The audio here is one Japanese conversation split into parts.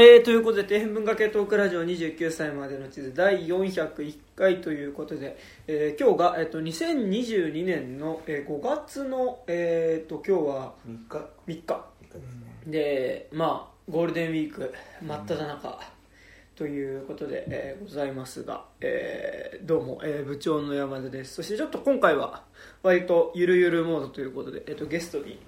えー、ということで底辺文化系トークラジオ29歳までの地図第401回ということで、えー今日が、えー、と2022年の、えー5月の、えー、と今日は3日。3日。3日ですね。でまあゴールデンウィーク真っ只中ということで、えーございますが、えーどうも、えー部長の山田です。そしてちょっと今回は割とゆるゆるモードということで、えー、とゲストに。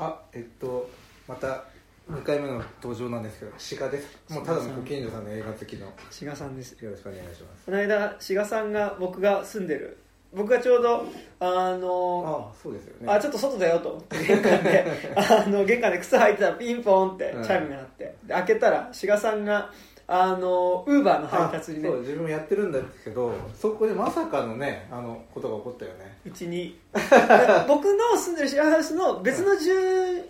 あえっとまた2回目の登場なんですけど鹿です。もうただのご近所さんの映画好きの。よ志賀さんです。ろしくお願いします。この間志賀さんが僕が住んでる。僕がちょうどあのあそうですよね。あちょっと外だよと。玄関で。あの玄関で靴履いてたらピンポンってうんチャイムが鳴って、で開けたら志賀さんがあのウーバーの配達にね。あそう自分もやってるんだけどそこでまさかのねあのことが起こったよね。うちに。僕の住んでるシェアハウスの別の住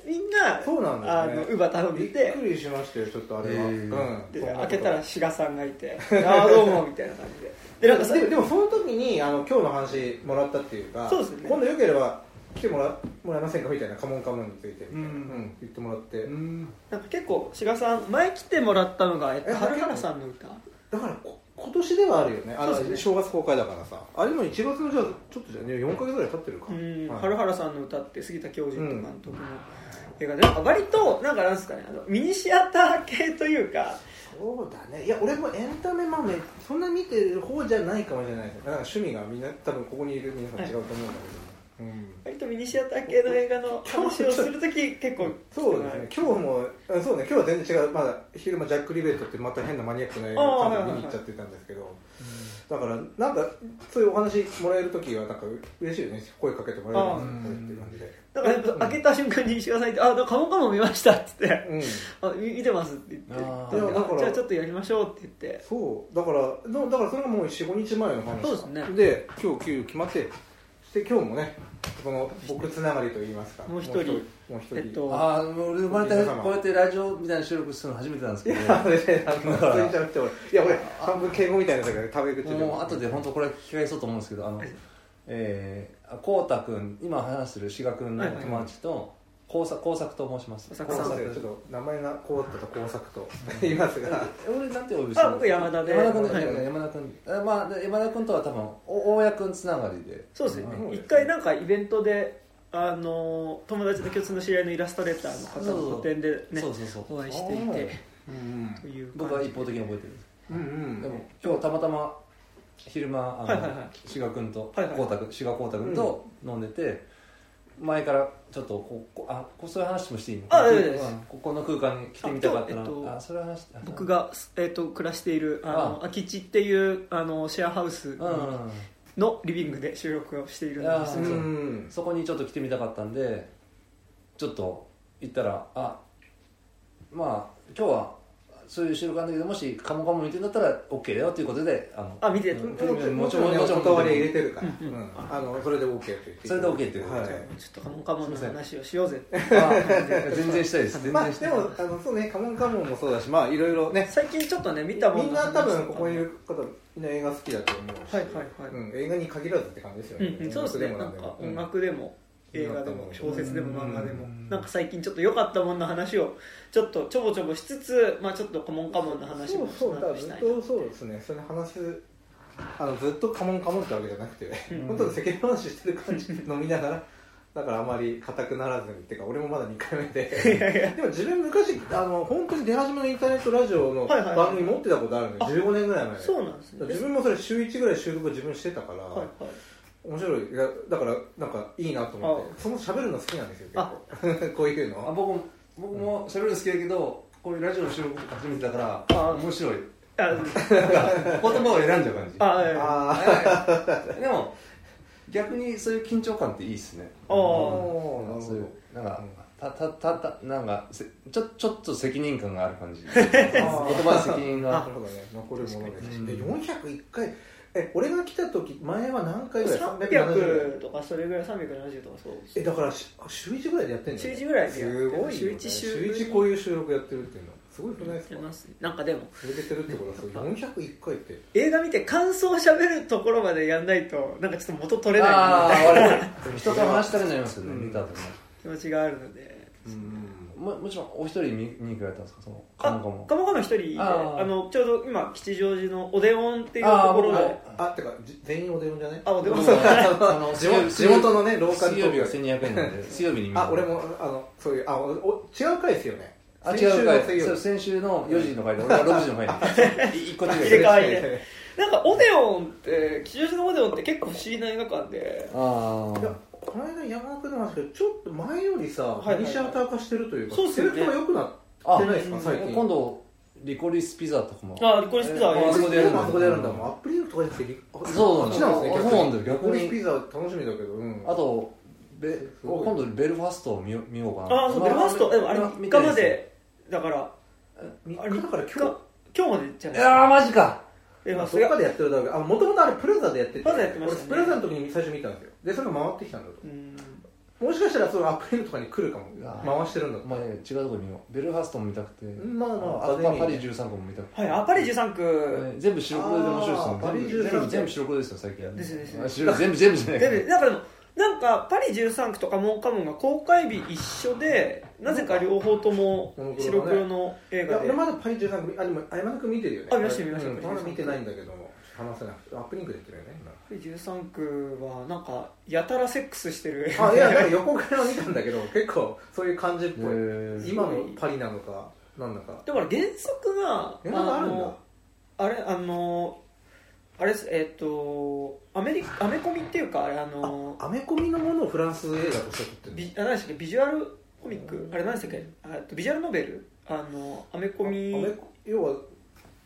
民が、そうなんだあのウーバー頼んびでて。っくりしましたよちょっとあれは、へーうんで開けたら志賀さんがいて「ああどうも」みたいな感じで。でなんかさででもその時にあの今日の話もらったっていうかそうですよね。今度よければ来てもらもらえませんか？みたいなカモンカモンについて、うん。言ってもらって、うん。なんか結構志賀さん前来てもらったのが、えっと、え春原さんの歌？だからこ今年ではあるよね。あのそうですね。正月公開だからさ。あれも1月のじゃあちょっとじゃあね4か月ぐらい経ってるか、うん、はい。春原さんの歌って杉田教授と監督の映画で、なんか割となんかなんですかねあのミニシアター系というか。そうだね。いや俺もエンタメ豆そんな見てる方じゃないかもしれないです。なんか趣味がみんな多分ここにいる皆さん違うと思うんだけど、うん割とミニシアター系の映画の話をするとき結構そうですね。今日もあそうね。今日は全然違う。まだ昼間ジャック・リベットってまた変なマニアックな映画を見に行っちゃってたんですけど、だからなんかそういうお話もらえる時はなんか嬉しいよね。声かけてもらえるんですよっていう感じで。だから開けた瞬間に石川さんいて「あカモンカモン見ました」っつってうん「あ見見てます」って言ってじゃあちょっとやりましょうって言って。そう。だからだだからそれがもう45日前の話。そうですね。で今日急遽決まってで今日もねこの僕つながりといいますかもう一人。もう一人えっとああ俺生まれてこうやってラジオみたいな収録するの初めてなんですけどいや、俺、いや、俺、半分敬語みたいなやつだから、食べ口で。も。う後で本当これ聞き返そうと思うんですけどあのえー、こうたくん今話してる志賀君の友達と工作工作と申します。工作さん。ちょっと名前がこうだったと工作と。言いますが、俺なんて呼びしてあ僕山田で。山田君山田君。あまあで山田君とは多分お大家君つながりで。そうですね。うん。一回なんかイベントであの友達の共通の知り合いのイラストレーターの方の個展でねそうそうそう。お会いしていてうん。という僕は一方的に覚えてる。んですうんうん。でも今日たまたま昼間あの、はいはいはい。志賀君とはいはいこうた君志賀こうた君と飲んでて、前からちょっとここあこそういう話もしていいの？あここいいですうんここの空間に来てみたかったらあ今日えっとあそれは話して。僕が、えー、と暮らしているあのあ。空き地っていうあのシェアハウスのリビングで収録をしているんですあうーよん。そこにちょっと来てみたかったんでちょっと行ったらあまあ今日はそういう収録なんだけどもしカモカモ見てんだったら OK だよということであのあ見てうんもちろんね、お断り入れてるから、うん。うん。うんあの、それで OK って言って。それで OK ってことはい。ちょっとカモンカモンの話をしようぜあ全然したいです。全まあ、然したいでも、あの、そうね、カモンカモンもそうだし、まあ、いろいろね。最近ちょっとね見たものみんな多分、ここにいる方、みんな映画好きだと思うし。はいはいはい。うん、映画に限らずって感じですよね。うんうん、そうですね。なんかでも音楽でも映画でもうん小説でも漫画でも。うん。なんか最近ちょっと良かったもんの話をちょっとちょぼちょぼしつつまあちょっとカモンカモンの話もそうそう、そうですね、それ話す。あの、ずっとカモンカモンってわけじゃなくて、うん。本当に世間話してる感じで飲みながら。だからあまり硬くならずにっていうか俺もまだ2回目で。でも自分昔あの本当に出始めのインターネットラジオのはいはいはい番組持ってたことあるんで、あ15年ぐらい前そうなんですね自分もそれ週1ぐらい収録を自分してたから、はいはい面白い。いやだからなんかいいなと思って。あ。その喋るの好きなんですよあ。結構。こういうの。あ僕も僕も喋るの好きだけどこういうラジオの収録初めてだからあ。面白い。言葉を選んじゃう感じ。あはいはいあでも逆にそういう緊張感っていいっすね。あー。あそういうなんかうんたたたたなんかせちょちょっと責任感がある感じ。言葉に責任ながるほどね。残るものでで401回え俺が来た時前は何回ぐらい？370 300とかそれぐらい370とかそうえだからし週1ぐらいでやってんの？週一ぐらいでやってすごい週一週週一こういう収録やってるっていうの。すごいくないですか？なんかでも続けてるってことはそう401回って。映画見て感想を喋るところまでやんないとなんかちょっと元取れない。あみたいなあ人と話したくなりますよねうん。見た後に気持ちがあるので。うんももちろんお一人見見に行かれたんですか？そのカモカモ。鴨川の一人であーあのちょうど今吉祥寺のオデオンっていうところで。あってかじ全員お電話じゃない？あオデオンそう。あの地元 地元のねローカル水曜日が1200円なんで 水曜日に見に。あ俺もあのそういうあおお違う回ですよね。あ違う回。そう先週の4時の回で俺は6時の回に一個違入れい替わりで。なんかオデオンって吉祥寺のオデオンって結構不思議な映画館で。あいやこの間山中でも話けどちょっと前よりさ、はいはいはいミニシアター化してるというかそうっすよねセレクトが良くなっあてないですかうん最近。今度リコリスピザとかも。あリコリスピザはえーあそこでやるんだ。あそこでやるんだ。アップリンクとかじゃなくてリあそうなんですねそうなんだよ逆に。リコリスピザ楽しみだけどうん。あとベ今度ベルファストを見よ見ようかな。ああそうベルファストでもあれ3日までだから3あれ日だから3日今日今日までじゃないいやーマジかベルファストどっかでやってるだけ。あもともとあれプラザでやってて。プラザやってましたね。俺プラザの時に最初見たんですよ。でそれが回ってきたんだと。うん。もしかしたらそのアップリとかに来るかも。回してるんだと。お前違うとこ見ようベルファストも見たくて。まあまああとパリ13個も見たくて。はいあパリ13区。ね全部白黒で面白いですよね13全部全部白黒ですよ最近。ですですですあ白全部全部じゃないでなんかでもなんかパリ13区とかモンカモンが公開日一緒でなぜか両方とも白黒の映画で。俺まだパリ13組あでもあ山田君見てるよね。あ見ました見ましたうんまだ見てないんだけども話せなくて。アップリンクで言ってるよねパリ13区はなんかやたらセックスしてる。あいや横から見たんだけど結構そういう感じっぽい。今のパリなのかなんだか。だから原作が原作あるんだ。のあれあのあれですえっ、とアメリアメコミっていうかあれあのアメコミのものをフランス映画として撮ってるビあ何でしたっけ？ビジュアルコミック？あれ何でしたっけ？あえっとビジュアルノベル？あのアメコミアメ要は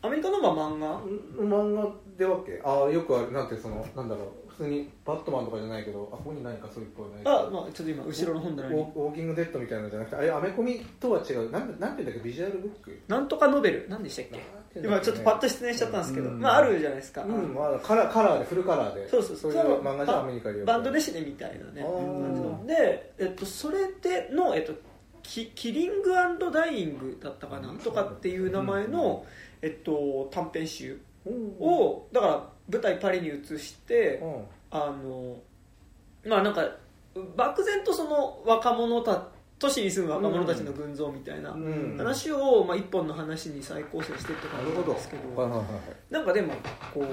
アメリカのまあ漫画？漫画でわけ？ああよくあるなんてそのなんだろう普通にバットマンとかじゃないけどあここに何かそういうっぽいないあ、まあ、ちょっと今後ろの本棚に。ウォウォーキングデッドみたいなのじゃなくてあれアメコミとは違う。なんなんていうんだっけ？ビジュアルブック？なんとかノベル。何でしたっけ？今ちょっとパッと失念しちゃったんですけど、まああるじゃないですか、うんまあ、カラーカラーでフルカラーで。そうそうそう。そういう漫画じゃアメリカでバンドでシネみたいなね。で、えっと、それでの、えっと、キキリングダイイングだったかな？とかっていう名前の、えっと、短編集。うんをだから舞台パリに移してうん。あのまあなんか漠然とその若者た都市に住む若者たちの群像みたいなうん。話を、まあ、一本の話に再構成してって感じなんですけど。はいはいはいなんかでもこう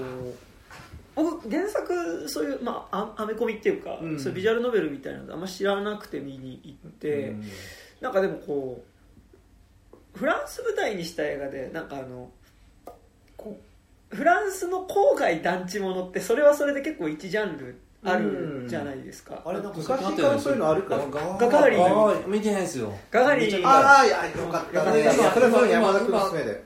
僕原作そういう、まあ、アアメコミっていうか、うん。そういうビジュアルノベルみたいなのあんま知らなくて見に行って、うんなんかでもこうフランス舞台にした映画でなんかあのフランスの郊外団地ものってそれはそれで結構一ジャンルあるじゃないですか、あれなんか昔からそういうのあるから。ガガガー。リン見てないですよ。ガガリンああいやよかった。ねいやそれはそれ山田君のおすすめで。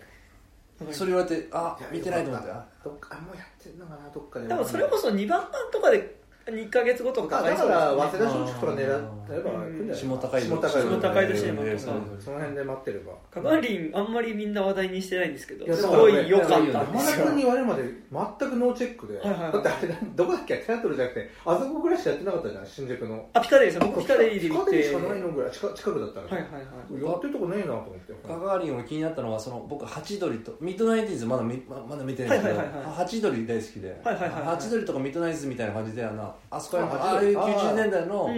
それ言われてあ見てないと思った。どっもうやってんのかなどっかで。多分それこそ2番版とかで2か月後とかかかりそうですね。から早稲田松竹とか狙えば行くんじゃない下高井戸下高井戸下高井戸シネマとかえーその辺で待ってればガガーリンあんまりみんな話題にしてないんですけどすごい良かったん山ですよ。に言われるまで全くノーチェックで、はいはいはい。だってあれどこだっけ？テアトルじゃなくてあそこぐらいしかやってなかったじゃん新宿の。あピカデリーですよ僕ピカデリーで見ピカデリーてしかないのぐらい。近近くだったら、はいはいはい。やってるとこねえなと思って。ガガーリンを気になったのはその僕ハチドリとミッドナインティーズまだ見ままだ見てないんですけど、はいはいはいはい。ハチドリ大好きで、はいはいはいはい。ハチドリとかミッドナインティーズみたいな感じであのあそこらあ辺ああいうハチドリ90年代の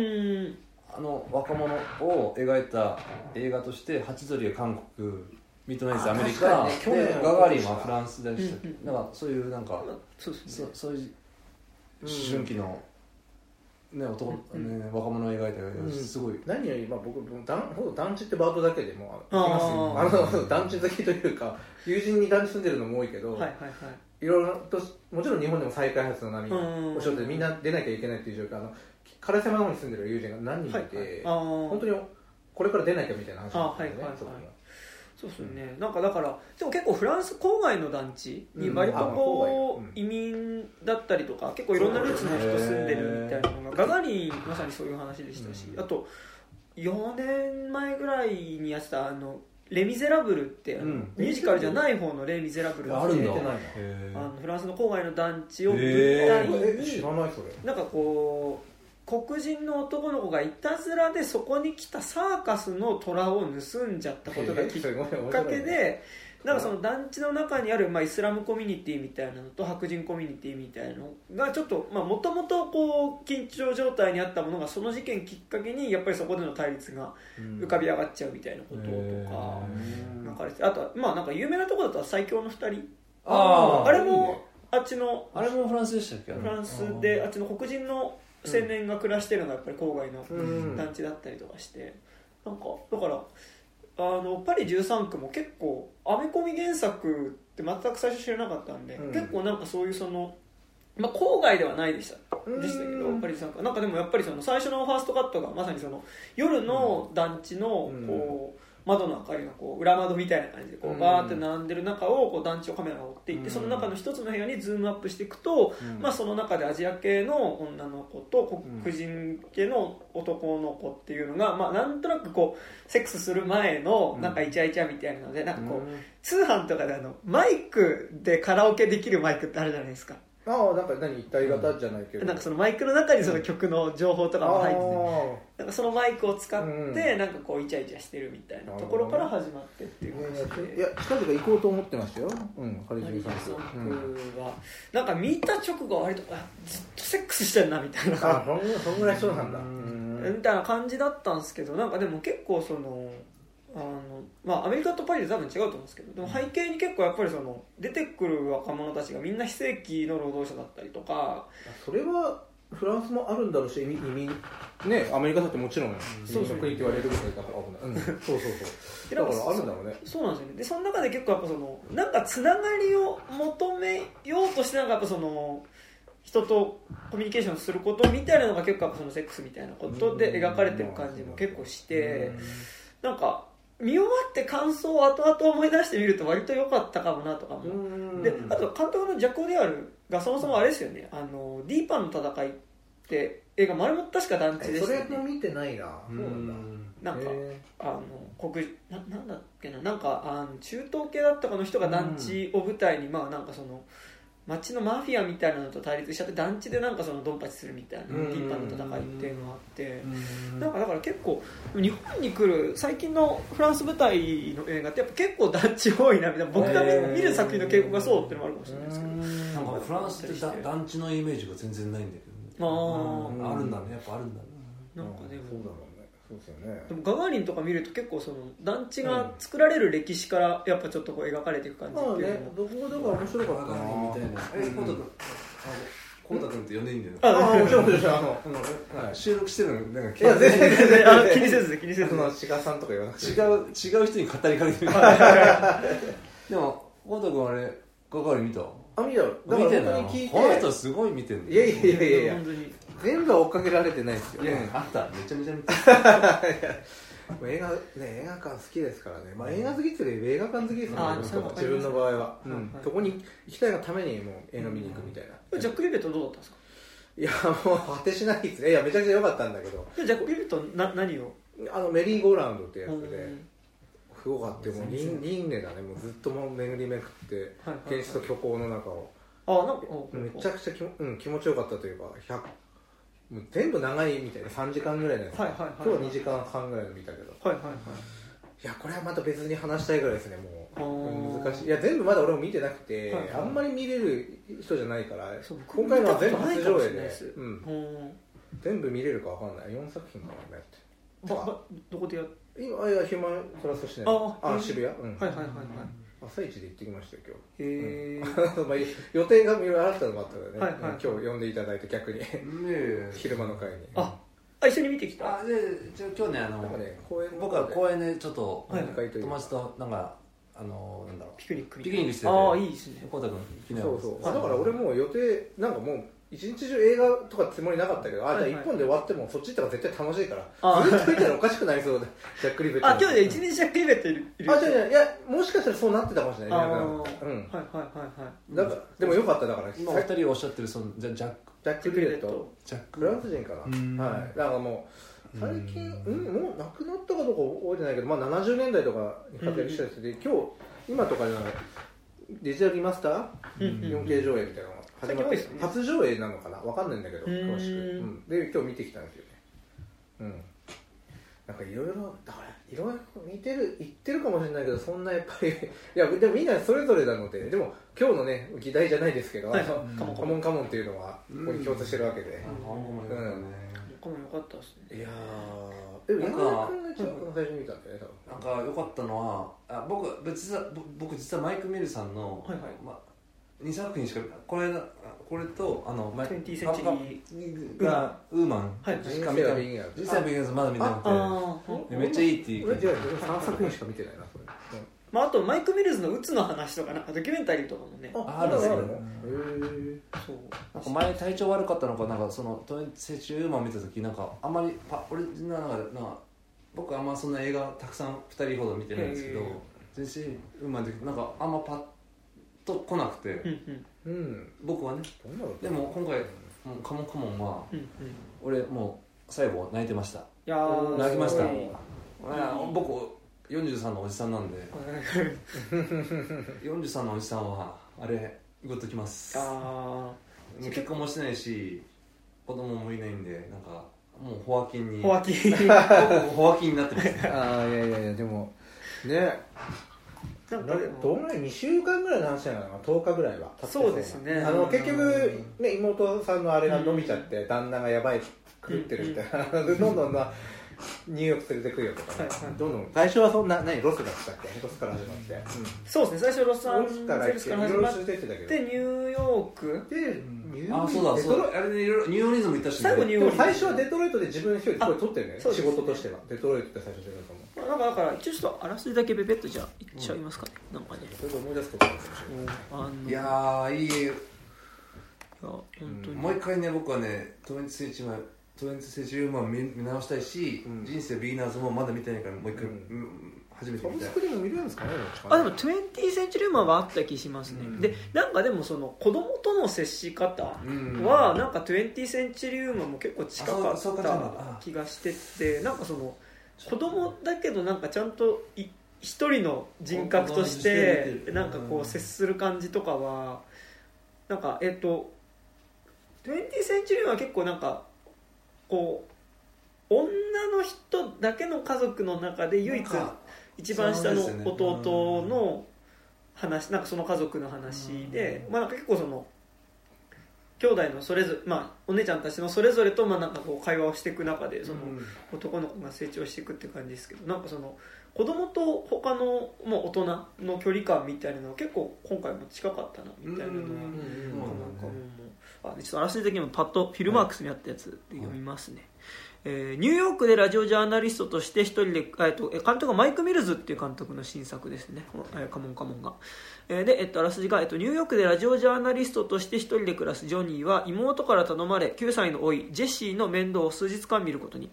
あの若者を描いた映画としてハチドリが韓国ミッドナインティーズアメリカ、ね去年でガガーリンはフランスでしたっけ、うんうんなんかそういうなんか、まあそうですね。そそういううん。思春期の、ね男うん。ね、若者を描いた映画うん。すごい、何より、まあ、僕団ほぼ団地ってバードだけでもうあー。いますよあの団地好きというか友人に団地住んでるのも多いけど、はいはいはいいろいろともちろん日本でも再開発の波がうんお仕事でみんな出なきゃいけないっていう状況あの烏山の方に住んでる友人が何人いて、はい。はい本当にこれから出なきゃみたいな話なんですよねあはいはいはい。そうですよね。なんかだからでも結構フランス郊外の団地に割とこう移民だったりとか結構いろんなルーツの人住んでるみたいなのがガガリンまさにそういう話でしたしうん。あと4年前ぐらいにやってたあのレ・ミゼラブルってうん。ミュージカルじゃない方のレ・ミゼラブルってあるあのフランスの郊外の団地を舞へ台え知にらないそれ。なんかこ黒人の男の子がいたずらでそこに来たサーカスの虎を盗んじゃったことがきっかけでなんかその団地の中にある、まあ、イスラムコミュニティみたいなのと白人コミュニティみたいなのがちょっともともとこう緊張状態にあったものがその事件きっかけにやっぱりそこでの対立が浮かび上がっちゃうみたいなこととかなんかあとはまあなんか有名なところだと最強の2人。あー。あれもあっちのあれもフランスでしたっけ？フランスであっちの黒人の青年が暮らしてるのがやっぱり郊外のうん。団地だったりとかして。なんかだからあのパリ13区も結構アメコミ原作って全く最初知らなかったんで、うん。結構なんかそういうその、まあ、郊外ではないでした。うん。でしたけどパリ13区。なんかでもやっぱりその最初のファーストカットがまさにその夜の団地のうん。こう窓の明かりがこう裏窓みたいな感じでこううん。バーって並んでる中をこう団地をカメラが追っていってうん。その中の一つの部屋にズームアップしていくとうん。まあ、その中でアジア系の女の子と黒人系の男の子っていうのが、まあ、なんとなくこうセックスする前のなんかイチャイチャみたいなのでなんかこう通販とかであのマイクでカラオケできるマイクってあるじゃないですかああなんか何一体型じゃないけど。なんかそのマイクの中にその曲の情報とかも入ってて。あなんかそのマイクを使っうん。てなんかこうイチャイチャしてるみたいなところから始まってっていう感じーいでや近々行こうと思ってましたよ。うん。パリマリ13ーさん区は。なんか見た直後割とあずっとセックスしてんなみたいな。あそんぐそんぐらいそうなん。だみたいな感じだったんですけどなんかでも結構そのあのまあアメリカとパリで多分違うと思うんですけどでも背景に結構やっぱりその出てくる若者たちがみんな非正規の労働者だったりとかそれはフランスもあるんだろうし移民ねアメリカだってもちろん移民の国って言われるぐらいだから危ない、うん、そうそうそう。だからあるんだろうね。そうなんですよね。でその中で結構やっぱそのなんかつながりを求めようとしてなんかやっぱその人とコミュニケーションすることみたいなのが結構やっぱそのセックスみたいなことで描かれてる感じも結構してなんか見終わって感想を後々思い出してみると割と良かったかもなとかも。うん。であと監督のジャック・オディアルがそもそもあれですよね。あのディーパンの戦いって映画丸も確か団地でそしたよね。れも見てないな。そうなんだ。なんかへあの黒人ななんだっけな。なんかあの中東系だったかの人が団地を舞台に、まあなんかその街のマフィアみたいなのと対立しちゃって団地でなんかそのドンパチするみたいなデうん。ィーパンの戦いっていうのがあって。うん。なんかだから結構日本に来る最近のフランス舞台の映画ってやっぱ結構団地多いなみたいな僕が見る作品の傾向がそうっていうのもあるかもしれないですけど。なんかフランスってだ団地のイメージが全然ないんだけど。あー。あるんだね。やっぱあるんだね。なんかでも。そうだろう。ねそうですよね。でもガガーリンとか見ると結構その団地が作られる歴史からやっぱちょっとこう描かれていく感じまあっていうのもねどこだから面白かったなみたいなえコウタ君。コウタ君って呼んでいいんだよ。ああもちろんもちろんあの、収録してるのなんかいや全然全然。あ気にせず気にせず。その志賀さんとか言わなくて。違う違う人に語りかけてる。でもコウタ君あれガガーリン見た？あ見たよ。だから見てんだ本当に聞いて。この人すごい見てんのいやいやいやいやいや。本当に全部は追っかけられてないですよいやあった。めちゃめちゃ見て もう映画ね映画館好きですからね、まあ、映画好きっていうより映画館好きですね。あー自そうわか。ります分の場合は、うん。はい。はいそこに行きたいがためにもう映画見に行くみたいな、ジャック・リベットどうだったんですか？いやもう果てしないですね。いやめちゃくちゃ良かったんだけど。でジャック・リベットな何を？あのメリーゴーラウンドってやつうん。で、すごかったよ。もう輪輪廻だね。もうずっともう巡り巡ってはいはいはい。現実と虚構の中を。あなんかおめちゃくちゃ気も,、うん、気持ちよかったというか100もう全部長いみたいな3時間ぐらいのやつ、はいはいはい今日は2時間半ぐらいの見たけど。はいはいはい。いやこれはまた別に話したいぐらいですねもう。難しい。いや全部まだ俺も見てなくて、はいはい。あんまり見れる人じゃないから今回のは全部初上映で。うん、うん。全部見れるかわかんない。4作品かなやって。どこでやっ今いやヒューマントラストシネマ。ああうん渋谷？うん、はいはいはいはい朝一で行ってきましたよ今日。へえ まあ予定がいろいろあったのもあったからね、はいはい今日呼んでいただいて逆に。昼間の会に。ああ一緒に見てきた。あでじゃあ今日ねあのね公園僕は公園でちょっとは友達となんかあのなんだろう。ピクニックピクニックしてて。ああいいですね。コウタ君昨日そうそう。はい。だから俺もう予定なんかもう一日中映画とかつもりなかったけどあじゃあ一本で終わってもそっち行ったら絶対楽しいから。あずっと見たらおかしくなりそうでジャック・リベットあ今日で一日ジャック・リベットいるあじゃあいやもしかしたらそうなってたかもしれないうん。はいはいはいはい。だからでもよかっただから。今お二人おっしゃってるそのじゃジャック。ジャック・リベット。ジャックフランス人かうん。なはい。だからもう最近うん。もう亡くなったかどうか覚えてないけどまあ70年代とかに活躍した人で今日今とかじゃない。デジタルリマスター、うん。うん 4K 上映みたいな。の最近多いですね初上映なのかなわかんないんだけど詳しく、うん、で今日見てきたんですよね。うん。なんかいろいろだからいろいろ似てる言ってるかもしれないけどそんなやっぱり いやでもみんなそれぞれなのででも今日のね議題じゃないですけど、カモンカモンカモンっていうのはここに共通してるわけで、あん。まりよかったねこれも良かったですね。いやーでもなんか山田君が一番最初に見たんだよね多分。なんか良かったのはあ僕別は僕実はマイク・ミルさんの、はいはい。まあ、2作品しかこれこれとあのマイ20 century がウーマン。はい。しか見てない人生はビギンや実際ビギンズまだ見てなくて。めっちゃいいっていう俺じゃあ3作品しか見てないなそれ、まあ、あとマイク・ミルズのうつの話とかなんかドキュメンタリーとかもね。あるんですよのへえそう。なんか前体調悪かったのかなんかそのセチウーマン見た時なんかあんまりパ俺なんかなんか僕あんまそんな映画たくさん2人ほど見てないんですけど全身ウーマンの時なんかあんまパッと来なくて。うんうん。うん。僕はね。でも今回もうカモンカモンはうんうん。俺もう最後泣いてました。いやー泣きました。僕43のおじさんなんで。43のおじさんはあれグッときます。あもう結婚もしてないし子供もいないんでなんかもうホアキンにーホアキ僕ホアキンになってますね。ああいやいやいやでもねなんかどんぐらい2週間ぐらいの話なのかな10日ぐらいは経ってそうですね。あの結局、ね、妹さんのあれが伸びちゃって、旦那がやばい狂ってるみたいな、でどんどんなニューヨーク連れてくよとか。ね、はいはい。どんどん。最初はそんな何ロスだったっけ？ロスから始まって、そうですね。最初ロサンロスからゼ行っていろいろルスから始まっ出てたけど。てニューヨーク。でニューヨーク。あそうだそうだ。あれでいろいろニューオーリンズも行ったし、ね、最後ニューでも最初はデトロイトで自分一人で声取ってるね。仕事としては。デトロイトって最初出たとから一応ちょっとあらすじだけベベッとじゃあ言っちゃいますかね、なんかね。それで思い出すことあの。いやーいいいや本当に、もう一回ね僕はねトレンチセイチマトレンチセイチウーマン見見直したいし、うん。人生ビギナーズもまだ見てないからもう一回、うん。うん初めて見たい。スクでも見れるんですかねあでも20センチュリーマンはあった気しますね、うん。でなんかでもその子供との接し方うん。はなんか20センチュリーマンも結構近かった気がしててなんかその子供だけどなんかちゃんとい一人の人格としてなんかこう接する感じとかはなんかえっと20センチュリーは結構なんかこう女の人だけの家族の中で唯一一番下の弟の話なんかその家族の話で、まあ、なんか結構その兄弟のそれぞれ、まあ、お姉ちゃんたちのそれぞれとまあなんかこう会話をしていく中でその男の子が成長していくっていう感じですけどなんかその子供と他の、まあ、大人の距離感みたいなのは結構今回も近かったなみたいなのは。うんなんかもうあちょっとあらすじ的にもパッとフィルマークスにあったやつで読みますね、えーニューヨークでラジオジャーナリストとして一人で、えっと、え監督はマイク・ミルズっていう監督の新作ですね「えーカモンカモンが」で、えっと、あらすじが、えっと、ニューヨークでラジオジャーナリストとして一人で暮らすジョニーは妹から頼まれ9歳の甥ジェシーの面倒を数日間見ることに。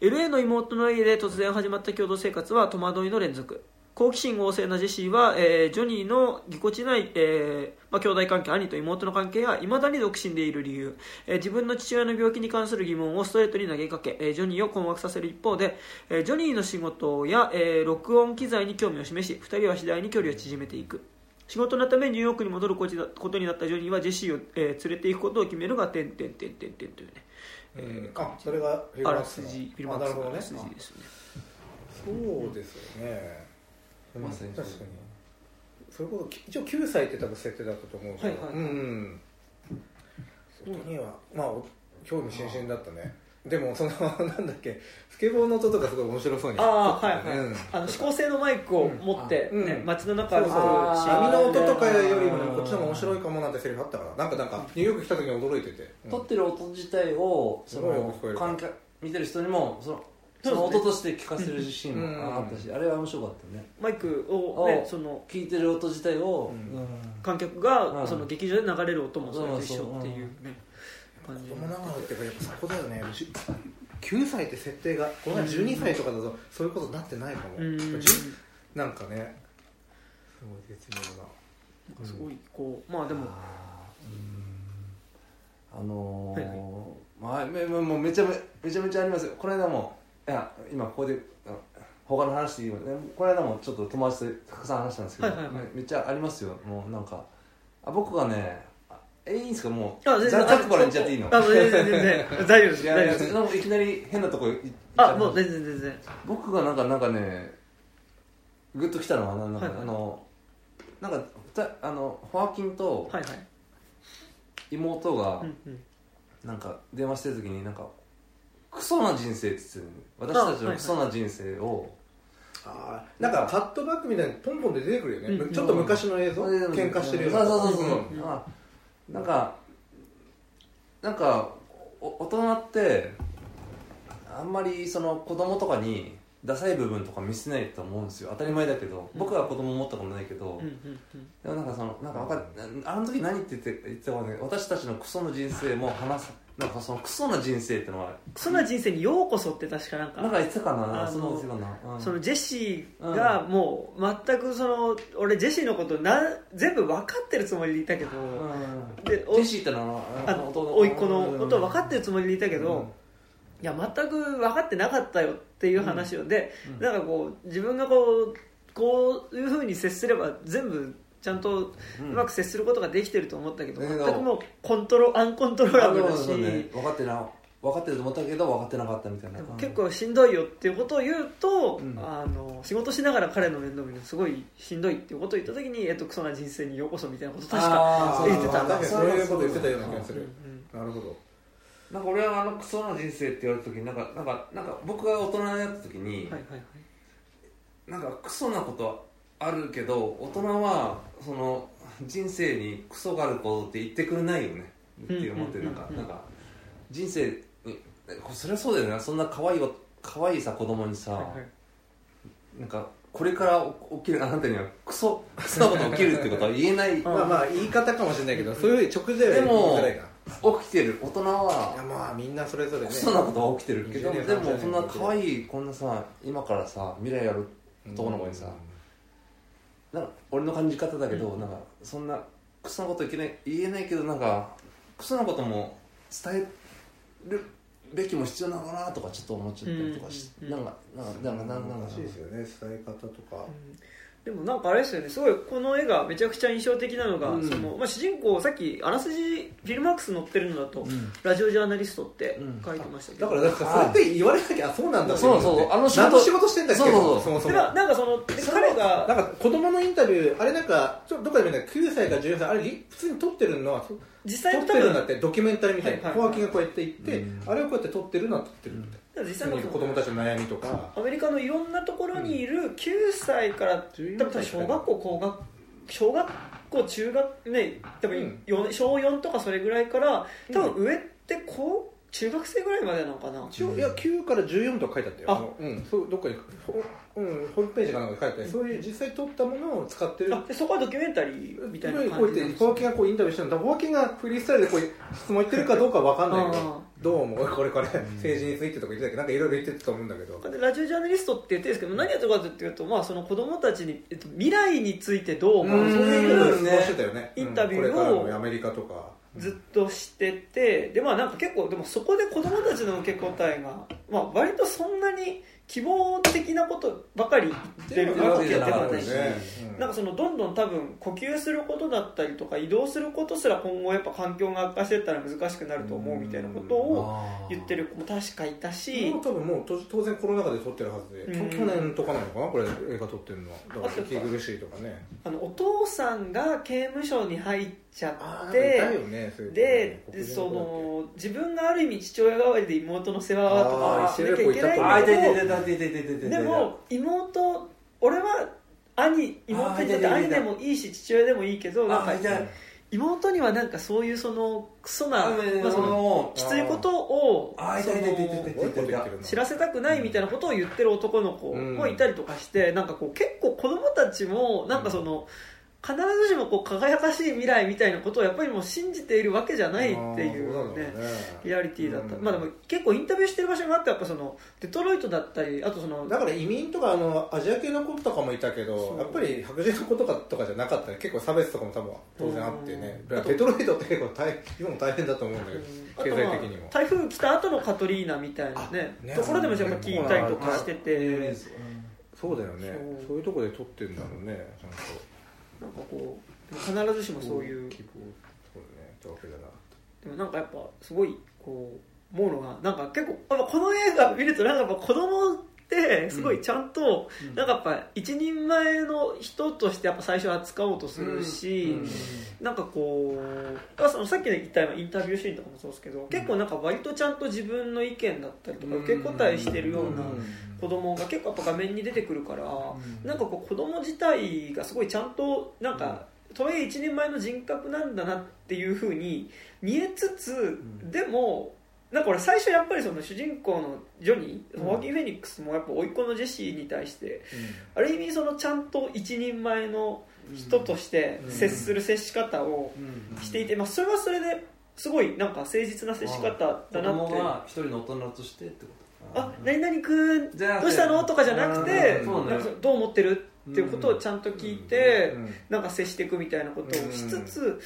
LA の妹の家で突然始まった共同生活は戸惑いの連続。好奇心旺盛なジェシーは、えージョニーのぎこちない、えーまあ、兄弟関係兄と妹の関係やいまだに独身でいる理由、えー自分の父親の病気に関する疑問をストレートに投げかけ、えージョニーを困惑させる一方で、えージョニーの仕事や、えー録音機材に興味を示し2人は次第に距離を縮めていく。仕事のためニューヨークに戻ることになったジョニーはジェシーを、えー連れて行くことを決めるが点々点々点というねえーあそれがあらすじフィルマあークスのあらなるほどね。すじですね。そうですよね。まさに確かに。それこそ一応9歳って多分設定だったと思うけど、はいはいうんうん。音にはまあお興味津々だったねでもその なんだっけスケボーの音とかすごい面白そうにああはいはい、うん。あの指向性のマイクを持って、ねうん。街の中歩くそうそう。シーン波の音とかよりもうん。こっちの方が面白いかもなんてセリフあったからなんかなんかニューヨーク来た時に驚いてて、うん。撮ってる音自体をその観客見てる人にもそのその音として聞かせるシーンもあったし、あれは面白かったね。マイクを、ね、おその聞いてる音自体を、観客が、うん。その劇場で流れる音もそれと一緒っていうね、感じ。子供ながらってやっぱそこだよね。じ9歳って設定がこの前12歳とかだとそういうことになってないかも、うん。なんかねすごい絶妙な。すごいこうまあでも。あのはいーまあ、もうめちゃめめちゃめちゃありますよ。この間もいや今ここであ他の話でいいよ。ねこの間もちょっと友達とたくさん話したんですけど、はいはいはい。めめっちゃありますよ。もうなんかあ僕がねあえいいんですか？もう。あ全然。ざざっくばらん言っちゃっていいの？あ全然全然。大丈夫です。いやいや大丈夫です。なんかいきなり変なとこ行っちゃうあもう全然全然。僕がなんかなんかねグッときたのはなんか、はいはい。あのなんかたあのホアキンとはいはい。妹がうんうん。なんか電話してる時になんかクソな人生って言って私たちのクソな人生を、あーなんかカットバックみたいにポンポンで出てくるよね、うんちょっと昔の映像、喧嘩してるような。そうそうそうそう、ん。あなんかなんかお大人ってあんまりその子供とかにダサい部分とか見せないと思うんですよ。当たり前だけど、僕は子供持ったことないけど、でもなんかそのなんかわかんあの時何って言って言ってたかね私たちのクソの人生も話すなんかそのクソな人生ってのはそんな人生にようこそって確かなんかなんか言ってたかなそんなこと言ってたかな、うん。そのジェシーがもう全くその俺ジェシーのことな全部分かってるつもりでいたけど、うん。でジェシーってのはあの甥っ子のこと分かってるつもりでいたけど、いや全く分かってなかったよっていう話をで、うん。なんかこう自分がこうこういうふうに接すれば全部ちゃんとうまく接することができてると思ったけど、だけど全くもうコントロアンコントローラブルだし、ね。分かってな分かってると思ったけど分かってなかったみたいな、結構しんどいよっていうことを言うと、うん。あの仕事しながら彼の面倒見るのすごいしんどいっていうことを言った時に、えっと、クソな人生にようこそみたいなこと確か言ってた確かにそういうこと言ってたような気がする、うんなるほど。なんか俺はあのクソな人生って言われた時になんかなんかなんか僕が大人になった時に、はいはいはい。なんかクソなことあるけど大人はその人生にクソがあることって言ってくれないよね。って思ってうんなんかうんうん。なんか人生にそりゃそうだよね。そんな可愛いわ可愛いさ子供にさ、はいはい。なんかこれから起きるあなたにはクソ クソなこと起きるってことは言えない。起まあまあ言い方かもしれないけどそういう直前は言いづらいなきてる。大人いやはまあみんなそれぞれね。クソなことは起きてるけど20年でも30そんな可愛いこんなさ今からさ未来ある男の子にさなんか俺の感じ方だけど、なんかそんなクソなこと言えない言えないけどなんかクソなことも伝えるべきも必要なのかなとかちょっと思っちゃったりとかして、うん。なんかなんかなんかなんかなんか難しいですよね伝え方とかでもなんかあれですよね。すごいこの絵がめちゃくちゃ印象的なのが、うん。そのまあ、主人公さっきあらすじフィルマークス載ってるのだと、ん。ラジオジャーナリストってうん。書いてましたけど、だからだからそれって言われなきゃあそうなんだってそうそう。あの仕事仕事してんだっけ？そうそうそう。そもそも。なんかそので彼がなんか子供のインタビューあれなんかちょっとどこで見たか9歳か14歳あれ普通に撮ってるのはそ実際の多撮ってるんだ分ってドキュメンタリーみたいにはいはい小脇がこうやって行って、うん。あれをこうやって撮ってるのは撮って。るみたい実普際の子供たちの悩みとか。アメリカのいろんなところにいる9歳から、14多分小学校高学小学校中学ね多分うん。よ小4とかそれぐらいから多分上ってこう中学生ぐらいまでなのかな、一応いや9から14とか書いてあったよ。あ。のうん。そうどっかにほうんホームページかなんかで書いてそういう実際撮ったものを使ってる。あでそこはドキュメンタリーみたいな感じです小脇がこうインタビューしてるの。だから小脇がフリースタイルでこう質問言ってるかどうかわかんない。けあどどう？もこれこれ。政治についてとか言ってたけどなんかいろいろ言ってたと思うんだけど。でラジオジャーナリストって言ってるんですけど何やってるかというと、まあ、その子供たちに、えっと、未来についてどう思う？うん。そういう質問してたよね。インタビューをうんこれからのアメリカとか。ずっとしててでまあなんか結構でもそこで子供たちの受け答えが、まあ、割とそんなに希望的なことばかり言ってるわけでもないし、うん。なんかそのどんどん多分呼吸することだったりとか移動することすら今後やっぱ環境が悪化していったら難しくなると思うみたいなことを言ってる子も確かいたしもう多分もうと当然コロナ禍で撮ってるはずで、うん。去年とかなのかなこれ映画撮ってるのは。だからあと息苦しいとかね。あのお父さんが刑務所に入っちゃって、ね、で、その自分がある意味父親代わりで妹の世話とかしなきゃいけないけどでも妹俺は兄妹にとって兄でもいいし父親でもいいけど妹にはなんかそういうそのクソな、まあ、そのきついことを知らせたくないみたいなことを言ってる男の子もいたりとかして、なんかこう結構子供たちもなんかその、うん必ずしもこう輝かしい未来みたいなことをやっぱりもう信じているわけじゃないっていうねリアリティだった、うん。まあでも結構インタビューしてる場所があってやっぱそのデトロイトだったりあとそのだから移民とかあのアジア系の子とかもいたけどやっぱり白人の子とかとかじゃなかったね結構差別とかも多分当然あってね。うん。デトロイトって結構大今も大変だと思うんだけど経あとまあ済的にも。台風来た後のカトリーナみたいなねあね。ところでもやっぱ聞いたりとかしてて。そうだよねそういうとこで撮ってんだろうねちゃんとなんかこう必ずしもそういう希望そうだねってわけだなでもなんかやっぱすごいこう思うのがなんか結構この映画見るとなんか子供ってすごいちゃんと、うん。なんかやっぱ一人前の人としてやっぱ最初扱おうとするし、うん。なんかこうあそのさっき言ったインタビューシーンとかもそうですけど、結構なんか割とちゃんと自分の意見だったりとか受け答えしてるような子供が結構やっぱ画面に出てくるから、なんかこう子供自体がすごいちゃんとなんか、とはいえ一人前の人格なんだなっていうふうに見えつつ、ん。でもなんか俺最初やっぱりその主人公のジョニー、うん。ホワキン・フェニックスもやっぱ甥っ子のジェシーに対してある意味そのちゃんと一人前の人として接する接し方をしていて、まあ、それはそれですごいなんか誠実な接し方だ子なって。供が一人の大人としてってことあ何々くんどうしたの？とかじゃなくてどう思ってる？っていうことをちゃんと聞いて、うん。なんか接していくみたいなことをしつつ、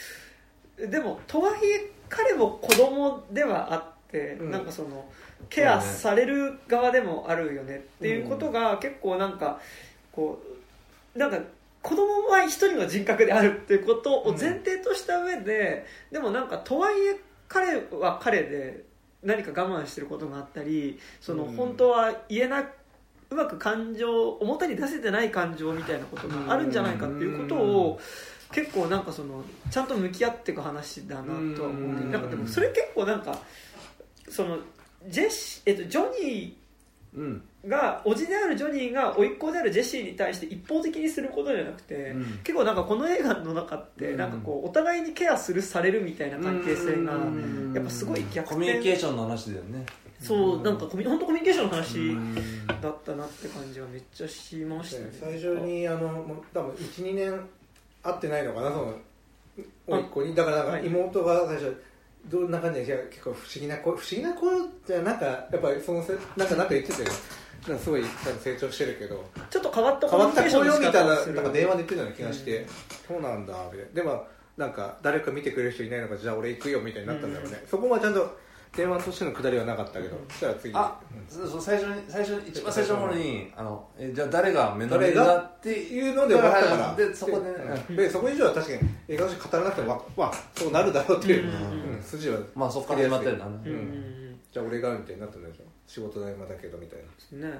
でもとはいえ彼も子供ではあって、うん。なんかそのケアされる側でもあるよねっていうことが結構なんかこうなんか子供は一人の人格であるっていうことを前提とした上で、でもなんかとはいえ彼は彼で何か我慢してることがあったりそのうん。本当は言えなうまく感情表に出せてない感情みたいなことがあるんじゃないかっていうことを結構なんかそのちゃんと向き合っていく話だなとは思ううん。なんかでもそれ結構なんかそのジェシ、えっと、ジョニうんーが叔父であるジョニーが甥っ子であるジェシーに対して一方的にすることじゃなくて、うん。結構なんかこの映画の中ってうん。なんかこうお互いにケアするされるみたいな関係性がうん。やっぱすごい逆コミュニケー転ションの話だよね。そうなんかコミ本当コミュニケーションの話うん。だったなって感じはめっちゃしましたね。最初にあのもう多分12年会ってないのかなその甥っ子に。だからなんかはい。妹が最初どんな感じでいや結構不思議な子不思議な子じゃなんかやっぱりそのせなんかなんか言ってたよ。なんかすごい成長してるけど。ちょっと変わったコ変ミュニケーションの仕わった子よみたい方をするななんか電話で言ってたような気がして、そうなんだみたいなでもなんか誰か見てくれる人いないのかじゃあ俺行くよみたいになったんだろうね、そこはちゃんと電話としてのくだりはなかったけど、そしたら次。あうんそうそう最初に最初に一番最初の頃にあのえじゃあ誰が目の上だっってていうので分かったから。でそこでね。うん。でそこ以上は確かに映画として語らなくてもわまあそうなるだろうっていう、うん。うん。筋はまあそこから始まってるんだねうん。じゃあ俺がみたいになったんでしょ仕事代間だけどみたいな。ね。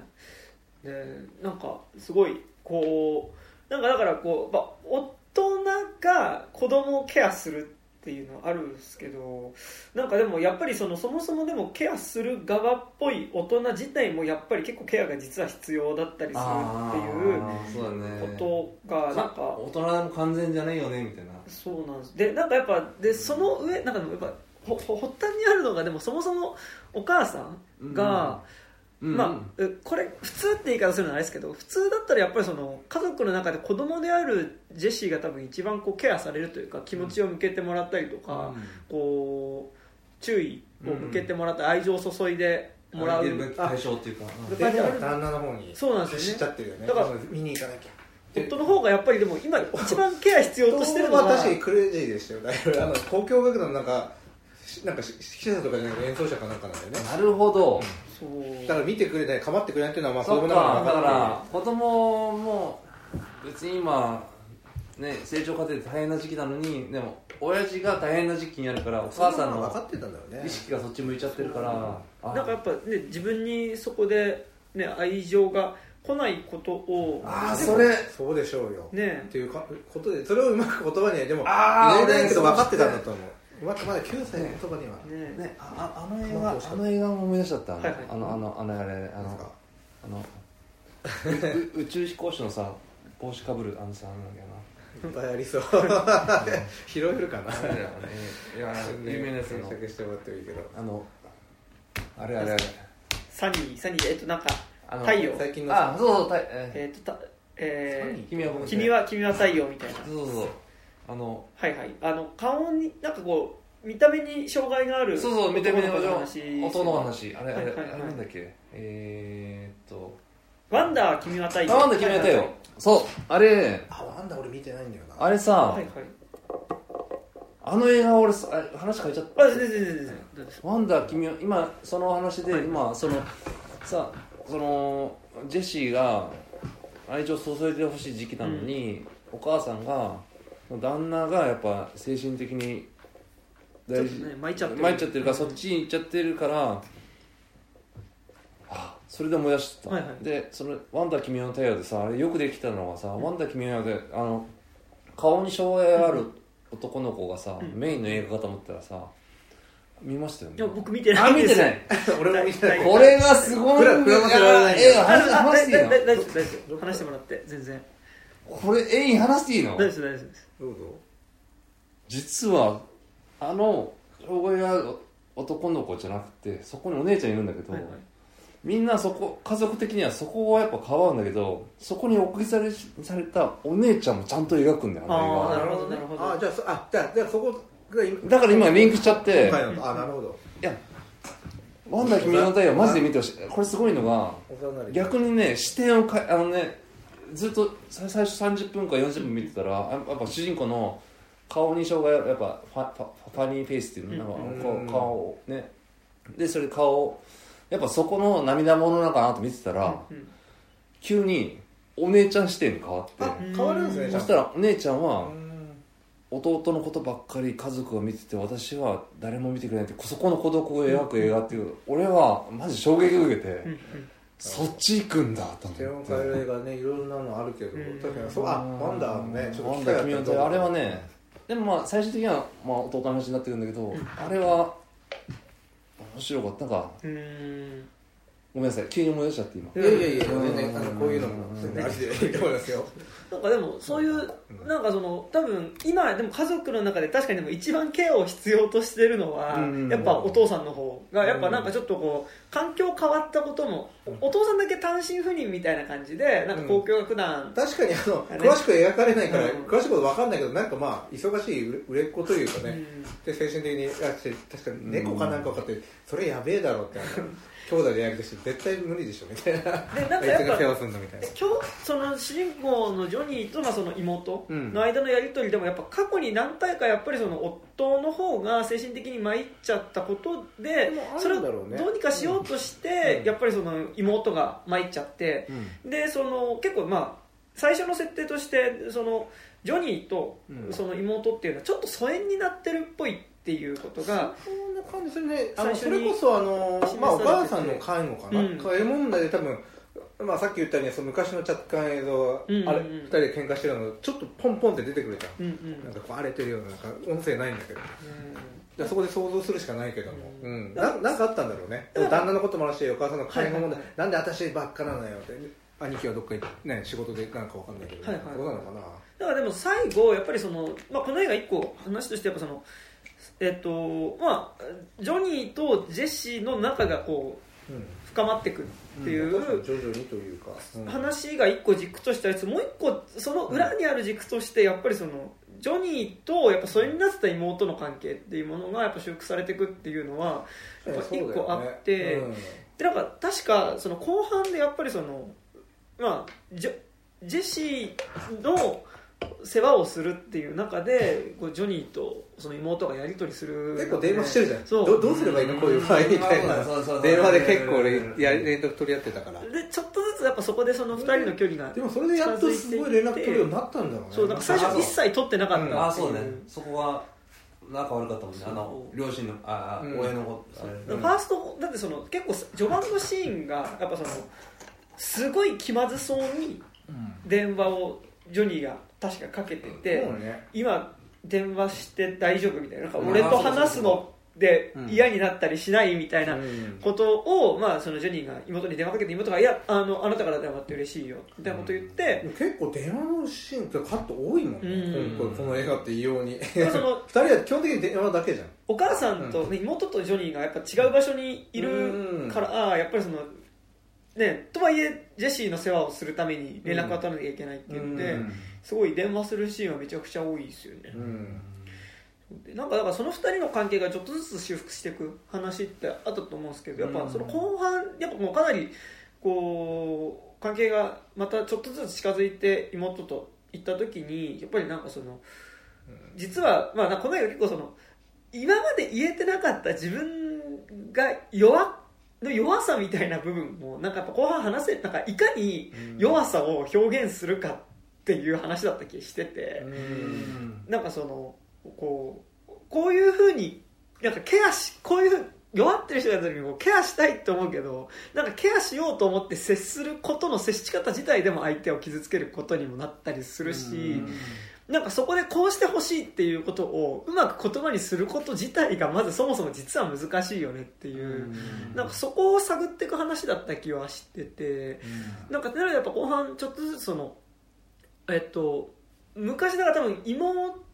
でなんかすごいこうなんかだからこう、まあ、大人が子供をケアするっていうのはあるんですけどなんかでもやっぱりそのそもそもでもケアする側っぽい大人自体もやっぱり結構ケアが実は必要だったりするっていうことがなんか大人も完全じゃないよねみたいな。そうなんです。でなんかやっぱでその上なんかでもやっぱほほ発端にあるのがでもそもそもお母さんが、うんまあ、えこれ普通って言い方するのはあれですけど普通だったらやっぱりその家族の中で子供であるジェシーが多分一番こうケアされるというか気持ちを向けてもらったりとか、こう注意を向けてもらったり愛情を注いでもらう、対象っていうか。うん旦那の方にそうなんですよね。知っちゃってるよね。だから見に行かなきゃ。夫の方がやっぱりでも今一番ケア必要としてるのはは確かにクレイジーでしたよ。だいぶあの交響楽団のなんかしなんかし指揮者とかじゃなくて演奏者かなんかなんだよね。なるほどだから見てくれない構ってくれないっていうのはまあ子供なのかだか分ら子供も別に今ね成長過程で大変な時期なのにでも親父が大変な時期にあるからお母さんの分かってたんだろうね。意識がそっち向いちゃってるから。あなんかやっぱね自分にそこで、ね、愛情が来ないことをあーそれ。そうでしょうよ。ねっていうかことでそれをうまく言葉にでも言えないけど俺分かってたんだと思ううまくまだ9歳の言葉には、ねねあああの映画。あの映画も思い出しちゃったあのはいはいあのあのあのあれあのあのう 宇宙飛行士のさ帽子かぶるあのさなんだっけな。いっぱいありそう。拾えるかな？いや有名なやつの検索してもらってもいいけど。あのあれあれあれ。サニーサニーえっとなんかあの太陽。最近のあそうそうたええっとたえー君は僕君は君は太陽みたいな。そうそうそうあのはいはい。あの顔になんかこう見た目に障害があるそうそう見た目の話音の話。あれあれ、はいはいはい。あれなんだっけ？えー、っと。ワンダー君は太陽あなんだ決めたよ。そうあれ。あワンダ俺見てないんだよな。あれさ、はいはい。あの映画俺さあ話変えちゃった。あ全然全然全然。ワンダー君は今その話で、はい。今そのさそのジェシーが愛情注いでほしい時期なのに、お母さんが旦那がやっぱ精神的に大事ね。巻いちゃってる。参っちゃってるから、そっちに行っちゃってるからあそれで思い出した、はいはい。でその「ワンダー君の太陽」でさあれよくできたのはさ「ワンダー君の太陽」であの顔に障害がある男の子がさ、うん。メインの映画かと思ったらさ見ましたよね。いや僕見てないあ見てない。い 俺も見てない。大これがすごいふらふらませられない。いやいやあ話あ話していいの？だだ大丈夫大丈夫。話してもらって全然これえい話していいの？大丈夫です大丈夫です。どうぞ。実はあの障害がある男の子じゃなくてそこにお姉ちゃんいるんだけど、はいはい。みんなそこ家族的にはそこはやっぱ変わるんだけどそこに送りされされたお姉ちゃんもちゃんと描くんだよああーなるほどなるほどあじゃあそあじゃあじゃあそこだから今リンクしちゃって。あなるほど。いや「ワンダー君の太陽」マジで見てほしい。これすごいのが逆にね視点をかあのねずっとさ最初30分か40分見てたらやっぱ主人公の顔に障害やっぱファファファニーフェイスっていうのなん。か顔をね。でそれ顔をやっぱそこの涙ものなのかなと見てたら、うん急にお姉ちゃん視点に変わってあ変わるんですねうんそしたらお姉ちゃんはうん。弟のことばっかり家族が見てて私は誰も見てくれないってそこの孤独を描く映画っていう俺はマジ衝撃を受けて、うんうんそっち行くんだと思って。変える映画ねいろんなのあるけどうん。確かにそうあワンダーねちょっとたらあれはねでもまあ最終的にはまあ弟の話になってくるんだけど、あれは面白かったなんか。うーんごめんなさい急に思い出しちゃって今。いやいやいや全然あうんのこういうのも全然ありで。いいと思いますよなんかでもそういうなんかその多分今でも家族の中で確かにでも一番ケアを必要としてるのはうん。やっぱお父さんの方がやっぱなんかちょっとこう環境変わったこともおお父さんだけ単身赴任みたいな感じでなんか交響楽団確かにあの詳しく描かれないからうん。詳しいこと分かんないけどなんかまあ忙しい売れ売れっ子というかね。うん。で精神的に確かに猫かなんか分かってそれやべえだろって 兄弟でやるとして絶対無理でしょみたいな。でなんあかやっぱすんだみたいな。今日その主人公のジョニーとまあその妹うんの間のやり取りでもやっぱ過去に何回かやっぱりその夫の方が精神的に参っちゃったことででもあそれをるんだろうね。どうにかしようとしてうん。やっぱりその妹が参っちゃってでその結構まあ最初の設定としてそのジョニーとうん。その妹っていうのはちょっと疎遠になってるっぽいっていうことがそんな感じ。するねあのそれこそあのまあお母さんの介護かな、うん。介護問題で多分まあ、さっき言ったようにその昔の着艦映像が、うんうんうん。あれ二人で喧嘩してるのちょっとポンポンって出てくるじゃん。うんうん。なんかこう荒れてるようななんか音声ないんだけど。でそこで想像するしかないけども、ううん。ん。ななんかあったんだろうね。旦那のこともあるしお母さんの介護問題、はいはい。なんで私ばっかなのよって。兄貴はどっかに、ね、仕事でなんかわかんないけど、はいはい。そうなのかな。だからでも最後やっぱりその、まあ、この映画一個話としてやっぱそのえっとまあジョニーとジェシーの仲がこううん。深まっていくっていう、確かに徐々にというか、うん。話が一個軸としてありつ。つもう一個その裏にある軸としてやっぱりそのジョニーとやっぱ疎遠になってた妹の関係っていうものがやっぱ修復されていくっていうのはやっぱ一個あって、うん。でなんか確かその後半でやっぱりそのまあジェシーの世話をするっていう中でこうジョニーとその妹がやり取りする結構電話してるじゃん。そう。どどうすればいいの？こういう場合みたいな。そうそうそう。電話で結構俺や連絡取り合ってたから。でちょっとずつやっぱそこでその2人の距離がでもそれでやっとすごい連絡取るようになったんだろうね。そうなんか最初一切取ってなかったっう。ああそうね。そこは仲悪かったもんね。あの両親のああ、うん。親の子あれファーストだってその結構序盤のシーンがやっぱそのすごい気まずそうに電話をジョニーが確かかけてて、ね。今電話して大丈夫みたいな俺と話すのでうん嫌になったりしないみたいなうん。ことを、まあ、そのジョニーが妹に電話かけて妹が「いやあのあなたから電話って嬉しいよ」みたいなこと言って、結構電話のシーンってカット多いもんね、うん。このこの映画って異様に。その 二人は基本的に電話だけじゃん。お母さんと、ね妹とジョニーがやっぱ違う場所にいるから、ああやっぱりそのねとはいえジェシーの世話をするために連絡が取らなきゃいけないって言って、うん。すごい電話するシーンはめちゃくちゃ多いですよね、うん。でなんかだからその2人の関係がちょっとずつ修復していく話ってあったと思うんですけどやっぱその後半やっぱもうかなりこう関係がまたちょっとずつ近づいて妹と行った時にやっぱりなんかその実は、まあ、この映画結構その今まで言えてなかった自分が弱っの弱さみたいな部分もなんかやっぱ後半話せなんかいかに弱さを表現するかっていう話だった気してて、なんかそのこうこういうふうになんかケアしこういうふう弱ってる人がいた時にこうケアしたいって思うけどなんかケアしようと思って接することの接し方自体でも相手を傷つけることにもなったりするし、なんかそこでこうしてほしいっていうことをうまく言葉にすること自体がまずそもそも実は難しいよねっていう、なんかそこを探っていく話だった気はしてて、なんかなのでやっぱ後半ちょっとずつそのえっと昔だから多分妹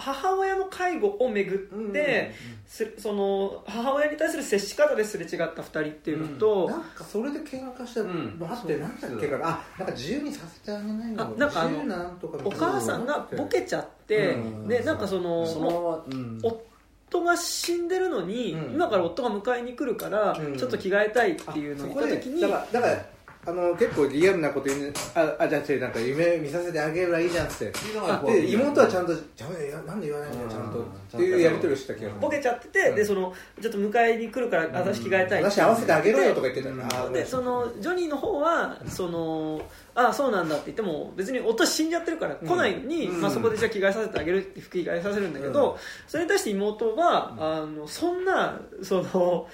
母親の介護をめぐって、すその母親に対する接し方ですれ違った2人っていうのと、なんかそれで喧嘩したうん。のあってなんだっけかな。あなんか自由にさせてあげないのあなんかあの自由なんとかみたお母さんがボケちゃって、うん。でなんかそのそのうん。夫が死んでるのに、うん。今から夫が迎えに来るから、うん。ちょっと着替えたいっていうのを言った時にだからだからあの結構リアルなこと言うね。ああじゃあなんか夢見させてあげればいいじゃんっつってあで妹はちゃんと「じゃなんで言わないん。だよちゃんと」っていうやり取りをした気がする。ボケちゃってて、うんでそのちょっと迎えに来るから私着替えたい私合わせてあげろよとか言ってたでそのジョニーの方はそのああそうなんだって言っても別に夫死んじゃってるから来ないのに、うん。まあ、そこでじゃあ着替えさせてあげるって服着替えさせるんだけど、うん。それに対して妹は、あのそんなその、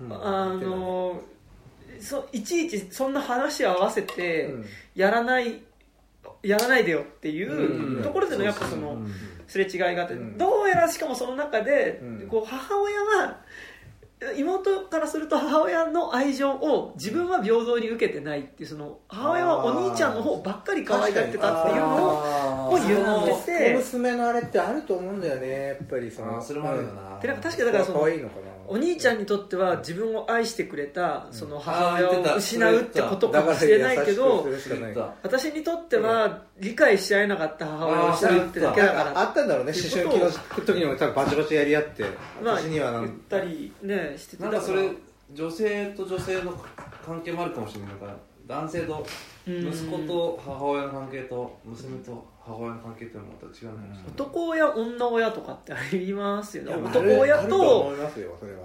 うん。あのそいちいちそんな話を合わせてうん。やらない、やらないでよっていうところでのやっぱその。うん。すれ違いがあって、うん。どうやらしかもその中で、うん。こう母親は妹からすると母親の愛情を自分は平等に受けてないっていうその母親はお兄ちゃんの方ばっかり可愛がってたっていうのを言ってー。て小娘のあれってあると思うんだよねやっぱりその。それもあるよな。でなんか確かにだからその可愛いのかなお兄ちゃんにとっては自分を愛してくれたその母親を失うってことかもしれないけど私にとっては理解し合えなかった母親を失うってだけだから。あったんだろうね思春期の時にも多分バチバチやり合って。まあ私にはなん言ったりねしててなんかそれ女性と女性の関係もあるかもしれないから男性とうん息子と母親の関係と娘と母親の関係っていうのはまた違うのかもしれない。男親女親とかってありますよね。男親と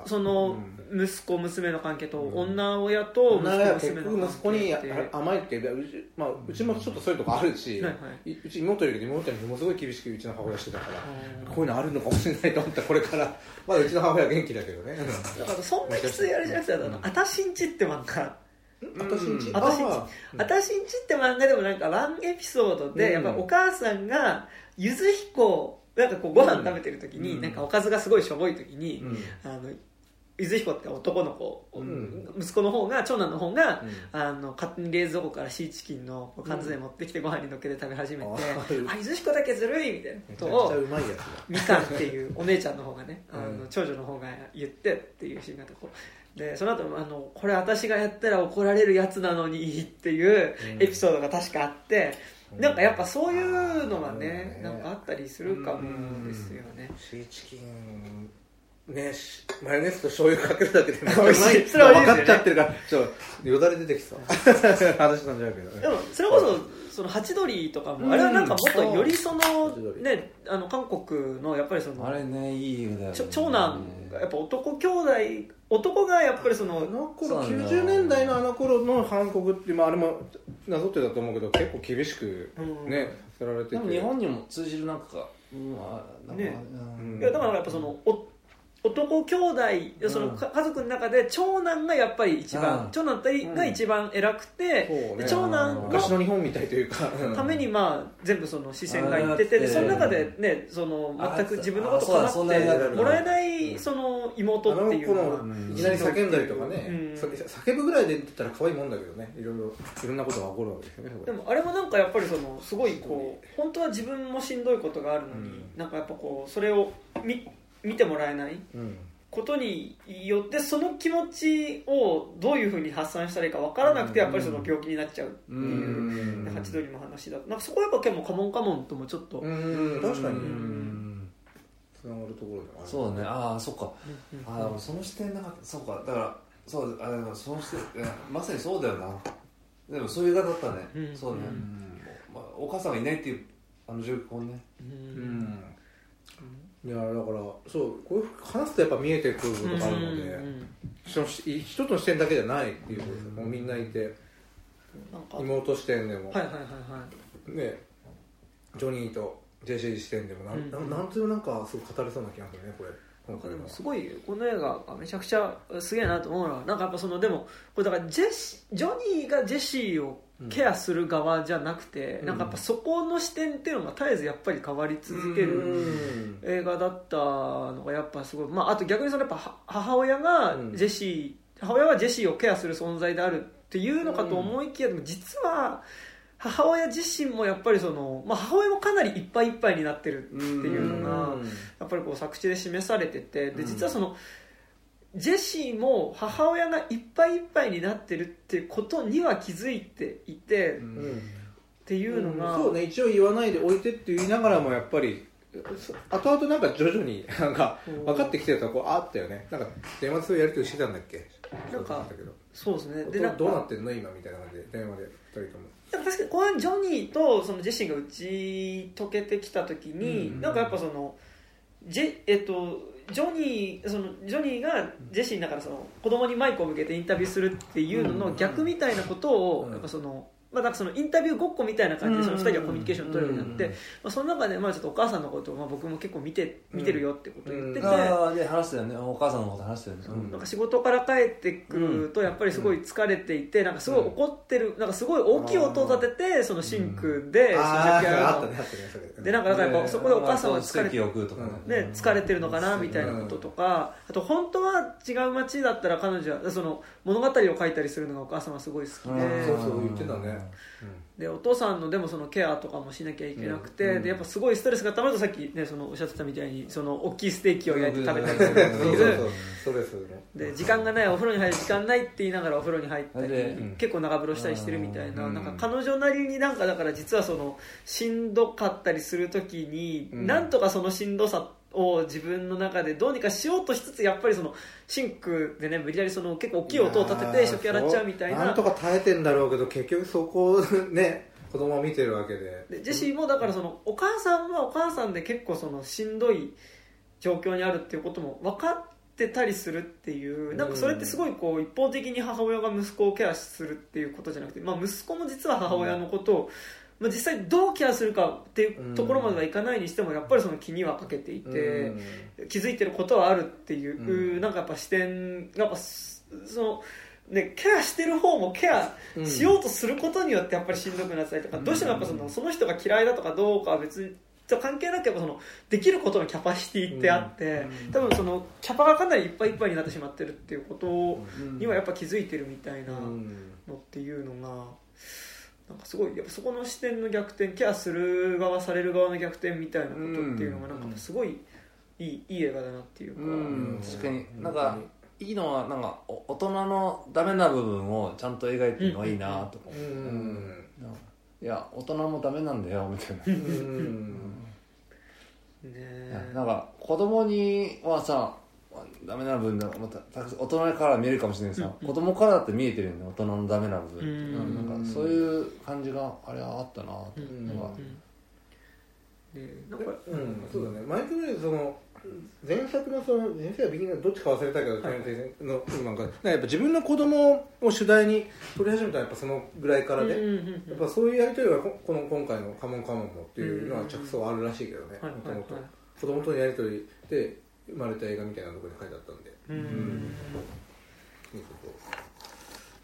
その息子娘の関係と女親と息子娘の局息子に甘いってうち,、まあ、うちもちょっとそういうとこあるし、うち妹いるけど妹にものすごい厳しくうちの母親してたからうんこういうのあるのかもしれないと思ったこれから。まだうちの母親は元気だけどね。だからそんなきついあれじゃなくてあの「あたしんち」って漫画私んち。うん。あたしんち。あ「あたしんち」って漫画でもなんかワンエピソードでうん。やっぱお母さんがゆず彦なんかこうご飯食べてる時にうん。なんかおかずがすごいしょぼい時にうん。あのゆず彦って男の子うん。息子の方が長男の方がうん。あの勝手に冷蔵庫からシーチキンの缶詰持ってきてご飯にのっけて食べ始めて、うん。あゆず彦だけずるいみたいなことをみかんっていうお姉ちゃんの方がね、あうん。の長女の方が言ってっていうシーンがあってこうでその後あのこれ私がやったら怒られるやつなのにっていううん。エピソードが確かあって、うん。なんかやっぱそういうのがねうんなんかあったりするかもですよね、シーチキンねしマヨネーズと醤油かけるだけで 美味しい。いそれは分かっちゃってるからちょっとよだれ出てきそう。話なんじゃないけど。でもそれこそそのハチドリとかも、あれはなんかもっとよりそのねあの韓国のやっぱりそのあれねいいよね。長男がやっぱ男兄弟男がやっぱりそあのの頃そうなんだ。90年代のあの頃の韓国って、まあ、あれもなぞってたと思うけど結構厳しくうん。ね、させられてて。でも日本にも通じるなんかうんあなんかね。うん。いやだからやっぱそのお男兄弟その家族の中で長男がやっぱり一番うん。長男が一番偉くて、長男昔のの日本みたいというか、ためにまあ全部その視線がいっててその中でねその全く自分のことあそうだ構ってそんなったもらえな。いその妹っていうのいきなり叫んだりとかね、叫ぶぐらいで言ってたら可愛いもんだけどね。いろいろいろんなことが起こるわけですよねでもあれもなんかやっぱりそのすごいこう本当は自分もしんどいことがあるのに、うん。なんかやっぱこうそれを見見てもらえないうん。ことによってその気持ちをどういうふうに発散したらいいか分からなくてやっぱりその病気になっちゃうっていううん。ハチドリの話だなんかそこはやっぱ結構カモンカモンともちょっと、うん。確かに。うん。つながるところでもある。そうだね。ああそっか。うんあーでもその視点なかった。そうか。だからそうあでもその視点まさにそうだよな。でもそういう映画だったね、うん。そうね、うん。まあ、お母さんがいないっていうあの状況ね。ううんんいやだからそうこういう話すとやっぱ見えてくることがあるので、うんうんそのし一つの視点だけじゃないっていうことですよ。もうみんないてなんか。妹視点でも、はいはいはいはい。ねジョニーとジェシー視点でもなん,、うんなんというなんかすごく語れそうな気がするねこれ今回は。でもすごいこの映画がめちゃくちゃすげえなと思うのはなんかやっぱそのでもこれだからジェシジョニーがジェシーをケアする側じゃなくて、うん。なんかやっぱそこの視点っていうのが絶えずやっぱり変わり続けうるん。映画だったのがやっぱすごい、まあ、あと逆にそのやっぱは母親がうん。ジェシー、母親はジェシーをケアする存在であるっていうのかと思いきや、でも実は母親自身もやっぱりその、まあ、母親もかなりいっぱいいっぱいになってるっていうのがやっぱりこう作中で示されててでうん。実はその、ジェシーも母親がいっぱいいっぱいになってるってことには気づいていて、っうんていうのが、そうね。一応言わないでおいてって言いながらもやっぱりそ後々なんか徐々になんかうん。分かってきてるとこあったよね。なんか電話でそういうやり取りしてたんだっけ？なんかそうですね。でどなんかどうなってんの今みたいな感じで電話で2人とも確かにこのジョニーとそのジェシーが打ち解けてきた時に、うん。なんかやっぱそのジェえっとジョニーそのジョニーがジェシーだからその子供にマイクを向けてインタビューするっていうのの逆みたいなことを、うん。やっぱそのまあ、なんかそのインタビューごっこみたいな感じでその2人がコミュニケーションを取るようになって、うんまあ、その中でまあちょっとお母さんのことをまあ僕も結構見て見てるよってことを言ってて、ああで話してたよね。お母さんのこと話してたよね、うん。なんか仕事から帰ってくるとやっぱりすごい疲れていてなんかすごい怒ってるなんかすごい大きい音を立ててそのシンクでそのあ食器洗うの。ああったねあったね。それでなんかだからやっぱそこでお母さんは疲れて疲れてるのかなみたいなこととかあと本当は違う街だったら彼女はその物語を書いたりするのがお母さんはすごい好きうん。でそうそう言ってたねでお父さんのでもそのケアとかもしなきゃいけなくて、うんでやっぱすごいストレスがたまるとさっき、ね、そのおっしゃってたみたいにその大きいステーキを焼いて食べたりするっていうそうストレスので時間がないお風呂に入る時間ないって言いながらお風呂に入ったり、で結構長風呂したりしてるみたいな,、うん。なんか彼女なりになんかだから実はそのしんどかったりする時に、うん。なんとかそのしんどさを自分の中でどうにかしようとしつつやっぱりそのシンクでね無理やりその結構大きい音を立てて食器洗っちゃうみたいな。なんとか耐えてんだろうけど結局そこをね子供は見てるわけで。でジェシーもだからそのお母さんはお母さんで結構そのしんどい状況にあるっていうことも分かってたりするっていうなんかそれってすごいこう一方的に母親が息子をケアするっていうことじゃなくて、まあ、息子も実は母親のことを、まあ、実際どうケアするかっていうところまではいかないにしてもやっぱりその気にはかけていて、うん。気づいてることはあるっていう、うん。なんかやっぱ視点やっぱその。ね、ケアしてる方もケアうん。しようとすることによってやっぱりしんどくなったりとか、どうしてもやっぱそのその人が嫌いだとかどうかは別にと関係なくやっぱそのできることのキャパシティってあって、多分そのキャパがかなりいっぱいいっぱいになってしまってるっていうことにはやっぱ気づいてるみたいなのっていうのがなんかすごいやっぱそこの視点の逆転ケアする側される側の逆転みたいなことっていうのがなんかすごいいいいい映画だなっていうか、うん。確かに。なんかいいのはなんかお大人のダメな部分をちゃんと描いてるのはいいなと思う、うん。いや大人もダメなんだよみたいな、うん。ねなんか子供にはさダメな部分だまたた大人から見えるかもしれないけどさ、子供からだって見えてるよね大人のダメな部分って、うん。なんかそういう感じがあれはあったなと、んなんかねなんかうんそうだね。マイク・ウェイズその前作のその前世はビギナーどっちか忘れたけど、はいのなんかなんかやっぱ自分の子供を主題に取り始めたのはやっぱそのぐらいからで、うんうんうん。やっぱそういうやり取りがここの今回の「カモンカモンも」っていうのは着想あるらしいけどね。はいもともと。子供とのやり取りで生まれた映画みたいなところに書いてあったんで。うん。そうそうそう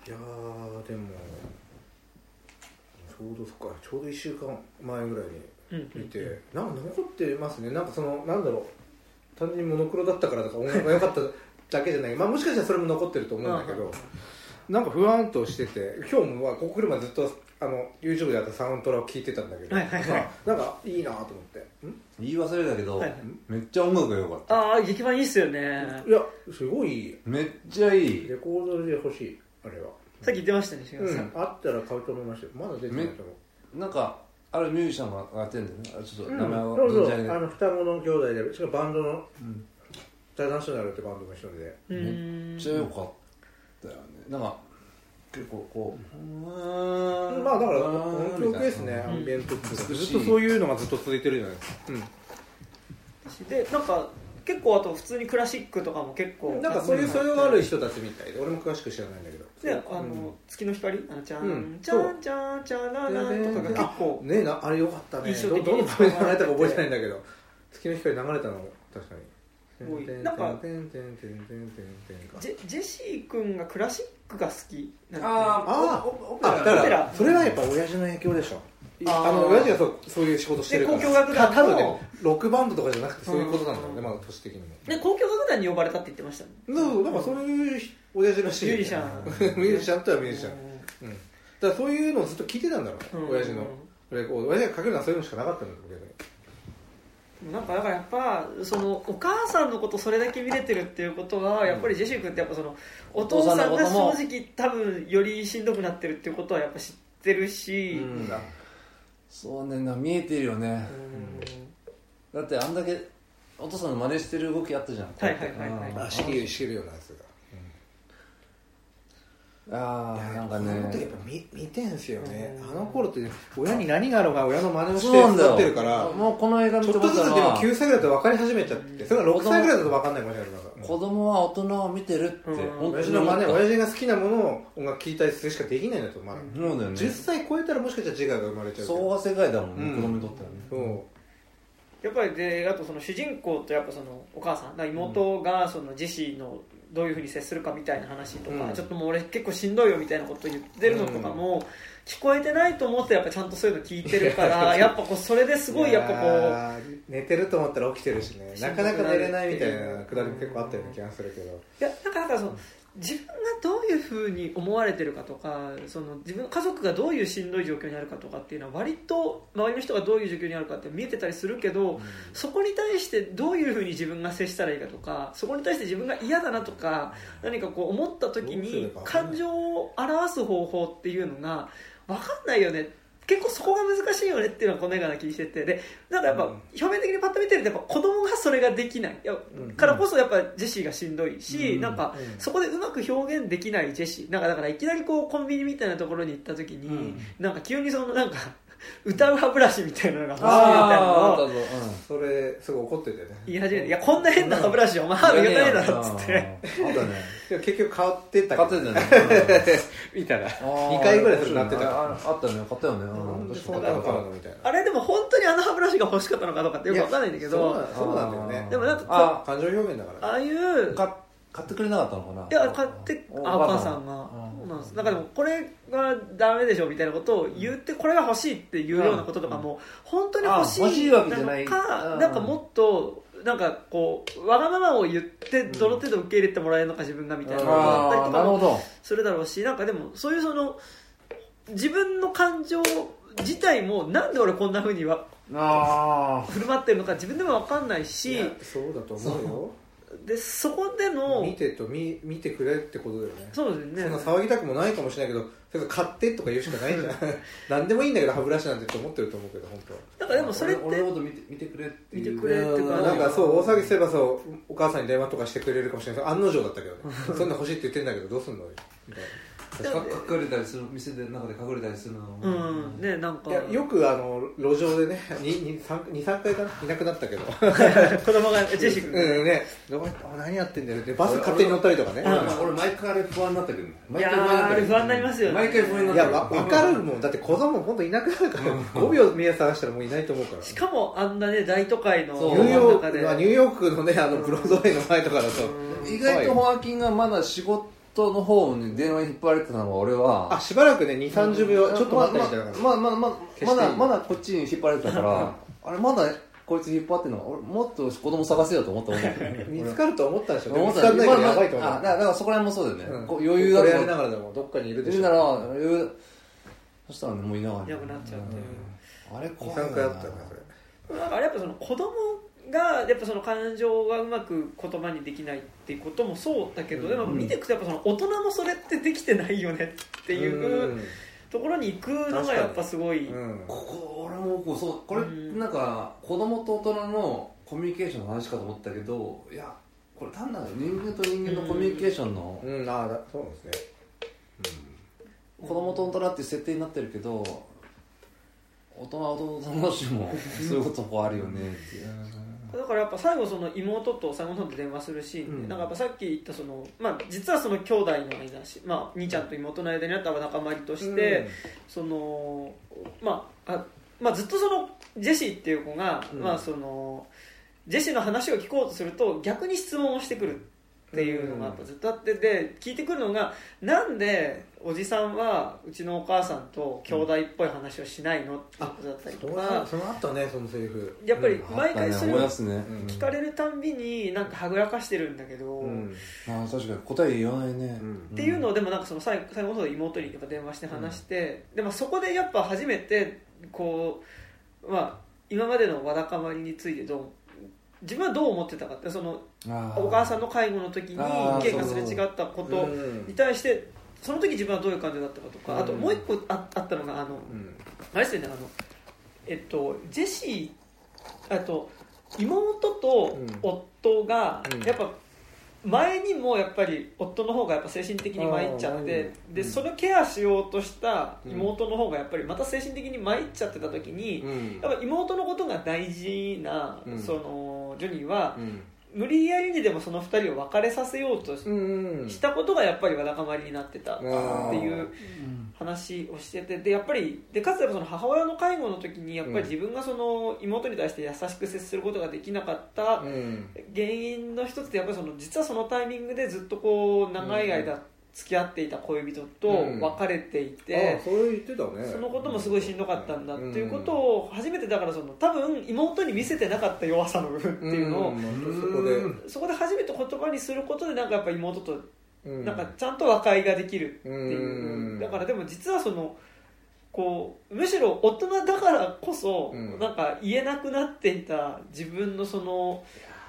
いやーでもちょうどそっかちょうど1週間前ぐらいにうん見て、なんか残ってますね。なんかそのなんだろう。単純にモノクロだったからとか音楽が良かっただけじゃない、まあ、もしかしたらそれも残ってると思うんだけど、なんか不安としてて今日もまあここ来るまでずっとあの YouTube であったサウンドラを聞いてたんだけど、はいはいはい。まあなんかいいなと思って。ん？言い忘れたけど、はい。はいめっちゃ音楽が良かった。ああ劇版いいっすよね。いやすごいいい。めっちゃいい。レコードで欲しいあれは。さっき言ってましたね重う松さん。んあったら買うと思いましたよ。まだ出てないと思う。なんかあるミュージシャンがやってるんだよね。あちょっとうん。名前をそうそう。存じ上げないあの双子の兄弟でしかもバンドの、インターナショナルってバンドの人で。うめんっちゃ良かったよね。なんか結構こうまあだから音響系ですね、アンビエントっずっとそういうのがずっと続いてるじゃないですか、うん、でなんか結構あと普通にクラシックとかも結構なんかそういう素養がある人たちみたい。で俺も詳しく知らないんだけど。であの、うん。月の光あのチャン、うん。チャンチャンチャララとかが結構ねえなあれよかったね。印象的にどどのために流れたか覚えてないんだけど。月の光流れたの確かに。なんかジェシー君がクラシックが好き。なんでああオペラ。あだかオペラ。らそれはやっぱ親父の影響でしょ。あーあの親父がそうそういう仕事してるから。で交響楽団のた多分ねロックバンドとかじゃなくてそういうことなんだろうねうん。まだ年的にもで交響楽団に呼ばれたって言ってましたねそうなんかそういう親父らしいミュージシャン。ミュージシャンとはミュージシャン。うん。だからそういうのをずっと聞いてたんだろうねうん親父の。俺こう親父がかけるのはそういうのしかなかったんだよ逆になんかだからやっぱそのお母さんのことそれだけ見れてるっていうことはやっぱりジェシー君ってやっぱそのお父さんが正直多分よりしんどくなってるっていうことはやっぱ知ってるし、うん。そうねな見えてるよね。だってあんだけお父さんの真似してる動きあったじゃん。はいはいはいはい。うん。あ仕切るようなやつ。がああなんかこの時ねやっぱ見見てんすよね。うん。あの頃って親に何があろうが親の真似をしてそうなんだ育ってるからよもうこの映画見ちょっとずつでもは9歳ぐらいだと分かり始めちゃってそれが6歳ぐらいだと分かんないかもしれないか子供は大人を見てるって。うん。親父の真似親父が好きなものを音楽聴いたりするしかできないんだとまだそうだよね。10歳超えたらもしかしたら自我が生まれちゃうけど総和世界だもんね、うん子供にとってはね。そやっぱりであとその主人公とやっぱそのお母さん妹がそのジェシーのどういうふうに接するかみたいな話とか、うん。ちょっともう俺結構しんどいよみたいなこと言ってるのとかも、聞こえてないと思ってやっぱちゃんとそういうの聞いてるから やっぱこうそれですうごいやっぱこう寝てると思ったら起きてるしね。なかなか寝れないみたいなくだりも結構あったような気がするけど。いやなんかなんかその自分がどういうふうに思われてるかとかその自分の家族がどういうしんどい状況にあるかとかっていうのは割と周りの人がどういう状況にあるかって見えてたりするけど、そこに対してどういうふうに自分が接したらいいかとかそこに対して自分が嫌だなとか何かこう思った時に感情を表す方法っていうのが分かんないよね結構そこが難しいよねっていうのはこの映画な気にしてて。でなんかやっぱうん。表面的にパッと見てるとやっぱ子供がそれができない。いやうん。からこそやっぱジェシーがしんどいし、うん。なんかうん。そこでうまく表現できないジェシー。なんかだからいきなりこうコンビニみたいなところに行った時に、うん。なんか急にそのなんか歌う歯ブラシみたいなのが欲しいみたいなのをそれすごい怒っててね。言い始めて「いやこんな変な歯ブラシお前歯磨かねえだろ」っつってうんあったね。結局変わってた買けどってたよね。見たら。あー2回ぐらいそれなってた。あああったよね。買ったよねあれでも本当にあの歯ブラシが欲しかったのかどうかってよくわかんないんだけそうどそうなんだよね。でもなんかこうあ感情表現だからああいうか買ってくれなかったのかな？いや買ってあお母さんが。そうなんです。なんかでもこれがダメでしょみたいなことを言ってこれが欲しいっていうようなこととかも本当に欲しあ欲しいいわけじゃない。のかうんなんかもっとなんかこうわがままを言ってどの程度受け入れてもらえるのか自分がみたいなことだったりとかもするだろうしなんかでもそういうその自分の感情自体もなんで俺こんなふうにはあ振る舞ってるのか自分でも分かんないいしやそうだと思うよでそこでの見てと見見てくれってことだよね。そうですね。そんな騒ぎたくもないかもしれないけどそれ買ってとか言うしかないじゃん。何でもいいんだけど歯ブラシなんてって思ってると思うけど本当は。なんかでもそれって俺俺のこと見て見てくれって見てくれっていうかなんかそう大騒ぎすればそうお母さんに電話とかしてくれるかもしれない。案の定だったけどね。そんな欲しいって言ってんだけどどうすんの？みたいか隠れたりする店で中で隠れたりするのうんねなんか。ないやよくあの路上でね 23回かな？いなくなったけど。子供がジェシー君。うんね。どこあ何やってんだよ。ってバス勝手に乗ったりとかね。俺俺毎回あれ不安になったけどね。いや毎回不安になったけど。ーあれ不安になりますよね。毎回不安になっいや分かるもん。だって子供本当いなくなるから。5秒目探したらもういないと思うから。しかもあんなね大都会のニューヨークまあニューヨークのねあのブロードウェイの前とかだと。意外とホアキンがまだ仕事の方に電話に引っ張られてたのが俺はあしばらくね2 3 0秒ちょっと待ってみたいな感じまあまだまだこっちに引っ張られてたからあれまだこいつ引っ張ってるの？は俺もっと子供探せよと思ったもんね。見つかると思ったんでしょ。見つかんないからやばいと思う。あだからそこら辺もそうだよね、うん。余裕だことれやりな思がらでもどっかにいるでしょ。いるなら余裕そしたらねもういなかったいなくなっちゃうっていう。あれ怖い23回あったよねそれ。なんかあれやっぱその子供がやっぱその感情がうまく言葉にできないっていうこともそうだけど、でも見ていくとやっぱその大人もそれってできてないよねっていううところに行くのがやっぱすごい、んうん。ここ俺もこうそうこれうん。なんか子供と大人のコミュニケーションの話かと思ったけどいやこれ単なる人間と人間のコミュニケーションのうん。ああだそうなんですね。子供と大人っていう設定になってるけど大人は大人同士も そういうことこうあるよねっていうだからやっぱ最後その妹と最後の方で電話するシーンで、うん。なんかやっぱさっき言ったその、まあ、実はその兄弟の間だし、まあ、兄ちゃんと妹の間にあった仲間りとして、そのまああまあ、ずっとそのジェシーっていう子が、うん。まあ、そのジェシーの話を聞こうとすると逆に質問をしてくるっていうのがやっぱずっとあってで聞いてくるのがなんでおじさんはうちのお母さんと兄弟っぽい話をしないのってことだったりとそかの、そのあったねそのセリフ。やっぱりうん毎回それを聞かれるたんびになんかはぐらかしてるんだけど、うん。ああ確かに答え言わないね、うん。っていうのをでもなんかその最後最後の妹にやっぱ電話して話して、でもそこでやっぱ初めてこう、まあ、今までのわだかまりについてどう自分はどう思ってたかってそのお母さんの介護の時に意見がすれ違ったことうん。に対してその時自分はどういう感じだったかとか、うん。あともう一個ああったのがあのうん。あれですよねあのえっとジェシーあと妹と夫がうん。やっぱ前にもやっぱり夫の方がやっぱ精神的に参っちゃってうんでそのケアしようとした妹の方がやっぱりまた精神的に参っちゃってた時にうん。やっぱ妹のことが大事なうん。そのジョニーはうん無理やりにでもその2人を別れさせようとしたことがやっぱりわだかまりになってたってあいう話をしててでやっぱりでかつやっぱその母親の介護の時にやっぱり自分がその妹に対して優しく接することができなかったうん。原因の一つってやっぱりその実はそのタイミングでずっとこう長い間付き合っていた恋人と別れていて、あそれ言ってたね。そのこともすごいしんどかったんだっていうことを初めてだからその多分妹に見せてなかった弱さの部分っていうのを、そこでそこで初めて言葉にすることでなん。かやっぱ妹とうん。なん。かちゃん。と和解ができるっていう、うん。だからでも実はそのこうむしろ大人だからこそ、うん。なん。か言えなくなっていた自分のその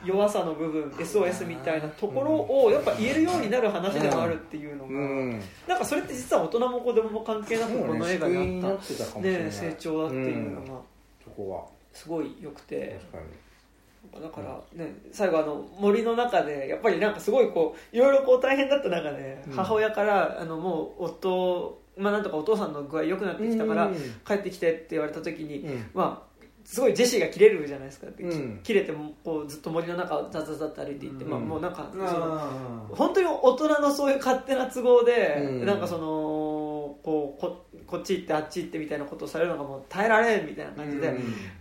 弱さの部分 SOS みたいなところをやっぱ言えるようになる話でもあるっていうのが、うん。なんかそれって実は大人も子供も関係なくこの映画ににあっなってたね、成長だっていうのがそこは。すごい良くて。だからね、最後あの森の中でやっぱりなんかすごいこういろいろこう大変だった中でうん。母親からあのもう夫、まあ、なんとかお父さんの具合良くなってきたからうん。帰ってきてって言われた時に、うん。まあすごいジェシーが切れるじゃないですか、うん。切れてもこうずっと森の中をザザザって歩いていって、うん。まあ、もうなんかそのあ本当に大人のそういう勝手な都合で、うん。なんかそのこうここっち行ってあっち行ってみたいなことをされるのがもう耐えられんみたいな感じで、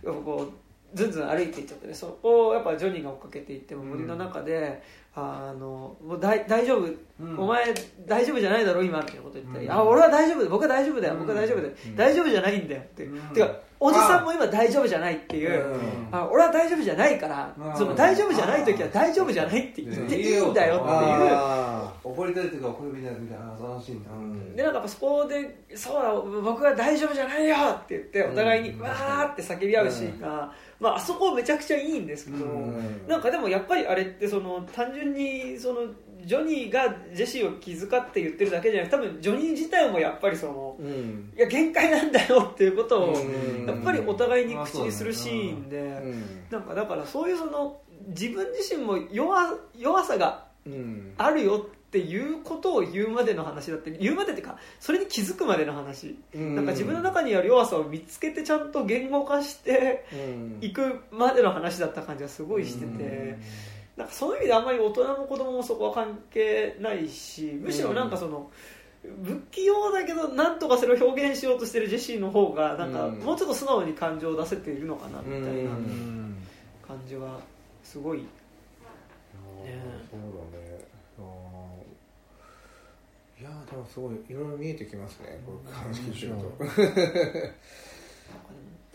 こうずんずん歩いていっちゃってねそこをやっぱジョニーが追っかけていっても森の中で、あのもう大大丈夫、うん。お前大丈夫じゃないだろ今みたいなこと言って、うん。あ俺は大丈夫だ僕は大丈夫だよ。僕は大丈夫だよ、うん。大丈夫じゃないんだよって、うん。てかおじさんも今大丈夫じゃないっていう、うん。あ俺は大丈夫じゃないから、うん。その大丈夫じゃない時は大丈夫じゃないって言っていいんだよっていう。あ怒りたい時は怒りみたいなみたいなあー楽しいんだ、うん。でなんかやっぱそこで「そうだ僕は大丈夫じゃないよ!」って言ってお互いにうんわーって叫び合うシーンが、まあ、あそこめちゃくちゃいいんですけど、うん。なんかでもやっぱりあれってその単純にそのジョニーがジェシーを気遣って言ってるだけじゃなくて多分ジョニー自体もやっぱりそのうん。いや限界なんだよっていうことをうん。やっぱりお互いに口にするシーンで、うん。なんかだからそういうその自分自身も弱弱さがうん。あるよっていうことを言うまでの話だって言うまでっていうかそれに気づくまでの話、うん。なんか自分の中にある弱さを見つけてちゃんと言語化してうん。いくまでの話だった感じがすごいしてて、なんかそういう意味であんまり大人も子供もそこは関係ないしむしろなんかその、不器用だけどなんとかそれを表現しようとしてるジェシーの方がなんかうん。もうちょっと素直に感情を出せているのかなみたいなうん感じはすごい。ね。そうだね。いやーでもすごいいろいろ見えてきますねこういう話聞いてると。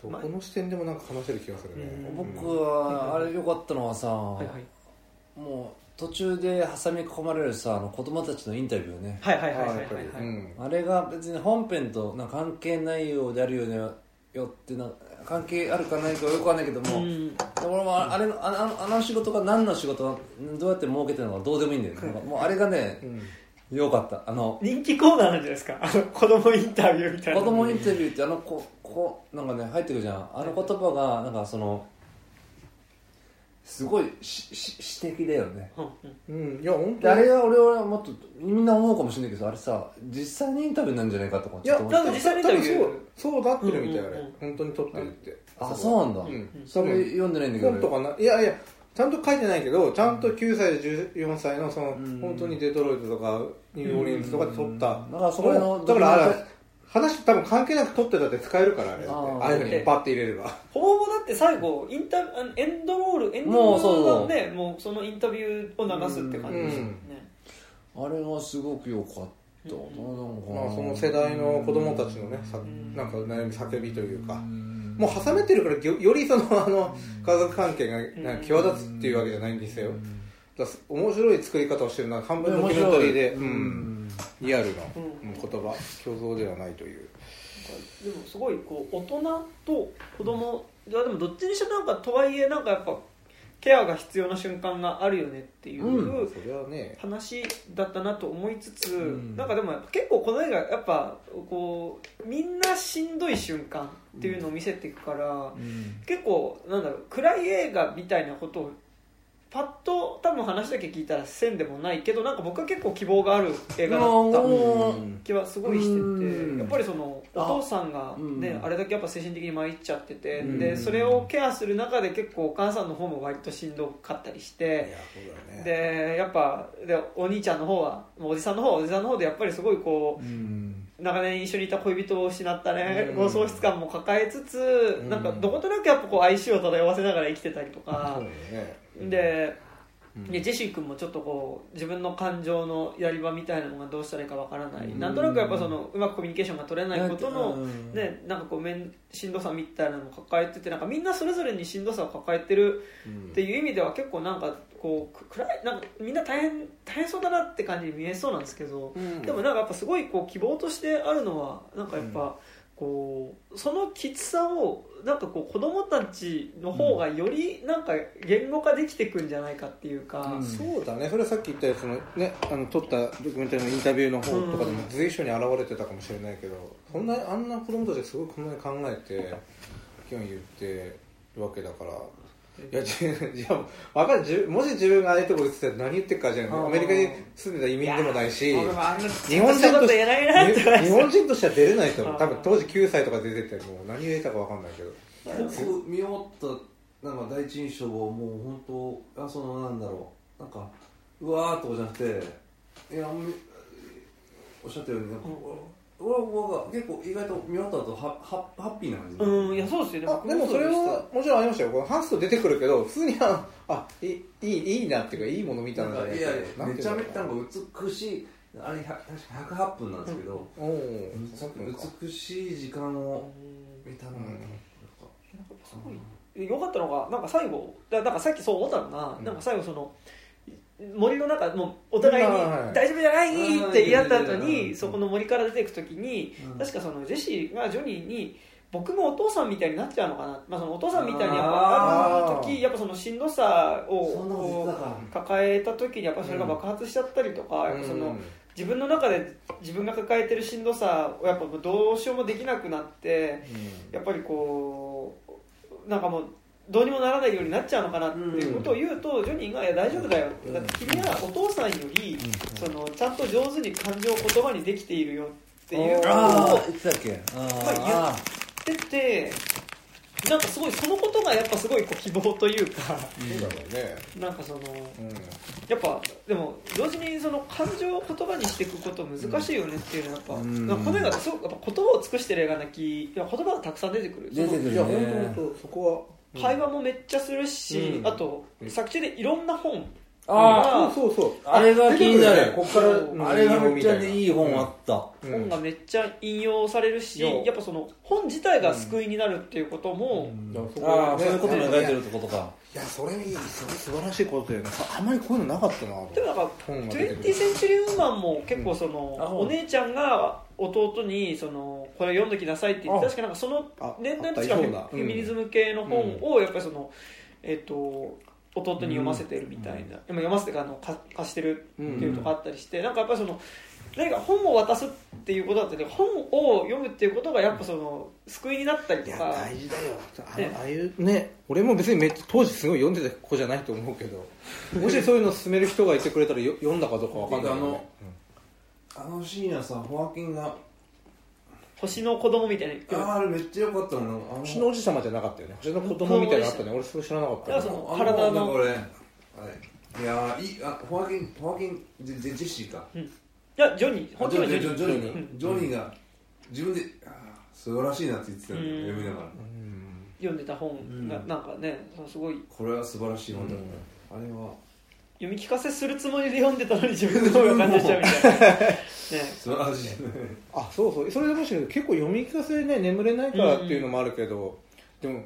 どこの視点でもなんか話せる気がするね。うん。僕はあれ良かったのはさ、はいはいもう途中で挟み込まれるさあの子供たちのインタビューね。はいはいはいはいはいはい。うん。あれが別に本編となんか関係ないようであるようでよってな関係あるかないかよくわかんないけども、うん。俺もあれのあのあの仕事が何の仕事どうやって儲けてるのかどうでもいいんだよ、なんかもうあれがねうん良かった。あの人気コーナーなんじゃないですか。あの子供インタビューみたいな。子供インタビューってあのここなんかね入ってくるじゃん。あの言葉がなんかそのすごいしし詩的だよね。うんうん。うんいや本で当に。あれは俺はもっとみんな思うかもしれないけどあれさ実際にインタビューなんじゃないかとかいやちょっと思って。なんか実際にインタビュー。多分そうそうなってるみたいあれ、うんうんうん。本当に撮ってるって。あそうなんだ、うん。それ読んでないんだけど。本とかないやいやちゃんと書いてないけどちゃんと9歳で14歳のその、ん。本当にデトロイトとかニューオーリンズとかで撮った、だからそこのだからあれ話多分関係なく撮ってたって使えるからあれだってあー。ああいうふうにパッて入れれば。ほぼほぼだって最後インタあのエンドロールエンドロールがねもうそのインタビューを流すって感じですよね、あれがすごく良かったな,、うんまあその世代の子供たちのねさなんか悩み叫びというか。もう挟めてるからよよりそのあの家族関係がなんか際立つっていうわけじゃないんですよ。だから面白い作り方をしてるな半分ドキュメンタリーで、ううん。んリアルな、うん。うん言葉虚像ではないという。でもすごいこう大人と子供いやでもどっちにしてもなんかとはいえなんかやっぱケアが必要な瞬間があるよねっていう、うんそれはね。話だったなと思いつつ、ん。なんかでも結構この映画やっぱこうみんなしんどい瞬間っていうのを見せていくから、結構なんだろう暗い映画みたいなことをパッと多分話だけ聞いたらせんでもないけどなんか僕は結構希望がある映画だったうん。気はすごいしてうん。てやっぱりそのお父さんがねうん。あれだけやっぱ精神的に参っちゃっててうん。でそれをケアする中で結構お母さんの方も割としんどかったりしいてでやっぱでお兄ちゃんの方はおじさんの方はおじさんの方でやっぱりすごいこうん。う長年一緒にいた恋人を失ったね。うん。喪失感も抱えつつん。なんかどことなくやっぱこう哀愁を漂わせながら生きてたりとか。でうん。でジェシー君もちょっとこう自分の感情のやり場みたいなのがどうしたらいいかわからない、うん。なんとなくやっぱそのうまくコミュニケーションが取れないことの、うん。ね、なんかこう面しんどさみたいなのを抱えててなんかみんなそれぞれにしんどさを抱えてるうんっていう意味では結構なんかこうく暗いなんかみんな大変大変そうだなって感じに見えそうなんですけど、うん。でもなんかやっぱすごいこう希望としてあるのはなんかやっぱ、こうそのきつさをなんかこう子供たちの方がよりなんか言語化できてくんじゃないかっていうか、うん。そうだね。それはさっき言ったやつのねあの撮ったドキュメンタリーのインタビューの方とかでも随所に現れてたかもしれないけど、そんなあんな子供たちがすごいこんなに考えて意見を言ってるわけだからいやじいやわかるじもし自分がああいうところで言ってたら何言ってるかじゃないうんアメリカに住んでた移民でもないし日本人ととして日本人としては出れないと思う。うん多分当時9歳とか出ててもう何言えたかわかんないけど。僕見終わったなんか第一印象はもう本当あそのなんだろう。なんかうわーっとかじゃなくていやみおっしゃったようになんか、俺は結構意外と見終わった後ははハッピーな感じ、うんいやそうですよ。ねあ僕でもそれはもちろんありましたよ。このハンスと出てくるけど普通にあ あいいいいいいなっていうかいいもの見たなんなかいやなんめちゃめちゃななんか美しいあれ100確か108分なんですけど、おおそうか美しい時間を見たな、うん。すごい良かったのがなんか最後だなんかさっきそう思ったのが、うん。なんか最後その森の中もうお互いにあーはい「大丈夫じゃない!」って言い合った後うんにそこの森から出ていく時にうん。確かそのジェシーがジョニーに僕もお父さんみたいになっちゃうのかな、まあ、そのお父さんみたいにやっぱある時やっぱそのしんどさを抱えた時にやっぱそれが爆発しちゃったりとか、やっぱその自分の中で自分が抱えてるしんどさをやっぱどうしようもできなくなってやっぱりこうなんかもうどうにもならないようになっちゃうのかなっていうことを言うと、ジョニーが「いや大丈夫だよ」って。だって君はお父さんより、そのちゃんと上手に感情を言葉にできているよっていうことを言ってたっけ？言っててなんかすごいそのことがやっぱすごいこう希望というかそうだろうね。なんかそのうん。やっぱでも同時にその感情を言葉にしていくこと難しいよねっていうのはやっぱ、うん。なんかこの映画すごくやっぱ言葉を尽くしてる映画なきいや言葉がたくさん出てくる。出てくるいや本ね当本当そこは会話もめっちゃするし、うん。あと作中でいろんな本。あそうそうそう。あれが気になる。こっからうん。ああれがめっちゃいい本あった、うん。本がめっちゃ引用されるし、うん。やっぱその本自体が救いになるっていうことも、ああね。そういうことも描いてるってことか。いやそれいいそれ素晴らしいことだよね。あんまりこういうのなかったな。でもなんか本が出てくる。20センチュリーウーマンも結構その、お姉ちゃんが弟にそのこれ読んどきなさいって言ってあ確かなんかそのあ年代とあしてはフったようフェミニズム系の本をやっぱりその、えっ、と弟に読ませてるみたいな、でも読ませてかあのか貸してるっていうとこあったりして、なんかやっぱりその何か本を渡すっていうことだったり本を読むっていうことがやっぱその救いになったりいやとか大事だよ。あね。のああいうね俺も別にめっちゃ当時すごい読んでた子じゃないと思うけど もしそういうの勧める人がいてくれたらよ読んだかどうかわかんないけどね。あのシーンはさホアキンが星の子供みたいなああれめっちゃ良かったもんあの星の王子様じゃなかったよね。星の子供みたいなのあったね。俺それ知らなかったいやそのあ体の。なんか俺あれ。い。やーいいあホアキンホアキンジェジェジェシーか？いやジョニー。あ本当にジョニージョニー。うん。ジョニーが自分で素晴らしいなって言ってたん。だ読みながら。うん。読んでた本がうん。なんかねすごい。これは素晴らしい本だった。あれは読み聞かせするつもりで読んでたのに自分の方が感動しちゃうみたいな。ね。素晴らしいあそうそう。それでもし結構読み聞かせね眠れないからっていうのもあるけど、でも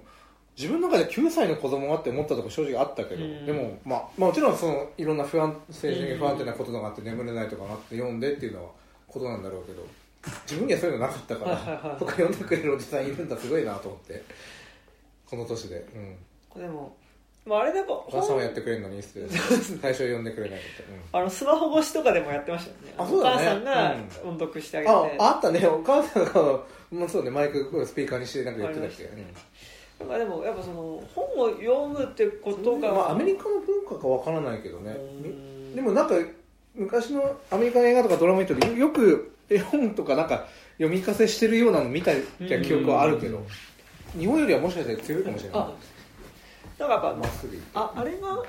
自分の中で9歳の子供がって思ったとこ正直あったけど、うん。でも、まあ、まあもちろんそのいろんな不安精神的に不安定なことがあって眠れないとかがあって読んでっていうのはことなんだろうけど自分にはそういうのなかったから、はいはいはい。そっか読んでくれるおじさんいるんだすごいなと思ってこの年で、うん、でも、まあ、あれでやっぱお母さんはやってくれるのにって 最初読んでくれないって、うん。あのスマホ越しとかでもやってましたよね。あそうだね。お母さんがうん。音読してあげて、ああったね。お母さんが、まあ、そうねマイクスピーカーにしてなんか言ってたっけ、うん。なんかでもやっぱその本を読むってことが、まあ、アメリカの文化かわからないけどね。うん。でもなんか昔のアメリカの映画とかドラマ見てよく絵本とかなんか読み聞かせしてるようなの見た記憶はあるけど。日本よりはもしかしたら強いかもしれない。あだからやっぱまっすぐ行ってああれが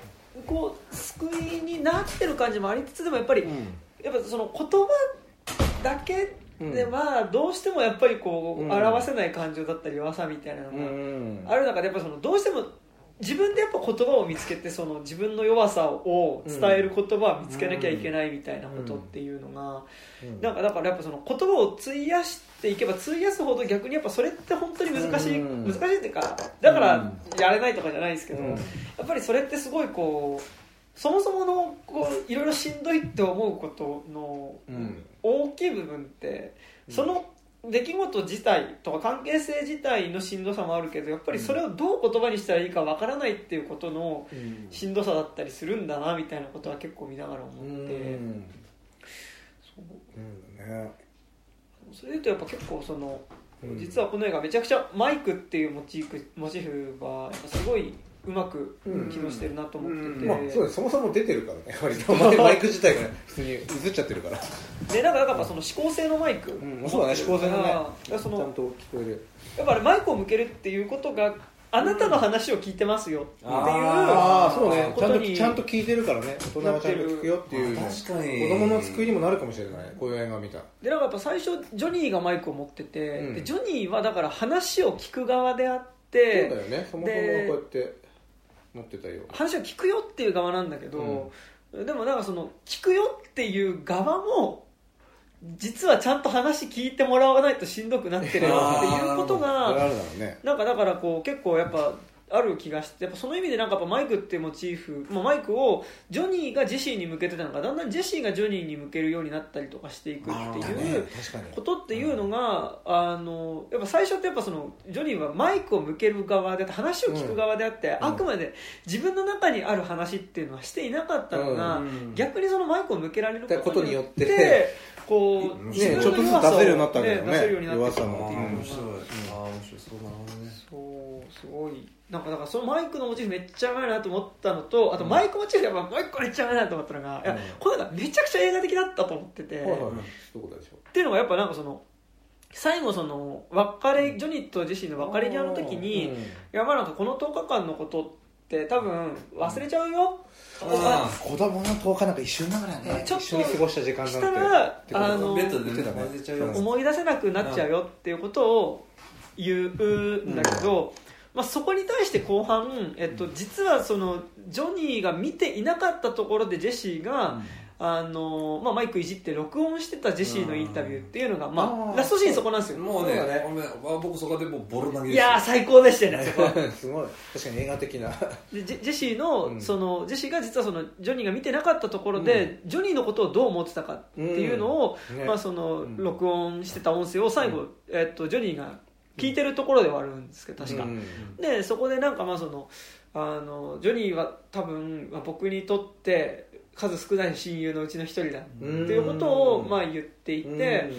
こう救いになってる感じもありつつでもやっぱり、やっぱその言葉だけではどうしてもやっぱりこう、うん。表せない感情だったり弱さみたいなのうんうんがある中でやっぱそのどうしても自分でやっぱ言葉を見つけてその自分の弱さを伝える言葉を見つけなきゃいけないみたいなことっていうのが、うん。なんかだからやっぱその言葉を費やしていけば費やすほど逆にやっぱそれって本当に難しい、うん。難しいっていうかだからやれないとかじゃないですけど、うん。やっぱりそれってすごいこうそもそものこういろいろしんどいって思うことのうん。大きい部分ってその出来事自体とか関係性自体のしんどさもあるけどやっぱりそれをどう言葉にしたらいいかわからないっていうことのうん。しんどさだったりするんだなみたいなことは結構見ながら思って、うん。そううんね。それで言うとやっぱ結構その、うん。実はこの映画めちゃくちゃマイクっていうモチーフモチーフはやっぱすごいうまく機能してるなと思ってて、まあそそもそも出てるからね。割と。マイマイク自体がね普通に映っちゃってるから。でなんかやっぱその指向性のマイク、うんそうだね。指向性のねちゃんと聞こえる。やっぱあれマイクを向けるっていうことがあなたの話を聞いてますよっていう、ああそうね。ちゃんことちゃんと聞いてるからね。大人はちゃんと聞くよっていうね。確かに。子供の救いにもなるかもしれない。こういう映画見たでなんかやっぱ最初ジョニーがマイクを持ってて、うん。でジョニーはだから話を聞く側であっそうてだよね。そもそもこうでやって持ってたよ。話を聞くよっていう側なんだけど、でもなんかその聞くよっていう側も実はちゃんと話聞いてもらわないとしんどくなってるよっていうことがなんかだからこう結構やっぱある気がしてやっぱその意味でなんかやっぱマイクっていうモチーフ、まあ、マイクをジョニーがジェシーに向けてたのがだんだんジェシーがジョニーに向けるようになったりとかしていくってだいう。ことっていうのが、あのやっぱ最初ってやっぱそのジョニーはマイクを向ける側で話を聞く側であって、うん。あくまで自分の中にある話っていうのはしていなかったのが、うん逆にそのマイクを向けられることによってこう、ね自分のちょっとずつ出せるようになったわけだよね。出せるようになって弱さきたも面白いあー面白い。そうなるほどねそうすごいなんかだからそのマイクのモチーフめっちゃうまいなと思ったのとあとマイクモチーフやっぱもう一個めっちゃうまいなと思ったのが、いやうん。これがめちゃくちゃ映画的だったと思ってて、っていうのがやっぱなんかその最後その別れジョニーとジェシーの別れ際の時に、うん。いやまあなんかこの10日間のことって多分忘れちゃうよ、あ子供の10日なんか一瞬だからね。ちょっと一緒に過ごした時間したらあのね。思い出せなくなっちゃうよっていうことを言うんだけど、まあ、そこに対して後半、えっと、実はそのジョニーが見ていなかったところでジェシーが、あのまあ、マイクいじって録音してたジェシーのインタビューっていうのが、まあ、ラストシーンそこなんですよ。もうね僕そこでもうボロ投げいやー最高でしたよね。すごい。確かに映画的な。でジェジェシーの,、うん。そのジェシーが実はそのジョニーが見てなかったところで、ジョニーのことをどう思ってたかっていうのを、まあ、そのうん。録音してた音声を最後、えっと、ジョニーが聞いてるところではあるんですけど確か、うん。でそこでなんかまあそのあのジョニーは多分まあ僕にとって数少ない親友のうちの一人だってうんいうことをまあ言っていて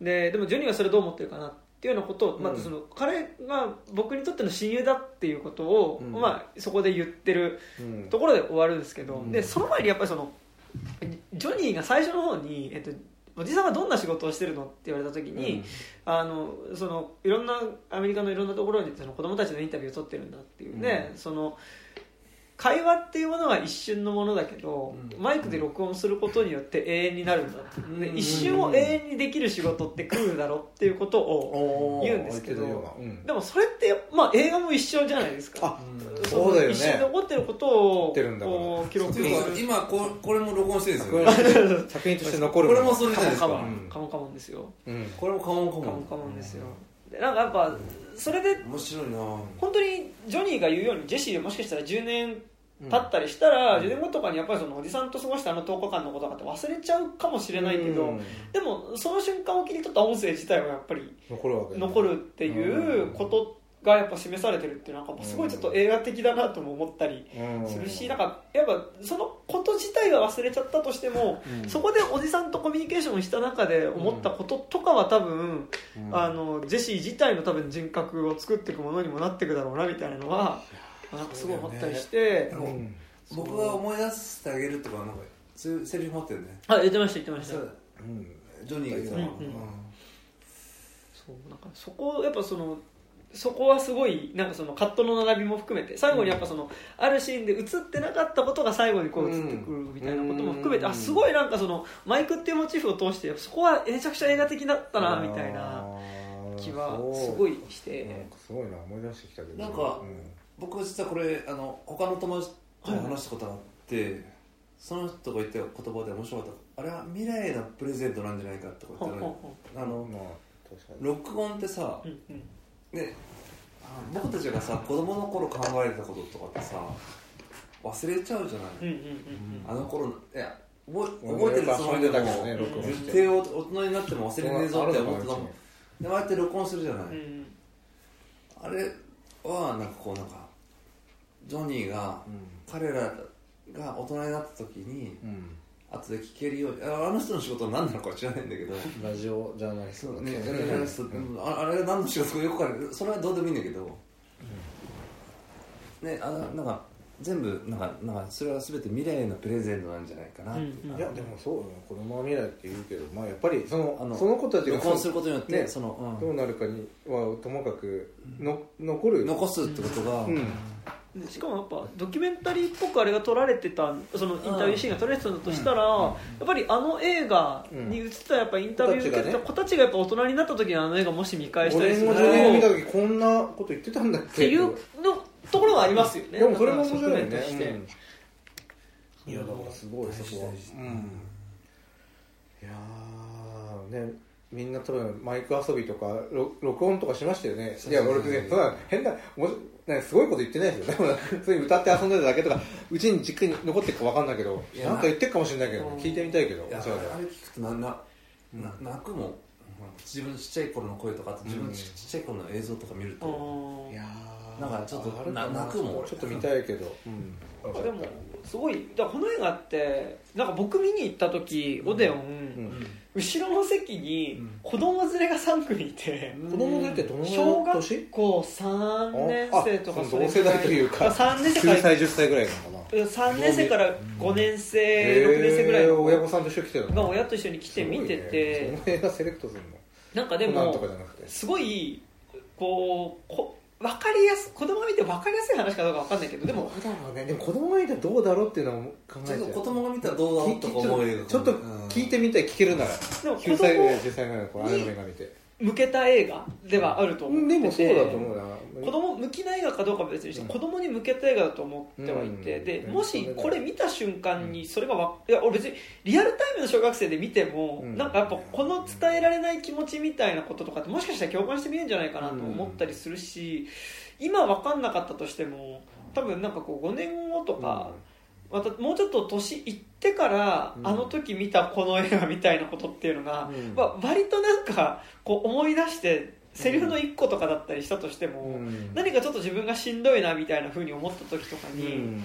ででもジョニーはそれどう思ってるかなっていうようなことを、うん。まあ、その彼が僕にとっての親友だっていうことを、うん。まあ、そこで言ってるうん。ところで終わるんですけど、うんでその前にやっぱりそのジョニーが最初の方に、えっと、おじさんはどんな仕事をしてるのって言われた時に、あのそのいろんなアメリカのいろんなところにその子供たちのインタビューを取ってるんだっていうね、うん。その会話っていうものは一瞬のものだけど、うん。マイクで録音することによって永遠になるんだ。うん。一瞬を永遠にできる仕事って来るだろっていうことを言うんですけどうんでもそれって、まあ、映画も一緒じゃないですかそうだよね一瞬で起こってることをこう記録今ここれも録音してるんですこよ作品として残るこれもそれじゃないですかカモンうんカモンですようんこれもカモンカモンカモンカモンですよでなんかやっぱそれで面白いな。本当にジョニーが言うようにジェシーもしかしたら10年経ったりしたら、10年後とかにやっぱりそのおじさんと過ごしたあの10日間のこととかって忘れちゃうかもしれないけど、うん。でもその瞬間を切り取った音声自体はやっぱり残るっていうことがやっぱ示されてるっていうのはなんかすごいちょっと映画的だなとも思ったりうん。するしなんかやっぱそのこと自体は忘れちゃったとしても、うん。そこでおじさんとコミュニケーションした中で思ったこととかは多分、うん。あのジェシー自体の多分人格を作っていくものにもなっていくだろうなみたいなのはなんかすごい思ったりして、うん。僕が思い出してあげるとかなんかそういうセリフ持ってるね。あ言ってました言ってました。そううん。ジョニーが言ってたうんうんそうなんかそこやっぱそのそこはすごいなんかそのカットの並びも含めて最後にやっぱその、あるシーンで映ってなかったことが最後にこう映ってくるみたいなことも含めて、うん。あすごいなんかそのマイクっていうモチーフを通してそこはめちゃくちゃ映画的だったなみたいな気はすごいして。なんかすごいな思い出してきたけど。なんか僕実はこれあの他の友達と話したことがあって、その人が言った言葉で面白かった。あれは未来のプレゼントなんじゃないかってことあのまあ録音ってさうんうんね。あ僕たちがさ子供の頃考えてたこととかってさ忘れちゃうじゃない、うんうんうんあの頃のいや覚えてるつもりでも絶対大人になっても忘れねえぞって思ってたもん。でもああやって録音するじゃない、うんうん。あれはなんかこうなんかジョニーがう彼らが大人になった時にんうん後で聞けるように。ああの人の仕事は何なのか知らないんだけど。ラジオジャーナリスト。ね、うん。ジャーナリスああれが何の仕事かよくわかんないそれはどうでもいいんだけど、ねあなんか全部なんかなんかそれは全て未来へのプレゼントなんじゃないかなって。いううんうん。いやでもそうよね子供は未来って言うけどまあやっぱりそのあのその子たちが録音することによって、ねその、どうなるかにはともかくの残る。残すってことが、うん。でしかもやっぱドキュメンタリーっぽくあれが撮られてたそのインタビューシーンが撮られてたんだとしたら、やっぱりあの映画に映ったやっぱインタビュー受けてた子たちがやっぱ大人になった時にあの映画もし見返したり5すると年後10年見た時こんなこと言ってたんだっけっていうのところはありますよね。でもそれも面白いね。うん。いやだからすごいそこは。いやーねみんな多分マイク遊びとか録録音とかしましたよね。いや俺ねそんな変なもしねすごいこと言ってないですよ。でも普通に歌って遊んでただけとかうちに実家に残ってるか分かんないけどなんか言ってるかもしれないけどうん。聞いてみたいけどいやあそう。だよれ聞くとななな泣くもん自分ちっちゃい頃の声とかあと自分うん。ちちっちゃい頃の映像とか見ると、うん。いやー。なんかちょっとあるかな。な泣くもん。ちょっと見たいけど。うん。でもすごいだこの映画ってなんか僕見に行った時オデオン、うん。後ろの席に子供連れが3組いて、子供でってどの小学校3年生とかあそ世代というか。3年生9から歳10歳ぐらいかな3年生から5年生、6年生ぐらいの親御さんと一緒に来てるの？が親と一緒に来て見てて、その映画セレクトするの。なんかでもかじゃなくて。すごいこうこ分かりやす子供が見て分かりやすい話かどうか分かんないけどでもどうだろうね。でも子供がいたらどうだろうっていうのを考えちゃう。ちょっと子供が見たらどうだろうとか思う映画ちょっと聞いてみたい。聞けるなら。でも子9歳ぐらい供10歳ぐらいの子アニメが見て向けた映画ではあると思ってて、でもそうだと思うな。子供向きな映画かどうかは別にして、うん。子供に向けた映画だと思ってはいて、うん。うん。でもしこれ見た瞬間にそれがわいや俺別にリアルタイムの小学生で見ても、うん。なんかやっぱこの伝えられない気持ちみたいなこととかってもしかしたら共感してみるんじゃないかなと思ったりするし、今分かんなかったとしても多分なんかこう5年後とか、またもうちょっと年いってから、うん。あの時見たこの映画みたいなことっていうのが、うん。まあ、割となんかこう思い出してセリフの1個とかだったりしたとしても、うん。何かちょっと自分がしんどいなみたいな風に思った時とかに、うん。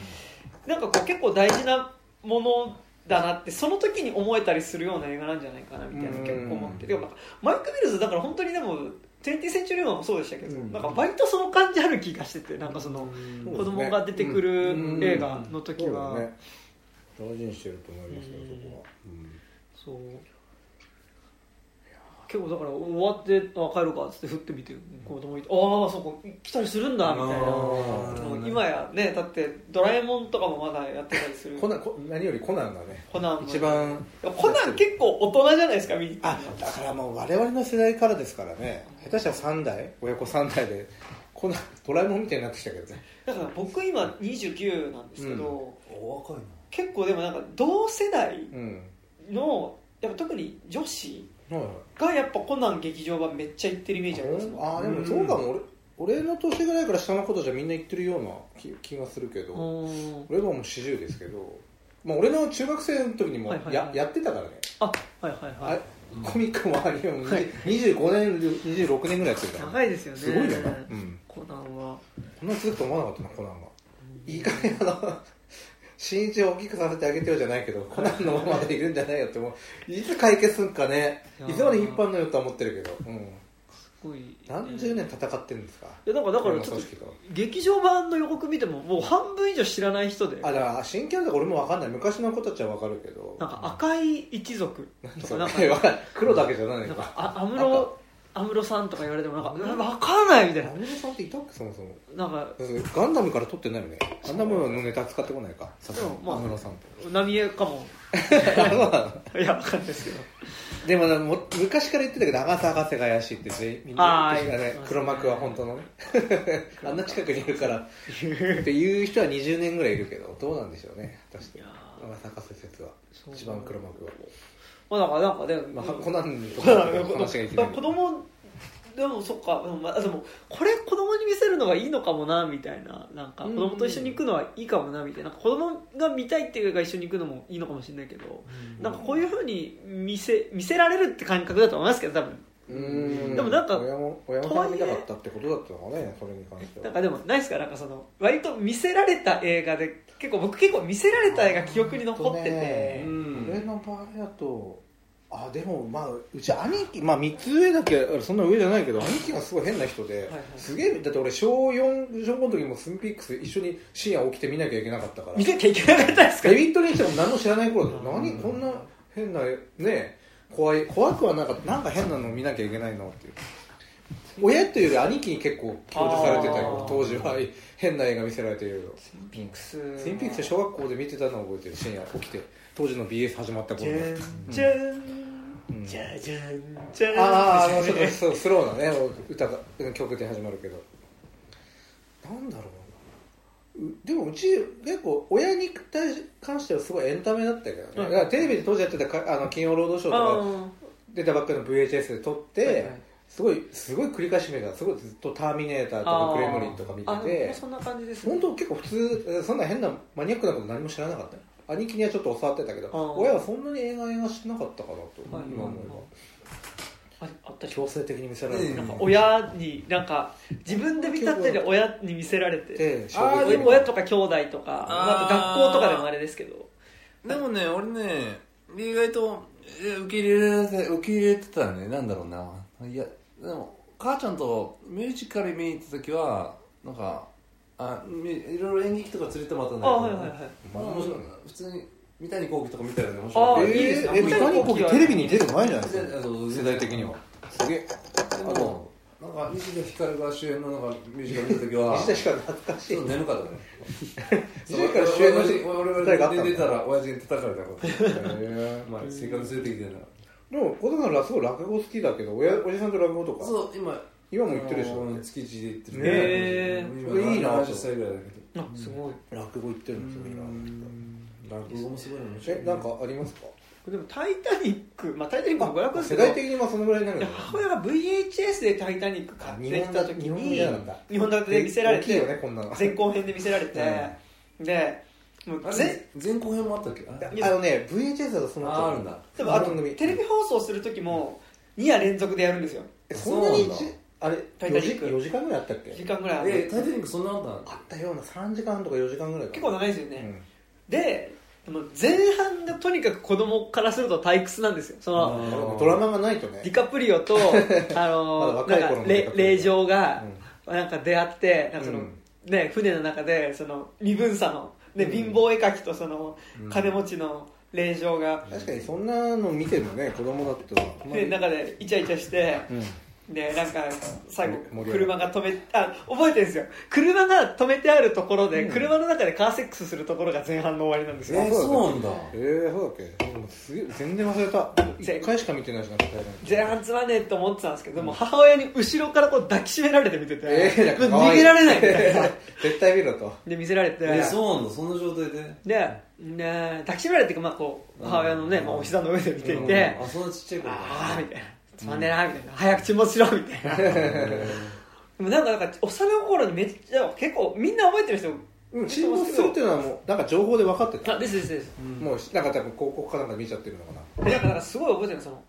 なんかこう結構大事なものだなってその時に思えたりするような映画なんじゃないかなみたいなうん。結構思って。でもなんかマイク・ミルズだから本当にでも20センチュリーマンもそうでしたけど、うん。なんか割とその感じある気がしててなんかその子供が出てくるうん映画の時は、ね。大事にしてると思いますよそこは。そう結構だから終わって「あ帰るか」っつって振ってみて子供いて「ああそこ来たりするんだ」みたいな。今やねだって「ドラえもん」とかもまだやってたりする。コナンこ何よりコナンがね。コナンも一番コナン結構大人じゃないですかみんな。あだからもう我々の世代からですからね。下手したら3代親子3代でコナンドラえもんみたいになってきたけどね。だから僕今29なんですけど、お若いな。結構でもなんか同世代うん。のやっぱ特に女子はいがやっぱコナン劇場版めっちゃ行ってるイメージありますああでもそうかも。俺俺の年ぐらいから下の子たちはみんな言ってるような気気がするけどうん。俺はもう40ですけどまあ俺の中学生の時にもややってたからね。あはいはいはあいコミックもアニメもはい。25年26年ぐらいやってるから。長いですよね。すごいよな。うん。コナンは。こんな続くと思わなかったなコナンがいい加減あの新一を大きくさせてあげてよじゃないけどコナンのままでいるんじゃないよってもういつ解決すんかね。いつまで引っ張るのよとは思ってるけど、うん、すごい。何十年戦ってるんですか？いやだからだからちょっと劇場版の予告見てももう半分以上知らない人で。あだから新キャラとか俺も分かんない。昔の子たちは分かるけど。なんか赤い一族とかなんか 黒だけじゃないなんのか安室さんとか言われてもなんかうん。分かんないみたいな。安室さんっていたっけ？そもそも。なんかガンダムから撮ってないよね。ガンダムのネタ使ってこないか。さすが安室さんって。浪江かも。いや分かんないですけど。でもねも昔から言ってたけど長瀬博士が怪しいってみんな言ってたね。黒幕は本当のね。あんな近くにいるから。っていう人は20年ぐらいいるけどどうなんでしょうね果たして。長瀬博士説は。一番黒幕は、まあだからなんかね、まあ、コナンと子かの話がいきなり供でもそっかでも,、まあ、でもこれ子供に見せるのがいいのかもなみたいな。なんかうん。子供と一緒に行くのはいいかもなみたいな。なんか子供が見たいっていうか一緒に行くのもいいのかもしれないけど、なんかこういうふうに見せ見せられるって感覚だと思いますけど多分。うーん。でもなんか親も親御さんが見たかったってことだったのかねそれに関しては。なんかでもないですかなんかその割と見せられた映画で結構僕結構見せられた映画記憶に残ってて、うん俺の場合だとあでもまあうち兄貴まあ3つ上だけどそんな上じゃないけど兄貴がすごい変な人で、はいすげえだって俺小4小5の時もスンピックス一緒に深夜起きて見なきゃいけなかったから。見なきゃいけなかったですか？デビッド・リンチも何も知らない頃でうん。何こんな変なね怖い怖くはなかった。なんか変なの見なきゃいけないのっていう。親というより兄貴に結構強調されてたあよー。当時は変な映画見せられてるツインピックス。ツインピックス小学校で見てたのを覚えてる深夜起きて当時の BS 始まったじ頃のゃんじゃんうんじゃじゃんじゃん。あああのちょっとそうスローなね歌が曲で始まるけど。なんだろうでもうち結構親に関してはすごいエンタメだったけどね、うん。だからテレビで当時やってたかあの金曜ロードショーとか出たばっかりの VHS で撮って、はいはい。すごいすごい繰り返し見た。すごいずっと「ターミネーター」とか「クレムリン」とか見てあてそんな感じですね。本当結構普通そんな変なマニアックなこと何も知らなかった。よ兄貴にはちょっと教わってたけど親はそんなに映画映画しなかったかなと、はい。今思えば。ああった。し強制的に見せられる、うん。なんか親になんか自分で見たって親に見せられてであーでも親とか兄弟とかまあ、あと学校とかでもあれですけど。でもね俺ね意外とえ受け入れられて受け入れてたね。なんだろうな。いやでも母ちゃんとミュージカル見に行った時はなんかあみいろいろ演劇とか連れてもらったんだけど。あはいはいはい。まあ面白いね普通に三谷幸喜とか見たらね面あ白い。ーいいですね。えー、三谷幸喜テレビに出る前じゃないでですか？あそう世代的には。すげえでもなんか西田ひかるが主演のなんかミュージカル見た時は西田ひかる懐かしい。ちょっと眠かったね。西田ひかる主演の俺俺誰があったの？が出てたら親父に叩かれたこと。へまあ生活連れてきてんだーでも小田さんらすごい落語好きだけど親おじさんと落語とか？そう今今も言ってるでしょ？あの築地で行ってる。へー。今それいいな70歳ぐらいだけど。あすごい。落語言ってるんですよ今落語もすごい面白いえなんかありますか？でも「タイタニック」まあ「タイタニック」も娯楽ですけ世ど代的にまあそのぐらいにな。るよね母親が VHS で「タイタニック」買ってきた時日本に日本だ日本立てで見せられて前後編で見せられてでもうぜあれ前後編もあったっけ？あのね VHS だとそのああるんだ。でもあとテレビ放送する時も2夜連続でやるんですよ。えそんなにあれタイタニック？4時間ぐらいあったっけ？時間ぐらいある。えタイタニックそんなあったの？あったような3時間とか4時間ぐらいか結構長いですよね、うん。であの前半がとにかく子供からすると退屈なんですよ。そのあー。ドラマがないとね。ディカプリオと あのまだ若い頃のなんかれディカプリオ令嬢がなんか出会ってなんかその、うん。ね、船の中でその身分差の、ねうん。貧乏絵描きとそのうん。金持ちの令嬢が。確かにそんなの見てるのね子供だって船の中でイチャイチャしてうんでなんか最後車が止めあ覚えてるんですよ。車が止めてあるところで、うん。車の中でカーセックスするところが前半の終わりなんですよ、えーそうなんだ。えー、そうだっけ？でもすげえ全然忘れた。一回しか見てないしな前半つまんねえと思ってたんですけど、もう母親に後ろからこう抱きしめられて見てて、えー逃げられないみたいな。絶対見ろと。で見せられて、えーそうなんだ。そんな状態で？でね抱きしめられてまあこう母親のね、まあ、お膝の上で見ていて、うん。あそんなちっちゃい頃ああみたいなつまんねえなみたいな、早く沈没しろみたいな。でもなんかなんか幼心にめっちゃ結構みんな覚えてる人うん沈没するっていうのはもうなんか情報で分かってた。あですですです。もうなんか多分広告かなんか見ちゃってるのかな。でなんかなんかすごい覚えてるのその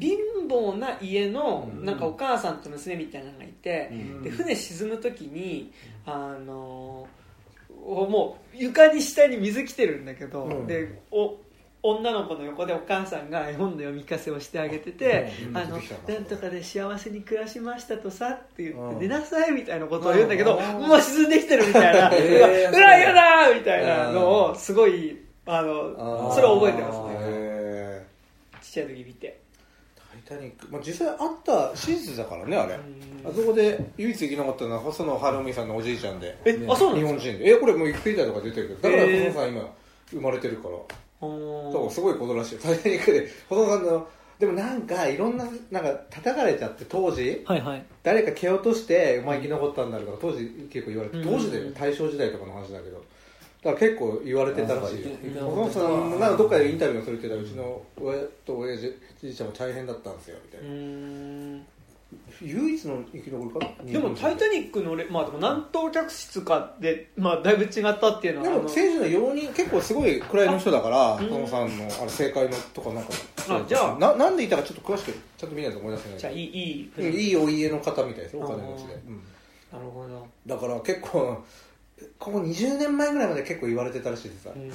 貧乏な家のうん。なんかお母さんと娘みたいなのがいて、うん。で船沈む時にあのおもう床に下に水来てるんだけど、うん。でお女の子の横でお母さんが絵本の読み聞かせをしてあげてて「うん。あのななんとかで幸せに暮らしましたとさ」って言うん。って「寝なさい」みたいなことを言うんだけどうん。もう沈んできてるみたいな「うわへーうわ嫌だ!」みたいなのをすごいあのそれを覚えてますね。へちっちゃい時見て。「タイタニック」まあ、実際あった史実だからねあれ。うん。あそこで唯一生き残ったのは細野晴臣さんのおじいちゃんで。え、ねあ、そうなん日ですか？本人で。えこれもうウィキペディアとか出てるけど。だから細野さん今生まれてるからそうすごいことらしい。よタイタニックで。細野さんのでもなんかいろんななんか叩かれちゃって当時。はいはい。誰か蹴落としてお前生き残ったんだろうとか当時結構言われてうん。当時で大正時代とかの話だけど。だから結構言われてたらしいよ。あ細野さんがどっかでインタビューをされてたうちの親と親父じいちゃんも大変だったんですよみたいうな、ん。唯一の生き残りか？なでも、タイタニックのレ、まあでも何等客室かで、まあだいぶ違ったっていうのは、でもあの政治の容認結構すごい位の人だからうん。トモさんのあの正解のとかなんか。あじゃあ。ななんでいたかちょっと詳しくちゃんと見ないと思い出せないじゃあいい、いい。うんいいお家の方みたいです。よお金持ちで、あうん。なるほど。だから結構ここ20年前ぐらいまで結構言われてたらしいでさう、ん。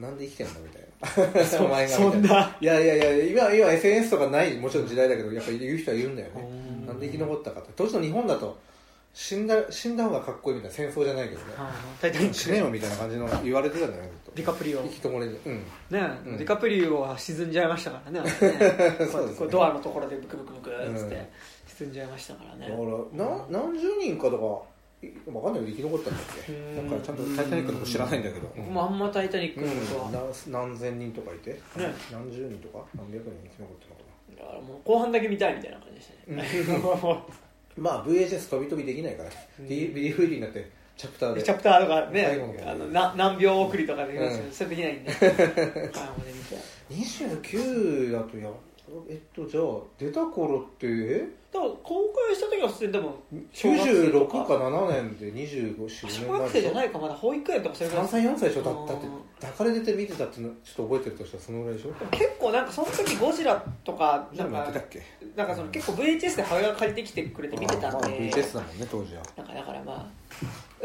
なんで生きてんの？みたいな。そ お前がそんな。いやいやいや今今 SNS とかないもちろん時代だけどやっぱり言う人はいるんだよね。うん。なんで生き残ったかって当時の日本だと死んだ死んだ方がかっこいいみたいな戦争じゃないけどね。あータイタニック。死ねよみたいな感じの言われてたんだよねディカプリオ。引きこもりでうん。ね、うん。ディカプリオは沈んじゃいましたからね。そうですね。こドアのところでブクブクブクっつっうん。て沈んじゃいましたからだからね。な何十人かとかいわかんないけど生き残ったんだっけ？うんなんかちゃんと「タイタニック」のこと知らないんだけど。僕もあんまタイタニックうのことは。ん、何何千人とかいて、ね。何十人とか？何百人生き残ってるのかだからもう後半だけ見たいみたいな感じでしたね。なまあ VHS 飛び飛びできないから、うん。DVD になってチャプターで。チャプターとか最ねあのな何秒送りとかできますけど、うん。それできないんで。あ もうで見て。29だとやえっとじゃあ出た頃ってえ？だから公開した時は普通にでも小学生と96か7年で25小年学生じゃないいかまだ保育園とかそれぐらい3歳4歳でしょ？だだって抱かれてて見てたっていうのちょっと覚えてるとしたらそのぐらいでしょ？結構なんかその時ゴジラとかなんかなんかその結構 VHS で母親が借りてきてくれて見てたんまあで VHS だもんね当時は。なんかだからま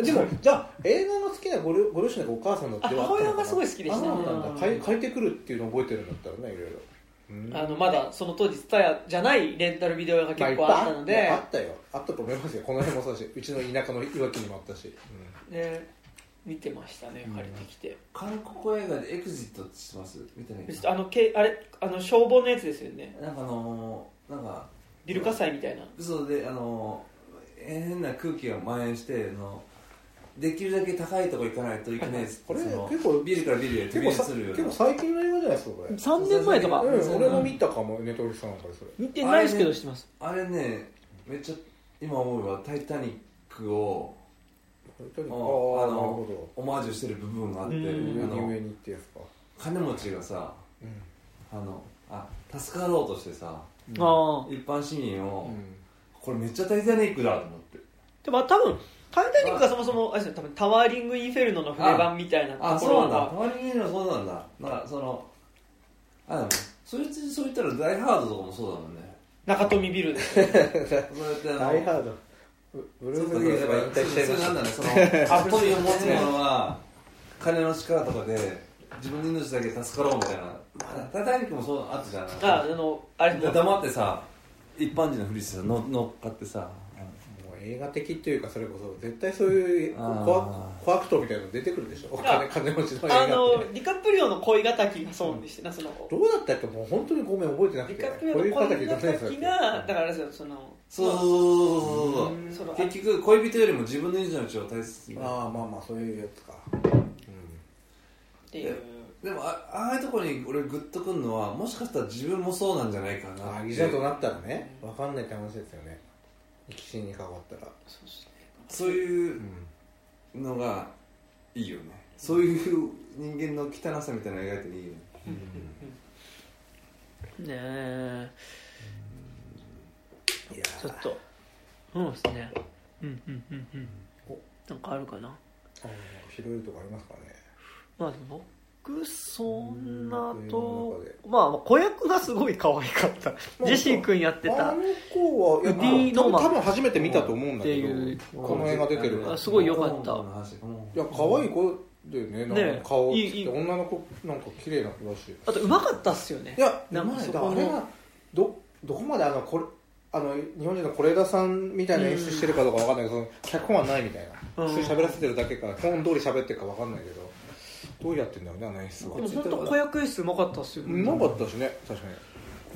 でもじゃあ映画の好きなご両ご両親のお母さんだってあ母親がすごい好きでしたあそうなんうんだ借りてくるっていうのを覚えてるんだったらねいろいろ。うんああのまだその当時 TSUTAYA じゃないレンタルビデオが結構あったので、まああったよ。あったと思いますよ。この辺もそうだしうちの田舎のいわきにもあったし、で見てましたねうん。借りてきて、韓国映画でエグジットって知ってます？見てないあのけあれあの消防のやつですよね。なんかあのーなんかビル火災みたいな。嘘であのー変な空気が蔓延してあのできるだけ高いとこ行かないといけないです。これ結構ビルからビルへ飛び結構さ移るような。結構最近の映画じゃないですかこれ。3年前とか。うん、俺も見たかもネットフリックスなんかでそれ。見てないですけど知ってますあれねめっちゃ今思えば「タイタニック」を本当にあああなるほのオマージュしてる部分があって上にってやつか。金持ちがさうんあのあ助かろうとしてさうん。一般市民を、うん。これめっちゃタイタニックだと思って。でも多分タイタニックがそもそもあれですよ多分タワーリング・インフェルノの船版みたいなあところそうなんだ。がたまに見るのそうなんだ。なんかそのあでもそいつそう言ったらダイハードとかもそうだもんね。中富ビルで。すよねそうやってあのダイハード。ブブルース・そうかリーズが引退しちゃいました。そうなんだねそのかっこいいを持つ者は金の力とかで自分の命だけ助かろうみたいな。まあタイタニックもそうあったじゃん。ああのあれで黙ってさ一般人のふりしてさ乗乗っかってさ映画的っていうかそれこそ絶対そういうあー。コアコアクトみたいなの出てくるでしょ？おあ金金持ちの映画あって。のディカプリオの恋敵がそうでしてなそのどうだった？っけもう本当にごめん覚えてなくて。ディカプリオの恋敵がだからあれですよそのそうそうそうそううんその結局恋人よりも自分の命を大切にああまあまあそういうやつかっていうでもあああいうところに俺グッとくるのはもしかしたら自分もそうなんじゃないかなあいざとなったらね分かんないって話ですよね生き死に関わったら。そうですね。そういうのがいいよね。そういう人間の汚さみたいなの描いていいよね。ねえ。いやちょっと。そうですね。うんうんうんうん。お。なんかあるかな。あ広いとこありますかね。まあでも僕そんなうんと映まあ子役がすごい可愛かった。ジェシー君やってた。あの子はいやウディノーマン多分初めて見たと思うんだけどこの映画出てるから。あすごい良かった。いや可愛い子だよね。なんねか顔って女の子なんか綺麗な子だし。あとうまかったっすよね。いやなんか。うまいそこのだあれがどどこまであのこれあの日本人の是枝さんみたいな演出してるかどうかわかんないけど、その脚本はないみたいな、うん。普通に喋らせてるだけか本通り喋ってるかわかんないけどどうやってんだろうねあの演出は。でも本当子役演出うまかったっすようまかったしね確かに。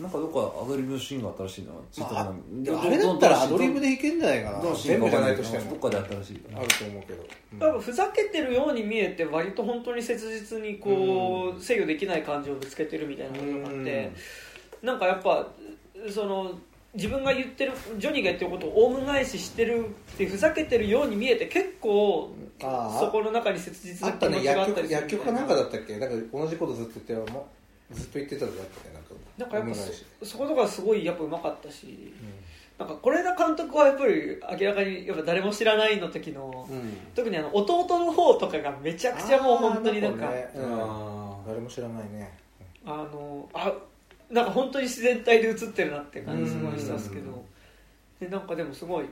なんかどっかアドリブシーンがあったらしいなツイッターかなまあ、あれだったらアドリブでいけんじゃないかな。どのシーンか全部じゃわかんないとしてもどどっかであったらしいあると思うけど、うん多分ふざけてるように見えて割と本当に切実にこう制御できない感情をぶつけてるみたいなところがあってなんかやっぱその自分が言ってるジョニーが言ってることをオウム返ししてるってふざけてるように見えて結構そこの中に切実な気持ちがあったりする薬局かなんかだったっけ？なんか同じことずっと言ってもずっと言ってたんだってなんかなんかやっぱそそことかすごいやっぱうまかったしなんか是枝監督はやっぱり明らかにやっぱ誰も知らないの時のうん、うん特にあの弟の方とかがめちゃくちゃもう本当になんかねうんあ誰も知らないね。あのあなんか本当に自然体で映ってるなって感じすごいしたんですけうんどでなんかでもすごい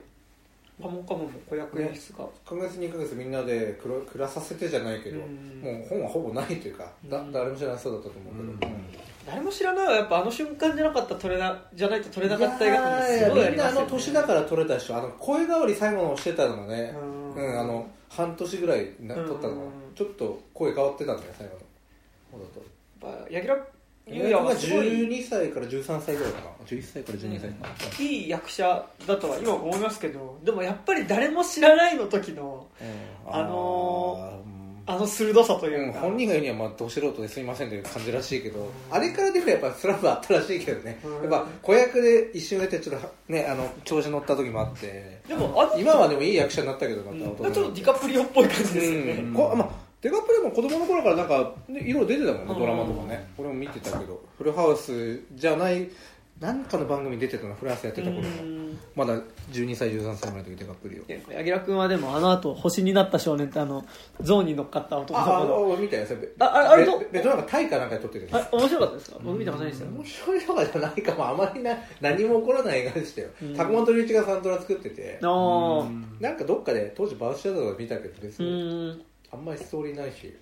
カモンカモンも子役演出が、1ヶ月2ヶ月みんなで暮ら暮らさせてじゃないけど、うんもう本はほぼないというか、だうん誰も知らなそうだったと思うけど、うん誰も知らないはやっぱあの瞬間じゃなかったら撮れなじゃないと撮れなかった映画館がすごいあいやみんなありますよ、ね、の年だから撮れたでしょあの声変わり最後のしてたのがねううんん、あの半年ぐらいなったのがちょっと声変わってたんだよ最後の。方だと。やっぱ柳楽優映画が弥はすごい。12歳から13歳ぐらいかな。11歳から12歳かな、いい役者だとは今思いますけどでもやっぱり誰も知らないの時のうん。あのあの鋭さというか、本人が言うにはまあど素人です。いませんという感じらしいけど、あれからでもやっぱスランプあったらしいけどね、うん。やっぱ子役で一瞬やってちょっとねあの調子乗った時もあって。でも今はでもいい役者になったけどまうん。たちょっとディカプリオっぽい感じですよね、うん。こまあデカプレも子供の頃からなんか、ね、色々出てたもんねうん。ドラマとかね。俺も見てたけど。フルハウスじゃない何かの番組に出てたのフランスやってた頃のうん。まだ12歳13歳ぐらいの時デカプリオ。で柳楽君はでもあの後星になった少年ってあのゾーンに乗っかった男のああ子の俺見たよ。それあああれベどベトナムかタイかなんかで撮ってるあ面白かったですか？僕見たことないですよ。面白いとかじゃないかもあまりな何も起こらない映画でしたよ。うん。高本龍一がサントラ作ってて。あー。なんかどっかで当時バースシャドウで見たけど別うにんあんまりストーリーないし。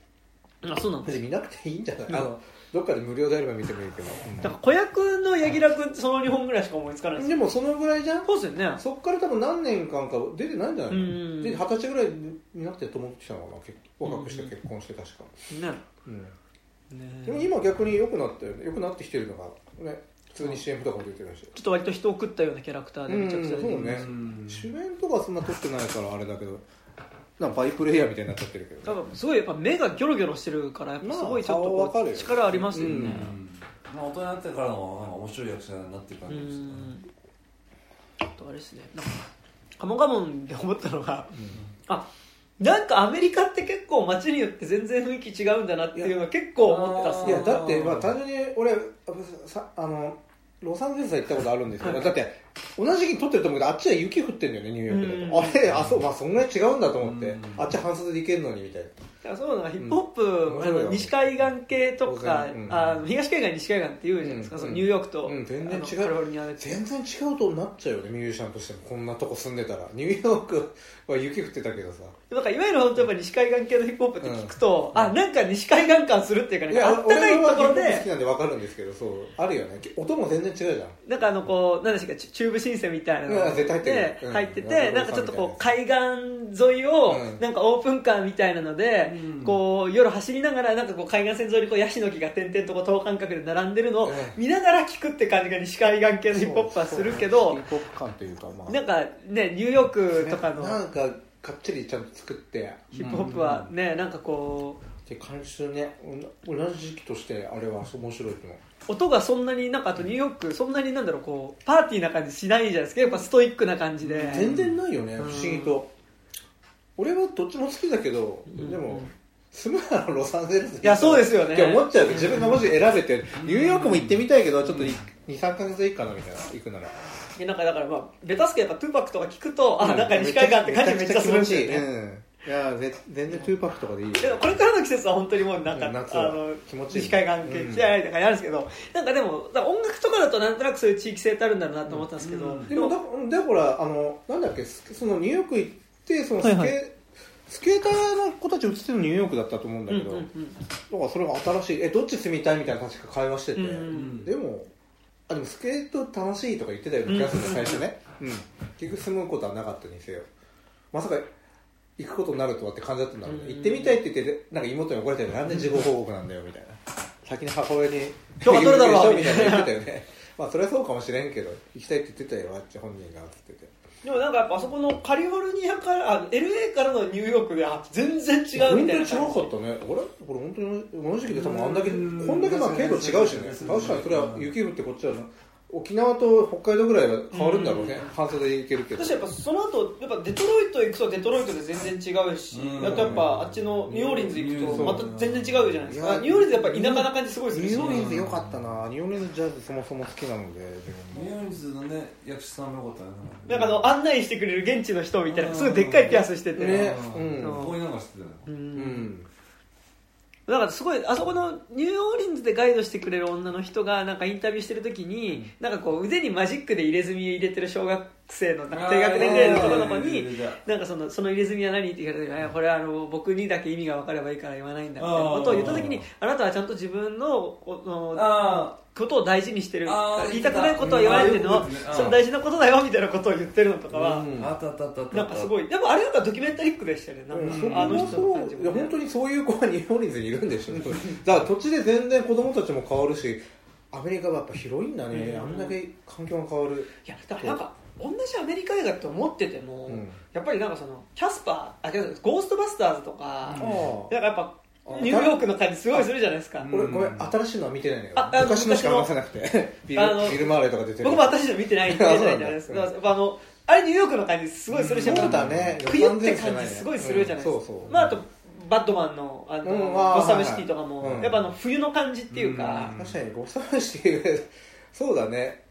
あそうなんです見なくていいんじゃない？あのどっかで無料であれば見てもいいけど。だから子役の柳楽君ってその2本ぐらいしか思いつかない。ですでもそのぐらいじゃん。そうですよね。そっから多分何年間か出てないんじゃない？の二十歳ぐらいになって友達来たのかな結若くして結婚して確か、ね。うん。ね。でも今逆に良くなったよね。良くなってきてるのがね普通に CM とかも出てるし。ちょっと割と人を食ったようなキャラクターでめちゃくちゃ出てうんそうね。うん主演とかそんな撮ってないからあれだけどなんかバイプレイヤーみたいになっちゃってるけど、多分すごいやっぱ目がギョロギョロしてるからやっぱすごいちょっと力ありますよね。うん。まあ大人になってからのなんか面白い役者になってる感うじですね。ん。あとあれですねなんかカモンカモンで思ったのがあなんかアメリカって結構街によって全然雰囲気違うんだなっていうのは結構思ってたっすいやだってまあ単純に俺さあのロサンゼルスは行ったことあるんですけど、はい。だって同じ時期に撮ってると思うけどあっちは雪降ってんだよねニューヨークだと、うん。あれあそうまあそんぐらい違うんだと思って、うん。あっち半袖で行けるのにみたいな。そうなのヒップホップ、うん。あの西海岸系とか、あの東海岸西海岸って言うじゃないですか、うん。そのニューヨークと、うん。全然違う。全然違うとなっちゃうよねミュージシャンとしてもこんなとこ住んでたら。ニューヨークは雪降ってたけどさ。なんかいわゆる本当やっぱ西海岸系のヒップホップって聞くと、うん。あなんか西海岸感するっていうかねあったかいところ俺はヒップホップ好きでなんで分かるんですけどそうあるよね。音も全然違うじゃん。なんかあのこう何でしたっけチューブシンセみたいなのうん絶対入ってる。でうん。入ってうんてなんかちょっとこう海岸沿いをうん。なんかオープンカーみたいなのでうん。こう夜走りながらなんかこう海岸線沿いにこうヤシの木が点々とこう等間隔で並んでるのをうん。見ながら聴くって感じが西海岸系のヒップホップはするけどヒップホップ感というかまあ。なんかねニューヨークとかのなんかかっちりちゃんと作って。ヒップホップはねなんかこうって感じするね同じ時期としてあれは面白いと思う音がそんなになんかあとニューヨークそんなになんだろうこうパーティーな感じしないじゃないですか。やっぱストイックな感じで。全然ないよね、うん。不思議と。俺はどっちも好きだけど、ん。でも住むならロサンゼルスいやそうですよね。って思っちゃう自分がもし選べてニューヨークも行ってみたいけどちょっと23か月でいいかなみたいな行くなら。でなんかだからまあベタですけどやっぱトゥーパックとか聞くとあなんか西海岸って感じめっちゃするんですよねいやぜ全然トゥーパックとかでいいよ。でもこれからの季節は本当にもうなんか、うん夏はあの気持ちいい。西海岸系うん。じゃないとかやるんですけど、なんかでも音楽とかだとなんとなくそういう地域性ってあるんだろうなと思ったんですけど、うん。でもだだからあのなんだっけスそのニューヨーク行ってそのスケ,、はいはい。スケーターの子たち映ってるのニューヨークだったと思うんだけど、うんうんうん。だからそれが新しいえどっち住みたいみたいな確か会話してて、うんうんでもあでもスケート楽しいとか言ってたような気がするんだ、最初ね、うん、結局住むことはなかったにせよ。まさか行くことになるとはって感じだったんだろうね、うん。行ってみたいって言ってなんか妹に怒られたよねなんで事後報告なんだよみたいな。先に母親に今日はどれだろみたいな言ってたよね。まあそれはそうかもしれんけど行きたいって言ってたよあっち本人がって言ってて。でもなんかやっぱあそこのカリフォルニアからあ LA からのニューヨークであ全然違うみたいな。本当に違かったね。これ？これ本当に同じ時期で多分あんだけこうん。んだけまあ経度違うしね。確かにそれは雪降ってこっちはな沖縄と北海道ぐらいは変わるんだろうね。半袖で行けるけど。私やっぱその後やっぱデトロイト行くとデトロイトで全然違うし、うん。あとやっぱあっちのニューオーリンズ行くとまた全然違うじゃないですか。ニューオーリンズやっぱ田舎な感じすごいするし。ニューオーリンズ良かったな。ニューオーリンズジャズそもそも好きなのでニューオーリンズのね役者さんもよかったね。なんかあの案内してくれる現地の人みたいなすごいでっかいピアスしてて、ね。ううん。んこういうのが知ってたよ。ううんんだからすごいあそこのニューオーリンズでガイドしてくれる女の人がなんかインタビューしてる時になんかこう腕にマジックで入れ墨入れてる小学生のなんか低学年ぐらいの男の子になんかそのその入れ墨は何？って言われてこれはあの僕にだけ意味が分かればいいから言わないんだみたいなことを言った時にあなたはちゃんと自分のこのあことを大事にしてる。言いたくないことは言わないっていうのそれ大事なことだよみたいなことを言ってるのとかは、うんああったあったあったあった。なんかすごい。でもあれなんかドキュメンタリックでしたよね。なんか、うんあの人の感じも、ね、いや本当にそういう子がニューオーリンズにいるんでしょだから土地で全然子供たちも変わるしアメリカはやっぱ広いんだね、うん。あんだけ環境が変わる。いやだからなんか同じアメリカ映画って思ってても、うん。やっぱりなんかそのキャスパーあゴーストバスターズとか、あなんかやっぱあニューヨークの感じすごいするじゃないですか。これごめん新しいのは見てないのよ。ああの昔のしか話せなくて。ビルあのビル・マーレとか出てる。僕も私の見てないんで見てないんじゃないですかあのあれニューヨークの感じすごいするし、そうやっぱだね冬って感じすごいするじゃないですか、うんそう。そうまあ、あとバッドマンのあの、うん。ゴッサムシティとかも、はいはい。うん。やっぱあの冬の感じっていうか、うん。確かにゴッサムシティ そうだね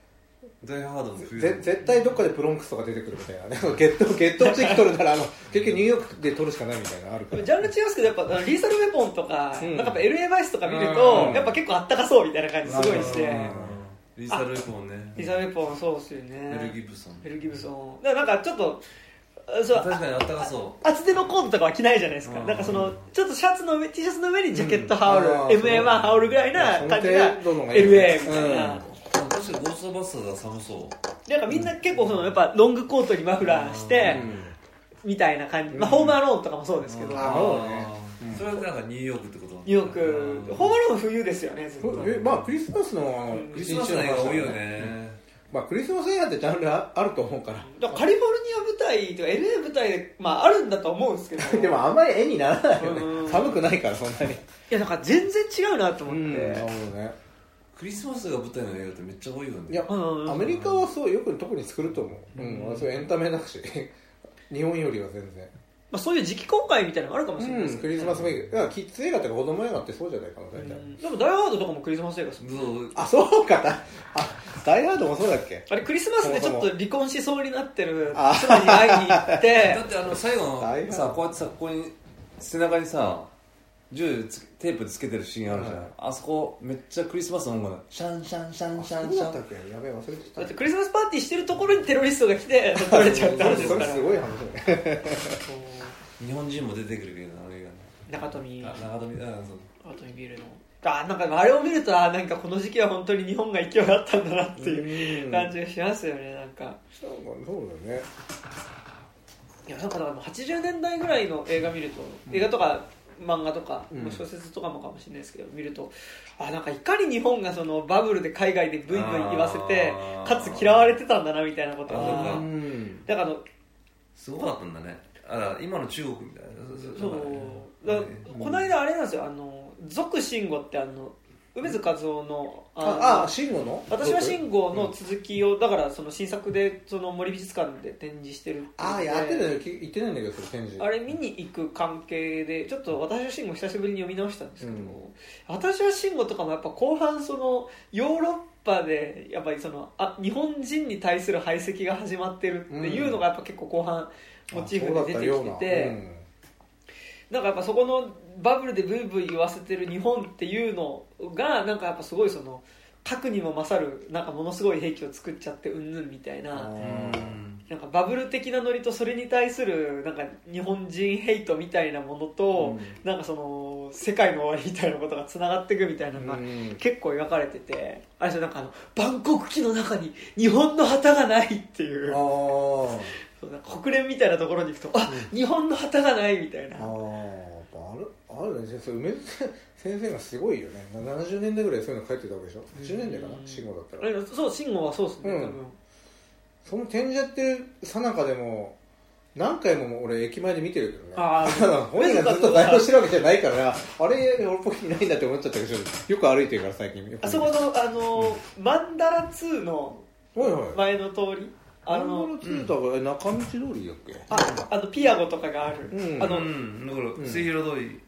ダイハードの冬ぜ絶対どっかでブロンクスとか出てくるみたいなね。ゲットーゲットー地域取るならあの 結局ニューヨークで取るしかないみたいな。のあるからジャンル違いますけどやっぱリーサルウェポンとか、うん。なんかやっぱ LA バイスとか見ると、うん。やっぱ結構あったかそうみたいな感じすごいして、うんリーサルエポンね。リーサルウェポンそうですよね。メル・ギブソン。メル・ギブソン。だからなんかちょっとあそう確かにあったかそ厚手のコートとかは着ないじゃないですか、うん。なんかそのちょっとシャツの上 T シャツの上にジャケット羽織る、うん。あー MA1 羽織るぐらいな感じが LA みたいな、う確かにゴーストバスターズは寒そう。なんかみんな結構そのやっぱロングコートにマフラーして、みたいな感じ、まあ、ホームアローンとかもそうですけど、うん。ニあそうねそれはなんかニューヨークってこと？ューヨーク、ホームアローン冬ですよねずっと。そうえまあクリスマスのあのクリスマスの映画多いよね。まあクリスマス映画ってジャンルああると思うから。だからカリフォルニア舞台とか LA 舞台で、まあ、あるんだと思うんですけど。でもあんまり絵にならないようん。ね寒くないからそんなに。いやだから全然違うなと思って、なるほどねクリスマスが舞台の映画ってめっちゃ多いよね。いやうんアメリカはそうよく特に作ると思う、うんそうエンタメだし。日本よりは全然。まあ、そういう時期公開みたいなのもあるかもしれない。ですうん、クリスマス映画いやキッズ映画とか子供映画ってそうじゃないかな大体、うんでも「ダイ・ハード」とかもクリスマス映画ですもんそう。あそうか。だあダイハードもそうだっけ？あれクリスマスでちょっと離婚しそうになってるあ妻に会いに行って。だってあの最後のさこうやってさここに背中にさ銃つテープでつけてるシーンあるじゃん、はい。あそこめっちゃクリスマスの音楽シャンシャンシャンシャンシャン。ったっけやべえ忘れてた。だってクリスマスパーティーしてるところにテロリストが来て 取れちゃうって話ですそかられすごい話だね日本人も出てくるけどあの映中富画ね。あ長友あそう。中富ビールの。あなんかあれを見るとあなんかこの時期は本当に日本が勢いあったんだなっていううん。感じがしますよねなんか。そうそうだよね。いやなんかだから80年代ぐらいの映画見ると、映画とか漫画とか、小説とかもかもしれないですけど見るとあなんかいかに日本がそのバブルで海外でブイブイ言わせてかつ嫌われてたんだなみたいなことあがー。うん。だからすごかったんだね。あら今の中国みたいな。そう。だこの間あれなんですよあの「俗慎吾」ってあの梅津和夫のあのああ慎吾の？私は慎吾の続きをだからその新作でその森美術館で展示してるああやってるのき言ってないんだけどそれ展示。あれ見に行く関係でちょっと私は慎吾久しぶりに読み直したんですけど、うん。私は慎吾とかもやっぱ後半そのヨーロッパでやっぱりそのあ日本人に対する排斥が始まってるっていうのがやっぱ結構後半モチーフで出てきてて、なんかやっぱそこのバブルでブイブイ言わせてる日本っていうのがなんかやっぱすごいその核にも勝るなんかものすごい兵器を作っちゃってうんぬんみたいななんかバブル的なノリとそれに対するなんか日本人ヘイトみたいなものと、なんかその世界の終わりみたいなことがつながっていくみたいなのがうん。結構描かれててあれですよなんかあのバンコク機の中に日本の旗がないっていう。あそうなんか国連みたいなところに行くとあ日本の旗がないみたいな。あああるあるね。それ梅津先生がすごいよね。70年代ぐらいそういうの書いてたわけでしょ？10年代かな？うん。慎吾だったら。あれそう慎吾はそうですね、うん。多分。その展示やってるさなかでも何回も俺駅前で見てるけどね。あた だ本人がずっと在庫してるわけじゃないからあれ俺っぽくないんだって思っちゃったけどよく歩いてるから最近。あそこのあのマンダラ2のはいはい。前の通りああののツータが中道通りだっけ？ああのピアゴとかがある、うん。あの、うんだからん。末広通り。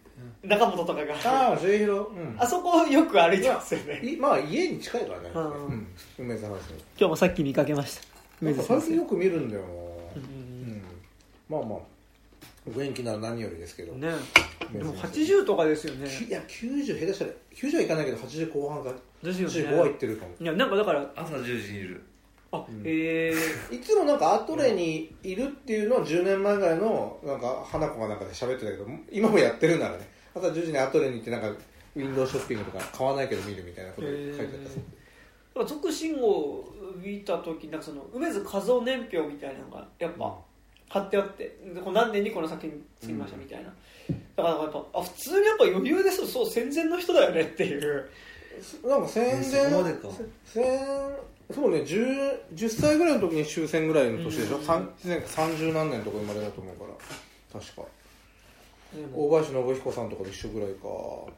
中本とかがある。ああ末広。うん。あそこよく歩いてますよね。いまあ家に近いからね。うん。うん梅沢さん。今日もさっき見かけました。なんか最近よく見るんだよな。ううん。んまあまあお元気なら何よりですけど。ね。でも80とかですよね。いや90下手したら90はいかないけど80後半かですよ95はいっねてるかも。いやなんかだから朝10時にいるあ、ん。ええいつもなんかアトレにいるっていうのは10年前ぐらいのなんか花子がなんかで喋ってたけど今もやってるならね。朝10時にアトレに行ってなんかウィンドウショッピングとか買わないけど見るみたいなこと書いてあったそうだから俗信号を見た時なんかその梅津和夫年表みたいなのがやっぱ貼ってあってでこう何年にこの作品作りましたみたいな、だからやっぱあ普通にやっぱ余裕ですそう戦前の人だよねっていう。なんか戦前戦そうね 10, 10歳ぐらいの時に終戦ぐらいの年でしょ、うん三30何年とか生まれだと思うから。確か。大林信彦さんとかと一緒ぐらいか。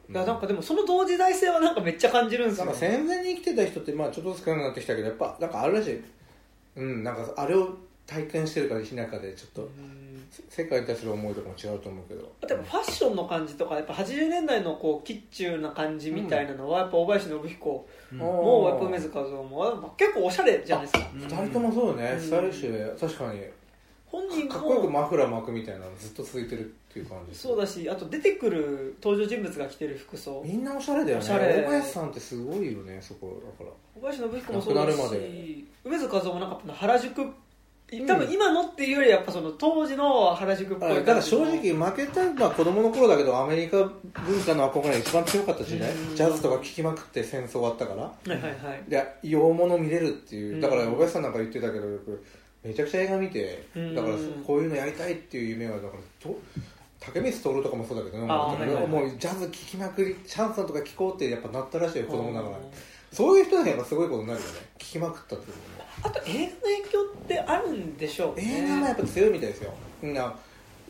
いやなんかでもその同時代性はなんかめっちゃ感じるんですよ。なんか戦前に生きてた人ってまあちょっとずつ少なくなってきたけどやっぱなんかあるらしい。うんなんかあれを体験してるからしなかでちょっと。うん世界に対する思いとかも違うと思うけど。例えばファッションの感じとかやっぱ80年代のこうキッチューな感じみたいなのはやっぱ大林信彦うん。もやっぱ梅津和夫も結構おしゃれじゃないですか。2人ともそうよね、うん。スタイリッシュで確かに。本人かっこよくもマフラー巻くみたいなのずっと続いてるっていう感じ。そうだしあと出てくる登場人物が着てる服装。みんなおしゃれだよね。おしゃれ。大林さんってすごいよねそこだから。小林信彦もそうだし梅津和夫もなんか原宿ん多分今のっていうよりやっぱその当時の原宿っぽいだから正直負けたのは子供の頃だけどアメリカ文化の憧れが一番強かった時代。うん。ジャズとか聴きまくって戦争終わったから。はいはいはい。で洋物見れるっていう。うん。だから小林さんなんか言ってたけどよくめちゃくちゃ映画見てうん。だからこういうのやりたいっていう夢はだからと竹光徹とかもそうだけどね。もうジャズ聴きまくりシャンソンとか聴こうってやっぱなったらしいよ子供ながら。うん。そういう人がやっぱすごいことになるよね。聴きまくったってことねあと映画の影響ってあるんでしょうね。映画もやっぱ強いみたいですよ。みんな。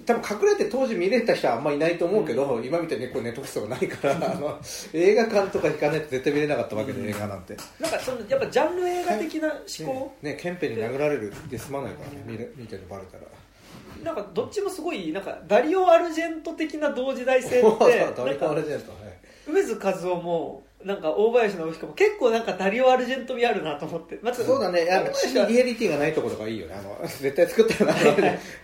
多分隠れて当時見れた人はあんまりいないと思うけど、今みたいにこうネットフリスとかないから あの映画館とか行かないと絶対見れなかったわけで、映画なんて。なんかそのやっぱジャンル映画的な思考、ねねケンペに殴られるで済まないからね見れ見てるバレたら。なんかどっちもすごいなんかダリオ・アルジェント的な同時代性って誰かあれじゃないですかはい。梅津和夫もなんか大林信彦も結構なんかダリオ・アルジェント味あるなと思って。まずそうだね。やっぱ大林はリアリティがないところがいいよね。あの絶対作ったよな。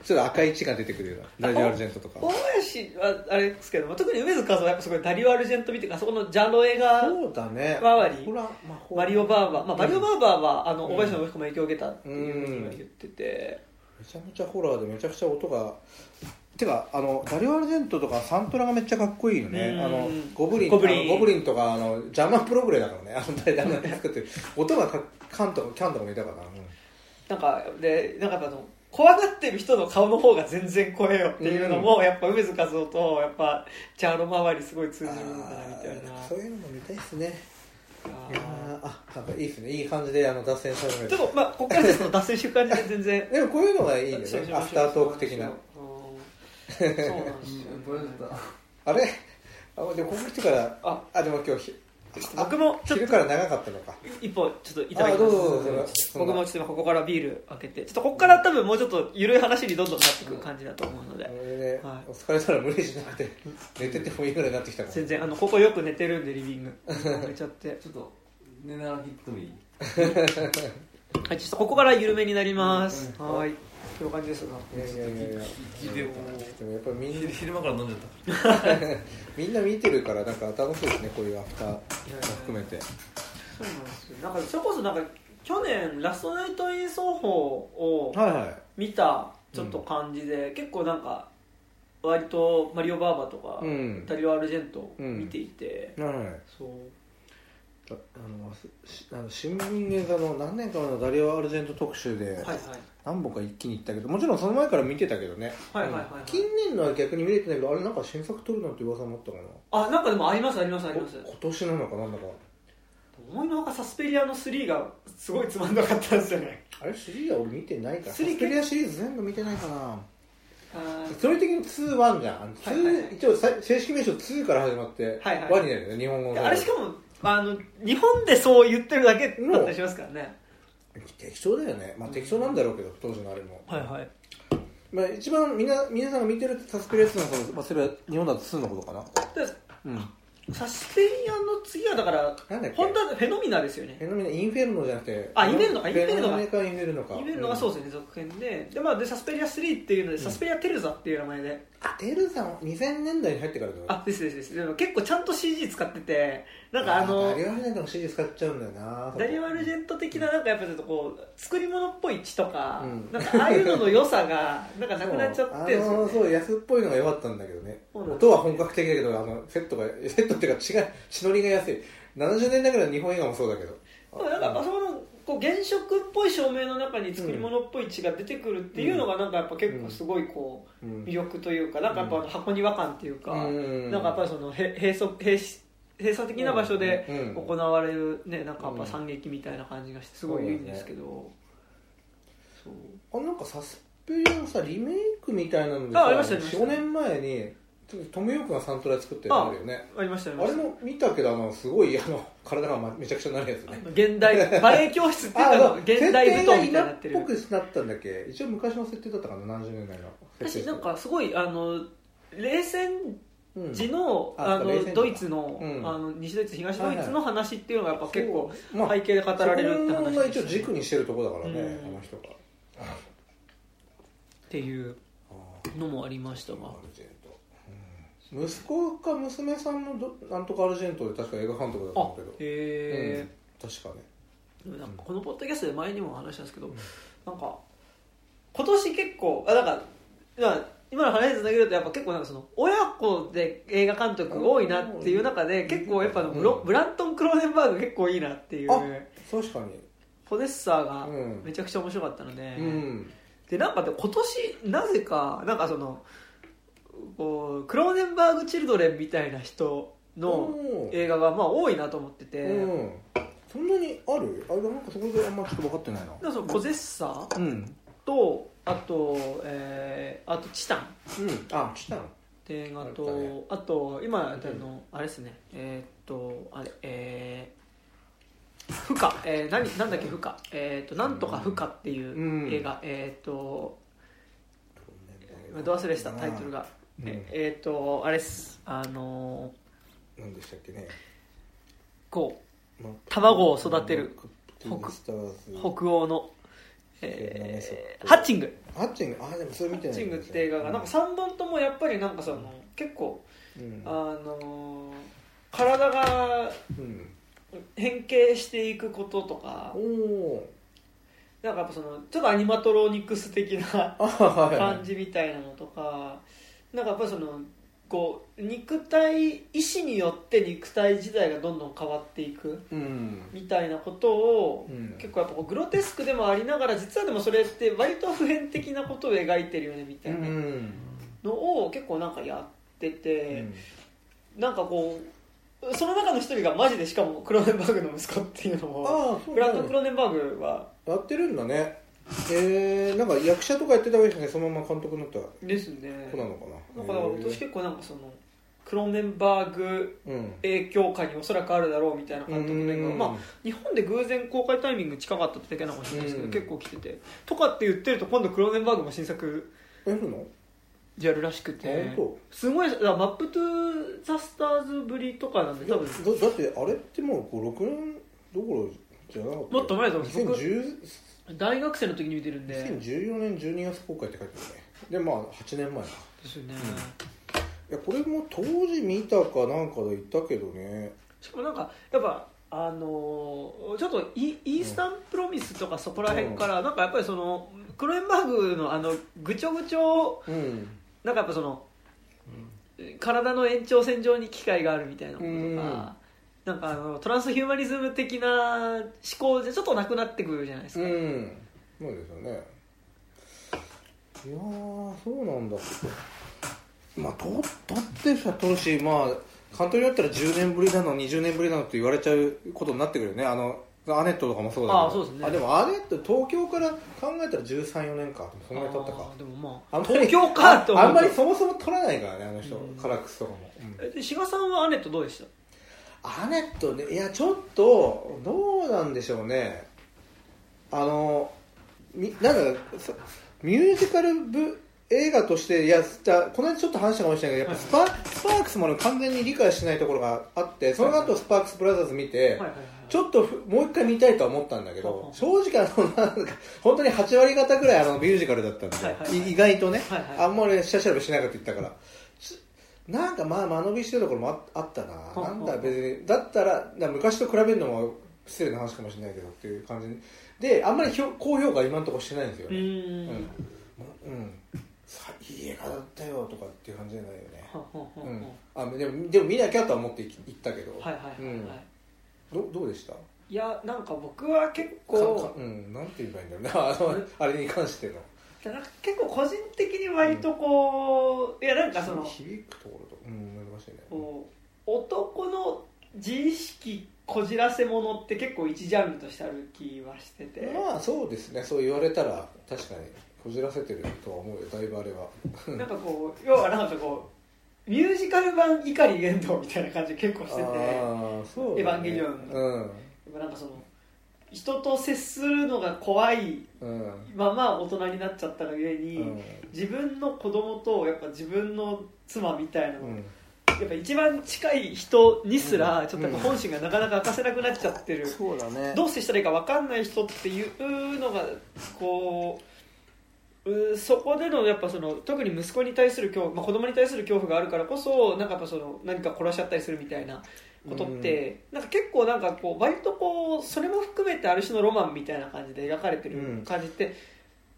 ちょっと赤い血が出てくるようなラジオアルジェントとか。大林はあれですけど特に梅津和夫はやっぱすごいダリオ・アルジェント味っていうかそこのジャンロ映画そうだね。周り。ほら、まあマリオ・バーバー、まあ、マリオ・バーバーはあのうん。大林信彦も影響を受けたっていうふうには言ってて、めちゃめちゃホラーでめちゃくちゃ音がてかあのダリオ・アルジェントとかサントラがめっちゃかっこいいよね。うん。あのゴブリンゴブリン。ゴブリンとかあのジャーマンプログレだからね。あの誰々が作ってる。音がかカンとかキャンとかもいたからな、なんかでなんかあの怖がってる人の顔の方が全然怖えよっていうのも、やっぱ梅津和夫とやっぱチャーロ周りすごい通じるんだなみたいな。そういうのも見たいですね。ああなんかいいですね。いい感じであの脱線されーる。ちょっとまあここからですと脱線していく感じで全然。でもこういうのがいいね。そうしましょうアフタートーク的な。うんそうなんですよあれ？あでもここ来てからあ。あでも今日ひ僕もちょっと。昼から長かったのか。一歩ちょっといただきまあどうぞどう。ぞす僕もちょっと今ここからビール開けてちょっとここから多分もうちょっと緩い話にどんどんなっていく感じだと思うので。はい。お疲れたら無理しなくて寝ててもいいぐらいになってきたから。全然あのここよく寝てるんでリビング。寝ちゃって。ちょっと寝ながら切ってもいい はい、ちょっとここから緩めになります。はい。という感じですが。いやいやいやいや聞いてよでもやっぱりみんな昼昼間から飲んじゃったみんな見てるからなんか楽しいですねこういうアフターも含めてそうなんですよ。なんかそれこそなんか去年ラストナイトイン奏法をはいはい見たちょっと感じで、結構なんか割とマリオバーバとか、うんダリオアルジェント見ていて、はいそう。あのしあの新聞映画の何年か前のダリオ・アルジェント特集で。何本か一気に行ったけどもちろんその前から見てたけどね、はいはいはい近年のは逆に見れてないけどあれなんか新作撮るなんて噂もあったかな？あ、なんかでもありますありますあります。お今年なのかなんだか思いのほかサスペリアの3がすごいつまんなかったんですよね。あれシリーズは俺見てないからサスペリアシリーズ全部見てないかなそれ的に2、1じゃん。あの2はいはいはい一応さ正式名称2から始まって、はいはい1になるよね、日本語の。あれしかもあの日本でそう言ってるだけだったりしますからね。適当だよね。まあ適当なんだろうけど、当時のあれも。はいはい。まあ一番みんな、皆さんが見てるサスペリアスのその、まあそれは日本だと2のことかな。でうん。サスペリアの次はだからなんだっけ？本当はフェノミナですよねフェノミナインフェルノじゃなくて、あインフェルノかインフェルノかフェノミナかインフェルノか。インフェルノがそうですね、続編でで,、まあ、でサスペリア3っていうので、サスペリアテルザっていう名前であ、テルザ、2000年代に入ってからだよ。あですですです。でも結構ちゃんと CG 使っててなんかあのダリオ・アルジェントの CD 使っちゃうんだよな。ダリオ・アルジェント的ななんかやっぱちょっとこう作り物っぽい血とか、うん。なんかああいうのの良さがなんかなくなっちゃって そうあのそう安っぽいのが良かったんだけどね。音は本格的だけどあのセットがセットっていうか違う血のりが安い。70年代ぐらいの日本映画もそうだけど。なんかやっぱそのこう原色っぽい照明の中に作り物っぽい血が出てくるっていうのがなんかやっぱ結構すごいこううん。魅力というかなんかやっぱ箱庭感っていうか、うん。なんかやっぱりそのへ閉塞閉し閉鎖的な場所でうん。行われるねなんかやっぱ惨劇みたいな感じがしてすごいいいんですけど、そうあなんかサスペリアのさリメイクみたいなのでありましたありました。45年前にトム・ヨークがサントラ作ってるのあるよね。ありましたあれも見たけどあのすごいあの体がまめちゃくちゃなるやつね。現代バレエ教室っていうのが現代舞踏みたいになってるっぽくなったんだっけ？一応昔の設定だったかな70年代の私なんかすごいあの冷戦うん時の,、う冷戦時かのドイツの,、うん。あの西ドイツ東ドイツの話っていうのがやっぱ結構背景で語られるってそこ話が一応軸にしてるところだからね、うん。あの人が。っていうのもありましたが息子か娘さんのどなんとかアルジェントで確か映画監督だとあ思うけど。へえ、確かね。なんかこのポッドキャストで前にも話したんですけど、なんか今年結構あなんかまあ今の話につなげるとやっぱ結構なんかその親子で映画監督多いなっていう中でうん結構やっぱブロうん。ブラントン・クローネンバーグ結構いいなっていう。あ確かに。ポデッサーがうん。めちゃくちゃ面白かったので、うん。でなんかで今年なぜかなんかそのこうクローネンバーグ・チルドレンみたいな人のうん映画がまあ多いなと思ってて、うん。そんなにある？あれなんかそこであんまちょっと分かってないな。でそのポゼッサーうん。とあと、えーあとチタン。っうん。あチタン。て映画あったとね。あと今やってるの、あれですね。えーっとあれえー「負荷」えー、何なんだっけ「負荷」えーっと「なんとか負荷」っていう映画、えーっとど忘れしたタイトルが、うん。ええーとあれっす。あの何でしたっけね、ーこま卵を育てる北欧の、えーえーハッチング。ハッチング？あでもそれ見てないハッチングって映画がなんか3本ともやっぱりなんかその結構うん。あのー体がうん。変形していくこととかおおなんかやっぱそのちょっとアニマトロニクス的な感じみたいなのとかなんかやっぱりそのこう肉体意志によって肉体自体がどんどん変わっていくうん。みたいなことを、うん。結構やっぱグロテスクでもありながら実はでもそれって割と普遍的なことを描いてるよねみたういなん。のを結構なんかやってて、なんかこうその中の一人がマジでしかもクローネンバーグの息子っていうのもああそうフランク・クローネンバーグはやってるんだねえー、なんか役者とかやってたわけじゃないそのまま監督になったですね。子なのかな。だから私結構なんかそのクローネンバーグうん。影響下におそらくあるだろうみたいな監督の映画まあ日本で偶然公開タイミング近かったってだけなのかもしれないですけど、うん。結構来ててとかって言ってると今度クローネンバーグも新作やるの？やるらしくあて本すごいマップトゥザスターズぶりとかなんで当多分。だだってあれってもう6年どころじゃなかったもっと前だと思う。僕2010大学生の時に見てるんで。2014年12月公開って書いてあるね。でまあ8年前かですよね、いやこれも当時見たかなんかで言ったけどね。しかもなんかやっぱあのーちょっとイイースタンプロミスとかそこら辺から、なんかやっぱりそのクロエンバーグのあのぐちょぐちょうん。なんかやっぱその、体の延長線上に機械があるみたいなこととうん。か、なんかあのトランスヒューマニズム的な思考じゃちょっとなくなってくるじゃないですか、うんそうですよねいやーそうなんだ。まあ撮撮ってさ撮るしまあ監督によったら10年ぶりなの20年ぶりなのって言われちゃうことになってくるよね。あのアネットとかもそうだけど。あそうですね。あでもアネット東京から考えたら134年かそんなに撮ったか。でもまあ東京かとああんまりそもそも撮らないからねあの人、うん。カラックスとかも、うん。志賀さんはアネットどうでした？アネットねいやちょっとどうなんでしょうね。あのみなんかそミュージカル部映画としていやじゃあこの間ちょっと話したかもしれないけどやっぱスパ,、スパークスもね完全に理解してないところがあってその後スパークスブラザーズ見て、ちょっとふもう一回見たいとは思ったんだけど正直あのなんか本当に8割方ぐらいあのミュージカルだったんで、はいはいはい意外とね、はいはいあんまり下調べしなかっ言ったから。しなんかまあ間延びしてるところもああったな。はなんだ別に。だったらだ昔と比べるのも失礼な話かもしれないけどっていう感じ。であんまりひょ高評価今のところしてないんですようねうん、うん。さいい映画だったよとかっていう感じじゃないよね。うん、あでもでも見なきゃとは思って行ったけど、はいはいはいはい、どどうでした？いやなんか僕は結かか構うん、なんて言えばいいんだろうねあのあれに関してのなんか結構個人的に割とこう、いやなんかその響くところとうん難しいね。こう男の自意識こじらせものって結構一ジャンルとしてある気はしてて、まあそうですね。そう言われたら確かにこじらせてるとは思うよだいぶあれは。なんかこう要はなんかこうミュージカル版怒り言動みたいな感じ結構してて。エヴァンゲリオン。うん。なんかその人と接するのが怖いうん。まま大人になっちゃったがゆえに、うん。自分の子供とやっぱ自分の妻みたいなの、うん。やっぱ一番近い人にすらうん。ちょっと本心がなかなか明かせなくなっちゃってる、そうだね。どう接したらいいか分かんない人っていうのがこううそこでのやっぱその特に息子に対する恐怖、まあ、子供に対する恐怖があるからこそなんかやっぱその何か殺しちゃったりするみたいなことって、なんか結構なんかこう割とこうそれも含めてある種のロマンみたいな感じで描かれてるうん。感じって、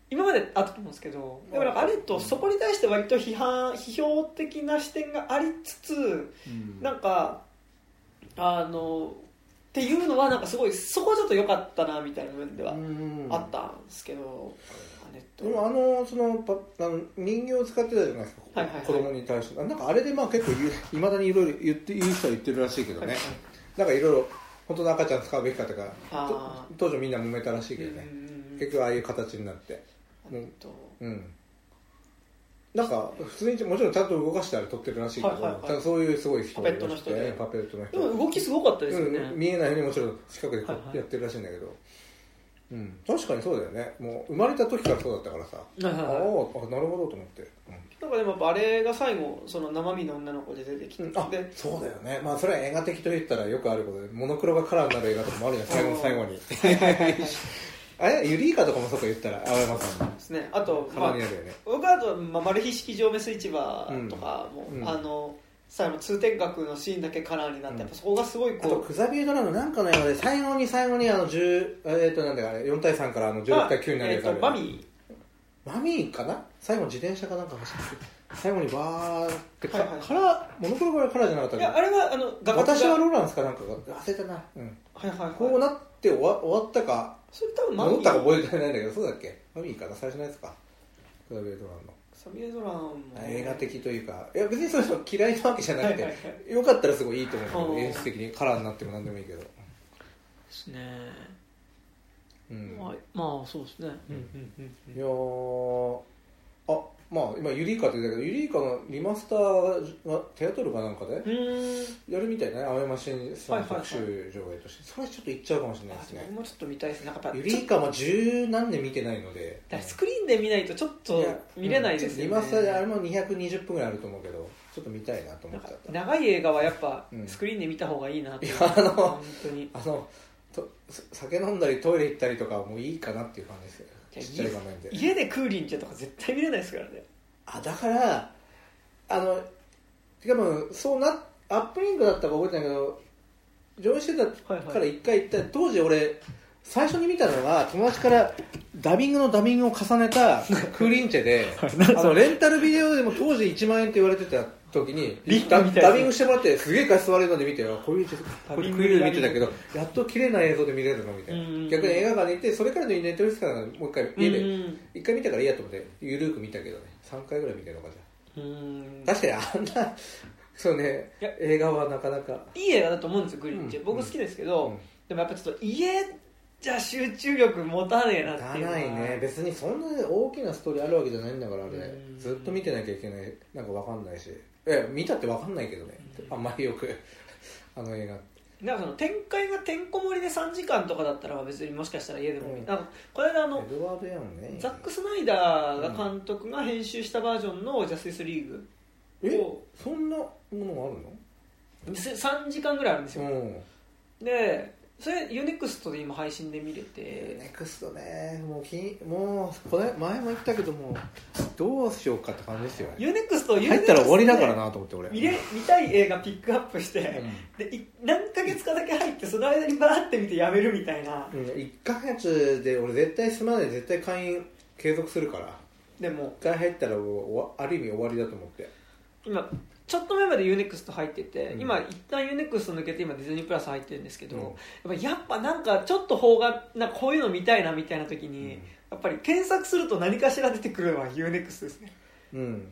今まであったと思うんですけどでもなんかあれとそこに対して割と批判批評的な視点がありつつうん。なんかあのっていうのはなんかすごいそこはちょっと良かったなみたいな面ではうん。あったんですけど、でもあのそのパあの人形を使ってたじゃないですか、はいはいはい。子供に対して。なんかあれでまあ結構いまだにいろいろ言って言う人は言ってるらしいけどね、はい。はいなんかいろいろ本当の赤ちゃん使うべきかとか当時みんな揉めたらしいけどね、うん結局ああいう形になって。うん。なんか普通にもちろんちゃんと動かしてあれ撮ってるらしいけど、はいはいそういうすごい人がパペットの人で。パペットの人でも動きすごかったですよね、うん、見えないようにもちろん。近くでやってるらしいんだけど、うん、確かにそうだよね。もう生まれた時からそうだったからさ。ああはいはいはい。あなるほどと思って、なんかでもやっぱあれが最後その生身の女の子で出てきてうん、あでそうだよね。まあそれは映画的と言ったらよくあること。でモノクロがカラーになる映画とかもあるじゃん最後の最後に。あれ？ユリイカとかもそうか言ったら青山さん。のですね。あと、カまあね、僕はあと、まあ、マル秘式場メス市場とかも、うん。うん。あの最後の通天閣のシーンだけカラーになって、うん。やっぱそこがすごいあとこクザビエドラのなんかの映画で最後に最後にあの10えー、となんだか4対3からあのう16対9になるやつあるバミマミーかな？最後自転車かなんか走って。最後にバーってか、はいはい。カラーモノクロからカラーじゃなかったいやあれはあの画私はローランスかなんかが忘れたな、うん、はいはい。はいこうなって終わ終わったか。それ多分戻ったか覚えてないんだけどそうだっけ？マミーかな？最初のやつか。クザビエドラのサエドランも。映画的というかいや別にそういうの嫌いなわけじゃなくて、はいはいはよかったらすごいいいと思う演出的にカラーになっても何でもいいけど、ですね、うん。まあ、まあそうですね、うんうんうん。いやーあまあ今ユリイカって言ったけどユリイカのリマスターがテアトルかなんかでうんうん。やるみたいね青山新さん特集上映として。それちょっと行っちゃうかもしれないですね。もちょっと見たいですね。ユリイカも十何年見てないので。スクリーンで見ないとちょっと見れないですよね、リマスターであれも220分ぐらいあると思うけどちょっと見たいなと思っちゃった長い映画はやっぱうん。スクリーンで見た方がいいなっていやあの本当に。あのと酒飲んだりトイレ行ったりとかはもういいかなっていう感じです。よちっちゃい画面で。家でクーリンチェとか絶対見れないですからね。あだからあの多分そうなアップリンクだったか覚えてないけど上映してたはいはいから一回行った当時俺最初に見たのは友達からダビングのダビングを重ねたクーリンチェで あのレンタルビデオでも当時1万円って言われてた時にダビングしてもらってすげえ画質悪いので見てあこういうこれクーリンで見てたけどやっと綺麗な映像で見れるのみたいうん。な逆に映画館に行ってそれからのネットフリックスからもう一回家でうん。一回見たからいいやと思ってゆるく見たけどね。3回ぐらい見てるのかじゃうん。確かにあんなそうね映画はなかなか。いい映画だと思うんですよクーリンチェ、うん。僕好きですけど、うん。でもやっぱちょっと家じゃ集中力持たねえなっていうないね。別にそんな大きなストーリーあるわけじゃないんだからあれ。うん。ずっと見てなきゃいけない。なんかわかんないしえ見たってわかんないけどね。あんまりよく あの映画。なんかその展開がてんこ盛りで3時間とかだったら別にもしかしたら家でも見、うん。なんかこれ間あのね。ザック・スナイダーが監督が編集したバージョンの「ジャスティスリーグえ？をそんなものがあるの？3時間ぐらいあるんですよ、うん。でそれ U-NEXT で今配信で見れて。ネクストね。もうきもうこれ前も言ったけどもどうしようかって感じですよ。ねユネクスト入ったら終わりだからなと思って俺。見れ見たい映画ピックアップして、うん。でい何ヶ月かだけ入ってその間にバーって見てやめるみたいな。うん、1ヶ月で俺絶対済まない絶対会員継続するから。でも。1回入ったらある意味終わりだと思って。今ちょっと前まで UNEXT 入ってて、うん。今一旦 UNEXT 抜けて今ディズニープラス入ってるんですけど、うん。やっぱやっぱなんかちょっと方がなんかこういうの見たいなみたいな時に、うん。やっぱり検索すると何かしら出てくるのは UNEXT ですね。うん。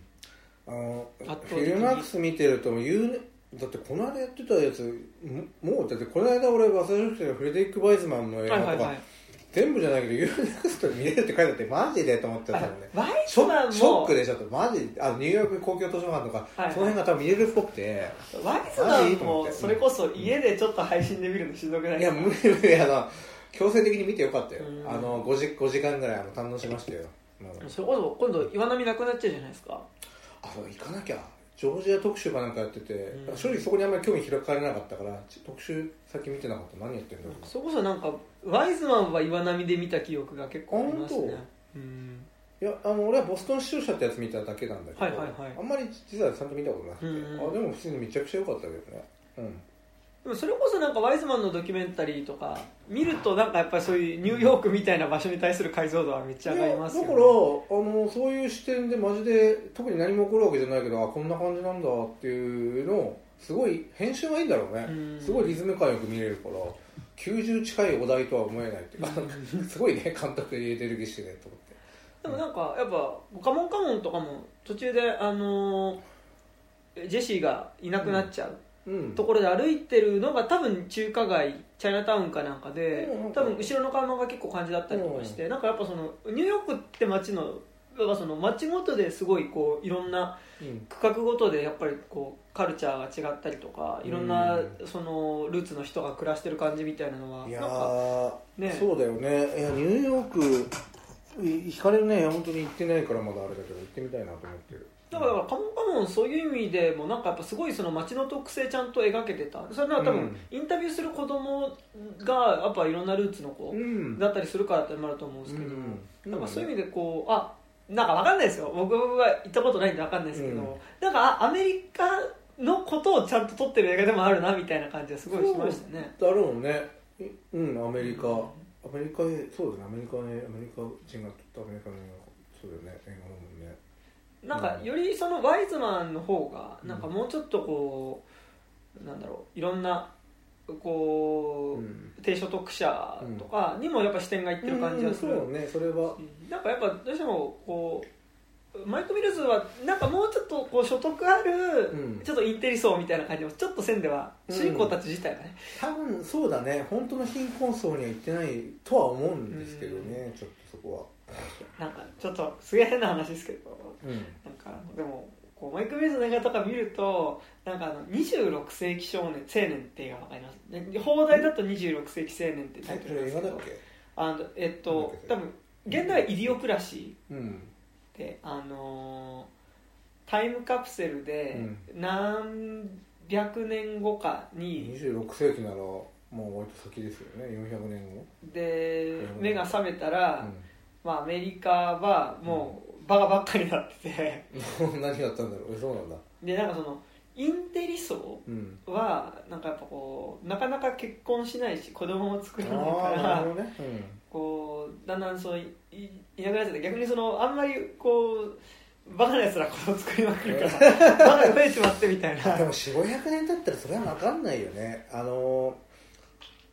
あのフィルマックス見てるとだってこの間やってたやつももうだってこの間俺忘れなくてフレデリック・バイズマンの映画とか、はいはいはい全部じゃないけど UNEXT で見れるって書いてあってマジでと思ってたもんね。ワイシマンショッもクでちょっと。マジあのニューヨーク公共図書館とか、はいその辺が多分見れるっぽくて。ワイズマンもそれこそ家でちょっと配信で見るのしんどくないいや無理無理あの強制的に見てよかったよ。うん。あの 5, 時5時間ぐらいあの堪能しましたよ、もう。それこそ今度岩波なくなっちゃうじゃないですか。あそう行かなきゃジョージア特集かなんかやってて、うん。正直そこにあんまり興味開かれなかったからち特集先見てなかった。何やってんだろう。それこそなんかワイズマンは岩波で見た記憶が結構ありますね。本うん。いやあの俺はボストン視聴者ってやつ見ただけなんだけど、はいはいはい。あんまり実はちゃんと見たことなくて、うん。あでも普通にめちゃくちゃ良かったけどね。うんでもそれこそなんかワイズマンのドキュメンタリーとか見るとなんかやっぱりそういうニューヨークみたいな場所に対する解像度はめっちゃ上がりますよ、ね、だからあのそういう視点でマジで特に何も起こるわけじゃないけどあこんな感じなんだっていうのをすごい編集がいいんだろうね、うん。すごいリズム感よく見れるから90近いお題とは思えないっていうか、すごいね監督エネルギッシュでと思って。でもなんかやっぱカモンカモンとかも途中であのージェシーがいなくなっちゃう。うんところで歩いてるのが多分中華街チャイナタウンかなんかでうん多分後ろの看板が結構感じだったりとかしてなんかやっぱそのニューヨークって街のその町ごとですごいこういろんなうん区画ごとでやっぱりこうカルチャーが違ったりとかいろんなうんそのルーツの人が暮らしてる感じみたいなのはなんかー、ね。そうだよね。いやニューヨークい行かれるね。本当に行ってないからまだあれだけど行ってみたいなと思ってるだからカモンカモンそういう意味でもなんかやっぱすごいその街の特性ちゃんと描けてた。それは多分うん。インタビューする子供がやっぱいろんなルーツの子ん。だったりするからってあると思うんですけど、うんなんかそういう意味でこうあなんかわかんないですよ。僕は行ったことないんでわかんないですけど、うん。なんかあアメリカのことをちゃんと撮ってる映画でもあるなみたいな感じはすごいしましたね。だろうね。いうんアメリカ、アメリカへそうだね。アメリカねアメリカ人が撮ったアメリカの映画。そうだよね。映画だもんねなんかよりそのワイズマンの方がなんかもうちょっとこうなんだろういろんなこう、うん。低所得者とかにもやっぱ視点がいってる感じはする、うんそうねそれは。なんかやっぱどうしてもこうマイク・ミルズはなんかもうちょっとこう所得ある、うん。ちょっとインテリ層みたいな感じもちょっとせんではうん。主人公たち自体がね、多分そうだね。本当の貧困層には行ってないとは思うんですけどね、ちょっとそこなんかちょっとすげえ変な話ですけどはうん。なんかでもこうマイク・ミルズの映画とか見るとなんかあの26世紀少年青年って映画わかります？ね放題だと26世紀青年ってタイトそルですけどれ映画だっけ？あのえっと多分現代はイディオクラシーうん。であのータイムカプセルで何百年後かに、26世紀ならもう割と先ですよね。400年後。でうん目が覚めたら、うまあ、アメリカはもうバカばっかりになってて。ん何があったんだろう。えそうなんだ。でなんかそのインテリ層うん。はなんかやっぱこうなかなか結婚しないし子供も作らないからるほどね。こうだんだんそのいいいなくなっちゃって逆にそのあんまりこうバカなやつら子供作りまくるからバカが増えちまってみたいな。でも4500年経ったらそれは分かんないよね。あのー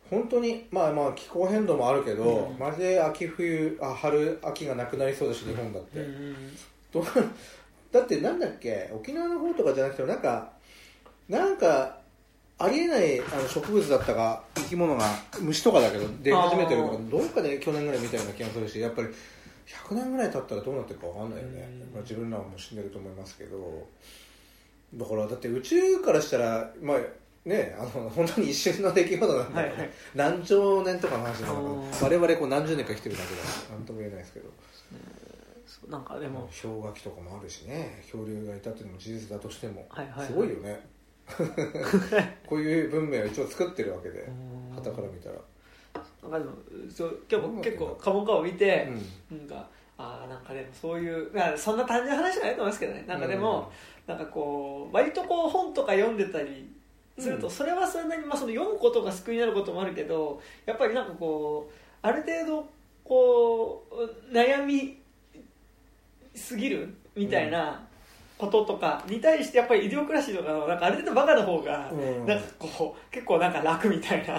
本当にまあまあ気候変動もあるけど、うん。マジで秋冬あ春秋がなくなりそうだし日本だって、どうだってなんだっけ沖縄の方とかじゃなくてもなんかなんかありえないあの植物だったか生き物が虫とかだけど出始めてるとかどっかで去年ぐらい見たような気がするしやっぱり100年ぐらい経ったらどうなってるか分かんないよね、うん。まあ、自分らはもう死んでると思いますけど。だからだって宇宙からしたらまあねあの本当に一瞬の出来事なんだよね、はいはい。何兆年とかの話だからあー。我々こう何十年か生きてるだけだから何とも言えないですけど。なんかでも。氷河期とかもあるしね恐竜がいたっていうのも事実だとしても、はいはいはい。すごいよね。こういう文明を一応作ってるわけでうん。旗から見たら、なんかでもそう結構どうなってんだ？結構カモンカモン見て、うん。なんかああなんかでもそういうまあそんな単純な話じゃないと思いますけどね。なんかでも、なんかこう割とこう本とか読んでたりすると、うん。それはそれなりに、まあ、その読むことが救いになることもあるけどやっぱりなんかこうある程度こう悩みすぎるみたいなこととかに対してやっぱりイデオクラシーとかのなんかある程度バカな方が、うん。なんかこう結構なんか楽みたいな。い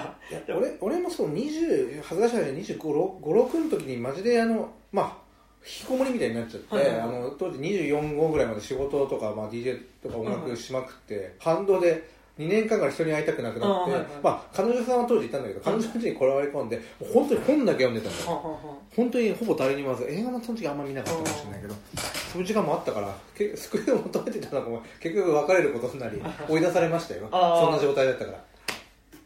や俺俺もそう20恥ずかしい話2 5 6の時にマジであのまあ引きこもりみたいになっちゃって、はいはい。あの当時24号ぐらいまで仕事とか、まあ、DJ とか音楽しまくって、反動で2年間から人に会いたくなくなって、あはいはい。まあ、彼女さんは当時いたんだけど彼女の家にこらわれ込んで本当に本だけ読んでたんだよ。本当にほぼ誰にも言わず映画もその時あんま見なかったかもしれないけどそういう時間もあったからけ 救いを求めてたのが結局別れることになり追い出されましたよ。そんな状態だったから。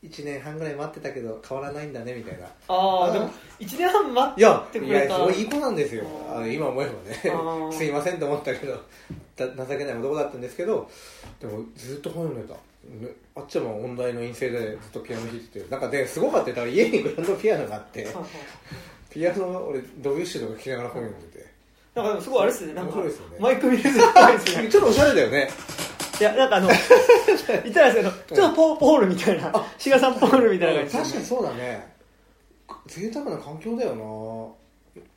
1年半ぐらい待ってたけど変わらないんだねみたいな。ああでも1年半待いやってくれた。いやすごいいい子なんですよ。あ今思えばね。すいませんと思ったけどだ情けない男だったんですけどでもずっと本読んでた。ねあっちゃんも音大の院生でずっとピアノ弾いててなんかですごかったよ。だから家にグランドピアノがあってピアノ俺ドビュッシーとか聴きながら本読んでて。なんかすごいあれですね。なんかね。マイク・ミルズっぽいですね。ちょっとおしゃれだよね。いやなんかあの言ったらですけどちょっとポポールみたいな志賀さんポールみたいな感じ確かにそうだね。贅沢な環境だよ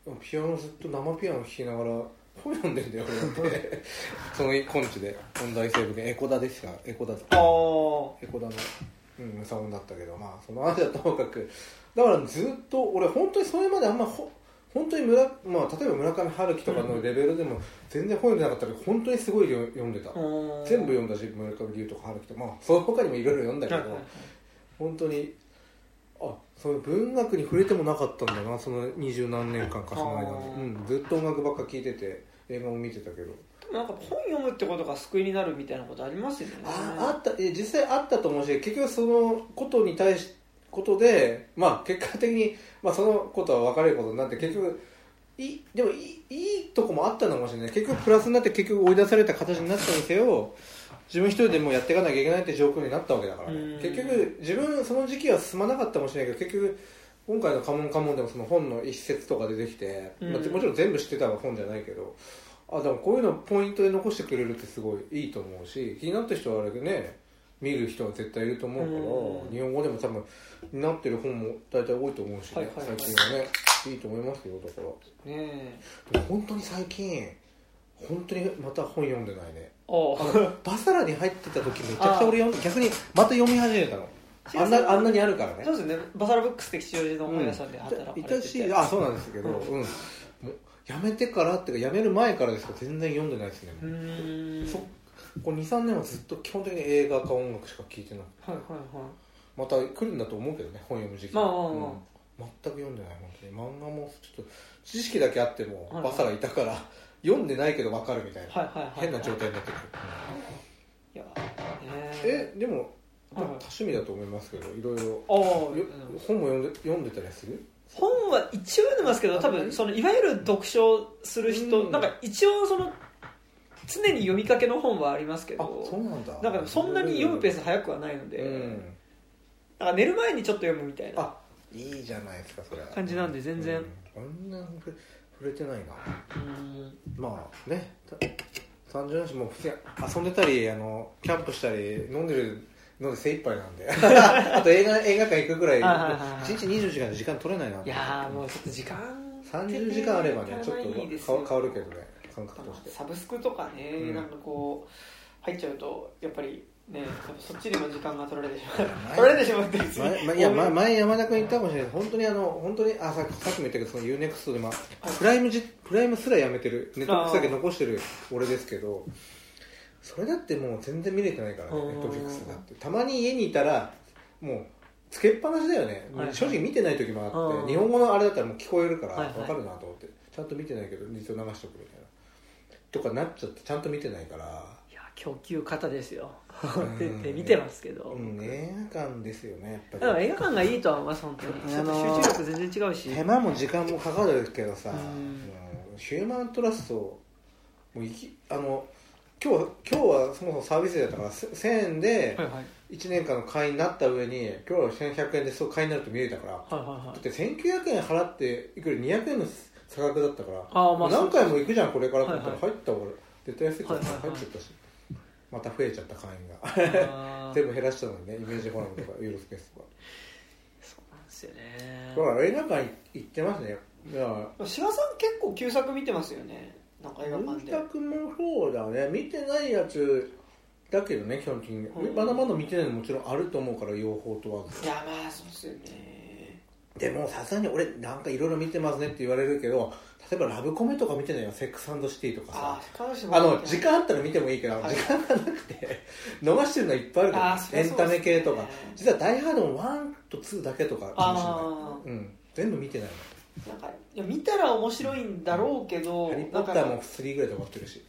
な。ピアノずっと生ピアノ弾きながら本読んでんだよ俺。だってその根地で。音大生部で。エコダですか？エコダあエあコダのうんサウだったけどまあその話はともかく。だからずっと俺本当にそれまであんまほ本当に村、まあ、例えば村上春樹とかのレベルでも全然本読んでなかったけど本当にすごい量読んでた。全部読んだし村上龍とか春樹とか。まあその他にもいろいろ読んだけど、本当にあそう文学に触れてもなかったんだなその二十何年間かその。間うん、ずっと音楽ばっか聴いてて映画も見てたけど。なんか本読むってことが救いになるみたいなことありますよね。ああった。え実際あったと思うし結局そのことに対しことでまあ結果的に、まあ、そのことは別れることになって結局いいでもいいいいとこもあったのかもしれない。結局プラスになって結局追い出された形になったにせよ自分一人でもうやっていかなきゃいけないって状況になったわけだからうん。ね結局自分その時期は進まなかったかもしれないけど結局今回の「カモンカモン」でもその本の一節とか出てきて、うん。まあもちろん全部知ってた本じゃないけどあでもこういうのポイントで残してくれるってすごいいいと思うし気になった人はあれでね見る人は絶対いると思うから、うん。日本語でも多分になってる本も大体多いと思うしね、はいはいはい。最近はねいいと思いますよだからねでも本当に最近本当にまた本読んでないねバサラに入ってた時めちゃくちゃ俺読ん逆にまた読み始めたの。あんなあんなにあるからね。そうですね。バサラブックスって吉祥寺の本屋さんで働かれて。て、いたしあそうなんですけど、うん。やめてからっていうかやめる前からですけど全然読んでないですね、そこ23年はずっと基本的に映画か音楽しか聴いてない。はいはいはい。また来るんだと思うけどね本読む時期。まあまあまあ。うん。全く読んでない本当に。漫画もちょっと知識だけあってもはい。バサラいたから読んでないけど分かるみたいな、はいはいはい変な状態になってくる、いやねえでもはい多趣味だと思いますけどいろいろああよ本も読んで読んでたりする？本は一応読んでますけど多分そのいわゆる読書する人、うん。なんか一応その常に読みかけの本はありますけあどそうなんだ。なんかそんなに読むペースス早くはないので、うん。なんか寝る前にちょっと読むみたいなあいいじゃないですかそれ感じなんで全然。うん。あんな触れてないな。うん。まあねた30年も普通に遊んでたりあのキャンプしたり飲んでるので精一杯なんで。あと映画映画館行くぐらいはいはいはいはい。1日24時間で時間取れないな。いやーもうちょっと時間。30時間あればねちょっとよ。変わ変わるけどね感覚として。サブスクとかね、うん。なんかこう入っちゃうとやっぱりねそっちにも時間が取られてしまう。前取られてしまうって前前いや前前山田君言ったかもしれない。本当にあの本当にあささっきも言ったけどその UNEXT で、まあ、プライムじプライムすらやめてる。ネットフリックスだけ残してる俺ですけどそれだってもう全然見れてないからねうん。ネットフリックスだって。たまに家にいたらもうつけっぱなしだよね、正直見てない時もあっうん。て日本語のあれだったらもう聞こえるから分かるなと思って。ちゃんと見てないけど実を流しとくみたいな。とかなっちゃってちゃんと見てないから供給型ですよ。うん。って見てますけど、うん映画館ですよねやっぱり。映画館がいいとは思います本当に。ちょっと集中力全然違うし。手間も時間もかかるけどさ、うん。ヒューマントラストもういきあの今日今日はそもそもサービスだったからせ1000円ではいはい。1年間の会員になった上に今日は1100円でそう会員になると見れたからはいはいはい。だって1900円払っていくら200円の差額だったからあーまあ何回も行くじゃんこれからって言ったらはい入った俺絶対安いからはいはいはい。入っちゃったしまた増えちゃった会員が。全部減らしたのにねイメージフォーラムとかユーロスペースとか。そうなんですよね。だから映画館行ってますね。いや。志賀さん結構旧作見てますよね。なんか映画館で。文作もそうだね。見てないやつだけどね基本的に、うん。まだまだ見てないのもちろんあると思うから用法問わず。いやまあそうですよね。でもさすがに俺なんかいろいろ見てますねって言われるけど例えばラブコメとか見てないよ。セックスシティとかあさあの時間あったら見てもいいけど、はい。時間がなくて逃してるのいっぱいあるからエンタメ系とか。実は「ダイ・ハード」も1と2だけとか。かもしあれない、うん、全部見てないなんかいや見たら面白いんだろうけど、の「ハリー・ポッター」も3ぐらいで終わってるし。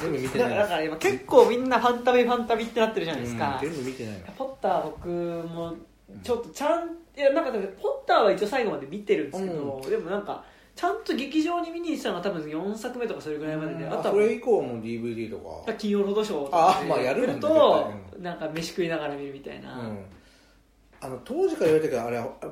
全部見てない。だから結構みんなファンタビファンタビってなってるじゃないですか、うん全部見てないの。ポッター僕もちょっとちゃんいやなんかでもポッターは一応最後まで見てるんですけど、でもなんかちゃんと劇場に見に行ってたのが多分4作目とかそれぐらいまでで、あとはそれ以降も DVD とか。金曜ロードショーとあかでまあやるとなんか飯食いながら見るみたいな、うん。あの当時から言われたけどあれやっぱ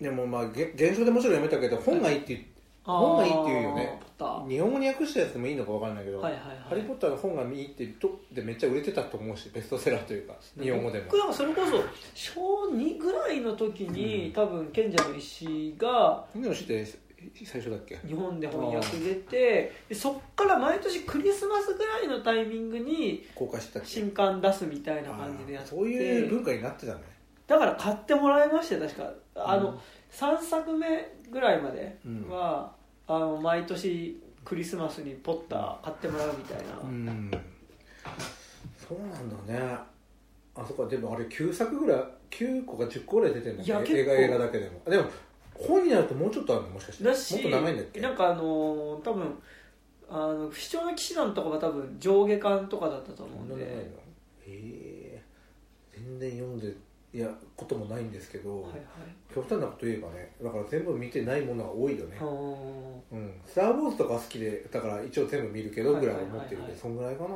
でもまあげ現象でもちろんやめたけど本がいいって言って本がいいって言うよね日本語に訳したやつでもいいのか分かんないけど「はいはいはい。ハリー・ポッター」の本がいいってとでめっちゃ売れてたと思うしベストセラーというか日本語でも。僕かそれこそ小2ぐらいの時に、うん。多分賢者の石が何をして最初だっけ？日本で翻訳出てでそっから毎年クリスマスぐらいのタイミングに公開してた新刊出すみたいな感じでやって。そういう文化になってたね。だから買ってもらいましたよ確か。あの、うん。3作目ぐらいまでうん。は、あの毎年クリスマスにポッター買ってもらうみたいな、うん。そうなんだね。あそこはでもあれ9作ぐらい9個か10個ぐらい出てるんだっけ？いや結構。映画映画だけでも。でも本になるともうちょっとあるの？もしかして。だしもっと長いんだっけ？なんかあのー多分あの不死鳥の騎士団とかは多分上下巻とかだったと思そうんんでな長いの？へえ全然読んでいやこともないんですけど、はいはい。極端なこと言えばねだから全部見てないものが多いよね。うん「スター・ウォーズ」とか好きでだから一応全部見るけどぐらいは思ってるけどそんぐらいかな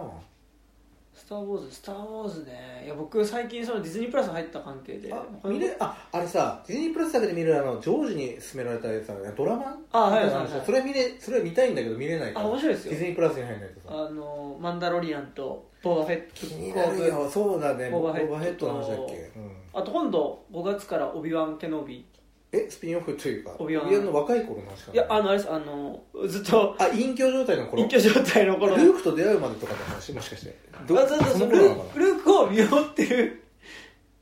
スター・ウォーズスター・ウォーズね。いや僕最近そのディズニープラス入った関係で。あ見れああれさディズニープラスだけで見るあのジョージに勧められたやつだね。ドラマ？あはいはいはい話それ見れそれ見たいんだけど見れないから。あ面白いですよ。ディズニープラスに入らないとさ。あのマンダロリアンとボーバフェット気になるよ。そうだね。ボボーバフェットーバヘッドの話だっけ、うん、あと今度5月からオビワン・ケノビえスピンオフというかオビワンの若い頃の話かな。いやあのあれですあのずっとあ隠居状態の頃。隠居状態の頃。ルークと出会うまでとかの話もしかして。どあそうそうそそうルールークを見守ってる。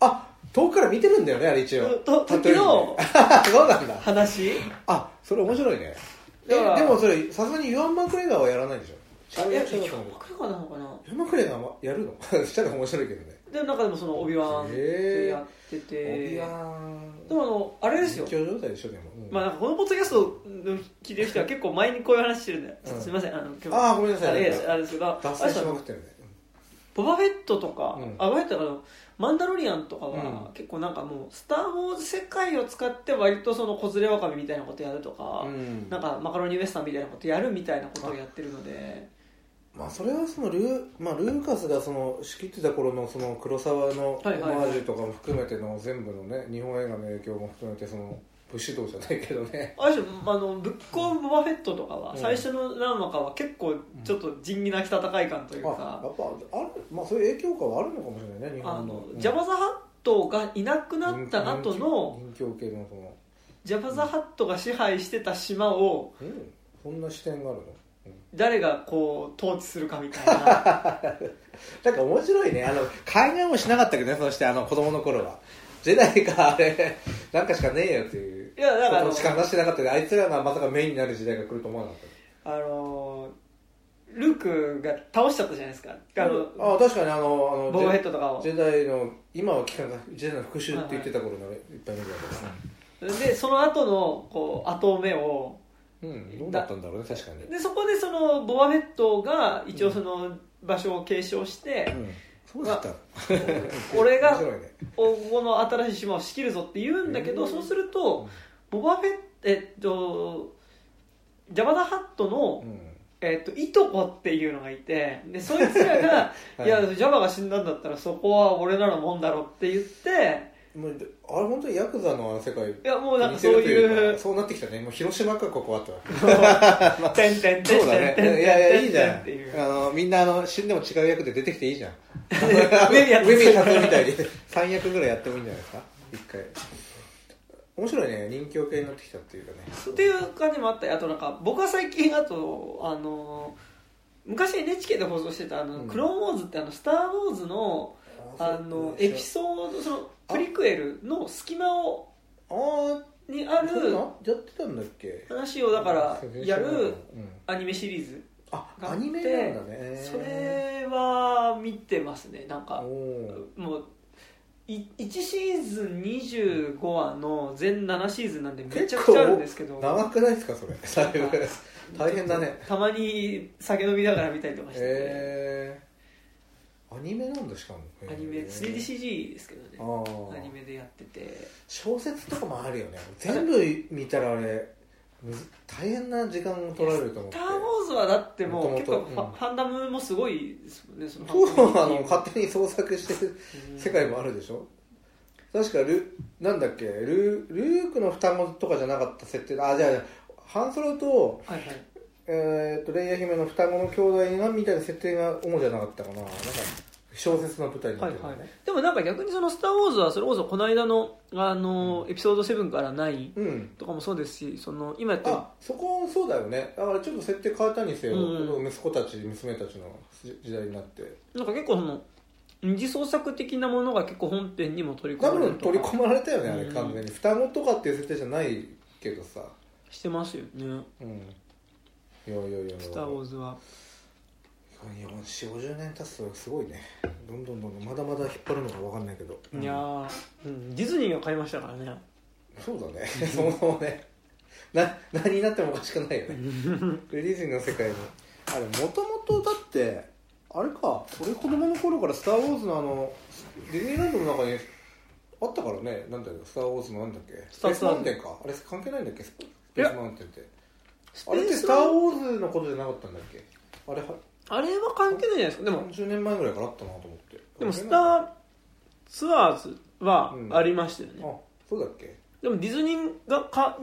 あ遠くから見てるんだよねあれ一応。と時のに そうなんだ。話？あそれ面白いね。えでもそれさすがにユアン・マクレガーはやらないでしょ。いや役者だと思う。今日かなのかな？ユアン・マクレガーはやるの？したら面白いけどねで中でもそのオビワンってやってて。でもあのあれですよ。状態でしょでも、うん。まあなんかこのポッドキャストの聞いてる人は結構前にこういう話してるんで、うん。すみませんあの今日。あーごめんなさい。あれですけど。脱線しまくってるね。ボバフェットとか、うん。あボバフェットとかマンダロリアンとかは、うん。結構なんかもう「スター・ウォーズ」世界を使って割とその子連れわかめみたいなことやるとか、うん。なんかマカロニウエスタンみたいなことやるみたいなことをやってるのでまあそれはそのルー,、まあ、ルーカスがその仕切ってた頃のその黒沢のオマージュとかも含めての全部のね日本映画の影響も含めてその武士道じゃないけどね。あれでしょあのブック・オブ・ボバフェットとかはうん。最初の何話かは結構ちょっと仁義なき戦い感というあか、やっぱあるまあそういう影響下はあるのかもしれないね日あ本の。のジャバザ・ハットがいなくなった後の人境系のその。ジャバザ・ハットが支配してた島をうん。そんな視点があるの、うん誰がこう統治するかみたいな。なんか面白いね。あの海外もしなかったけどねそしてあの子供の頃は。ジェダイかあれ なんかしかねえよっていう。いやだからしか話してなかったけどあいつらがまさかメインになる時代が来ると思わなかった。あのルークが倒しちゃったじゃないですか。あのあ確かにあのあのボーバヘッドとかを。ジェダイの今は聞かない。ジェダイの復讐って言ってた頃のいっぱい見るわでその後のこう後目をうんどうだったんだろうね確かに。でそこでそのボバフェットが一応その場所を継承して、うんそうだった。俺がこの新しい島を仕切るぞって言うんだけど、うん。そうするとボバフェットえっとジャバダハットの、うん。えっと、いとこっていうのがいてでそいつらが はい。いやジャバが死んだんだったらそこは俺らのもんだろって言ってもうあれ本当にヤクザの世界いやもうなんかそういうかそうなってきたね。もう広島かここはと「てんてんてんそうだね。てんてんてんいやいやいいじゃんあのみんなあの死んでも違う役で出てきていいじゃん上宮上宮達夫みたいに3役ぐらいやってもいいんじゃないですか一回面白いね人気系になってきたっていうかねっていう感じもあったりあとなんか僕は最近あとあの昔 NHK で放送してたあの、うんクローンウォーズってあの「スター・ウォーズの」あのエピソードそのプリクエルの隙間をあにあるやってたんだっけ？話をだからやるうん。アニメシリーズあアニメなんだね。それは見てますね。なんかもうい1シーズン25話の全7シーズンなんでめちゃくちゃあるんですけど。長くないですかそれ？大変だね。たまに酒飲みながら見たりとかして。えアニメなんだしかも。アニメ。3DCG ですけどね。アニメでやってて。小説とかもあるよね。全部見たらあれ大変な時間取られると思「って。スター・ウォーズ」はだってもう結構ファ,、うん。ファンダムもすごいですもんねそのそうあの。うん勝手に創作してる世界もあるでしょ？確かルなんだっけ？ルルークの双子とかじゃなかった設定だ。あじゃあじゃあハンソロと,、はいはいえー、とレイヤ姫の双子の兄弟がみたいな設定が主じゃなかったかな。なんか小説の舞台になはいはい。でもなんか逆にその「スター・ウォーズ」はそれこそこの間のあのエピソード7から9うん。とかもそうですしその今やってるあそこそうだよね。だからちょっと設定変えたにせよ、うん息子たち娘たちの時代になって。なんか結構その二次創作的なものが結構本編にも取り込多まれるとか。分取り込まれたよねあれうん。完全に。双子とかっていう設定じゃないけどさ。してますよね。うんいやいやいや「スター・ウォーズ」は。4 5 0年経つとすごいね。どんどんどんどんまだまだ引っ張るのか分かんないけど、いやー、うん、ディズニーが買いましたからね。そうだね。そもそもね。な何になってもおかしくないよね。ディズニーの世界のあれもともとだってあれか。俺子供の頃から「スター・ウォーズ」のあのディズニーランドの中にあったからね。なんだよ「スター・ウォーズ」のなんだっけ？スタースペースマウンテンか。あれ関係ないんだっけ？スペースマウンテンって。スあれって「スター・ウォーズ」のことじゃなかったんだっけ？あれは？あれは関係ないじゃないですか。でも30年前ぐらいからあったなと思って。でもスターツアーズはありましたよね、あそうだっけ？でもディズニーがか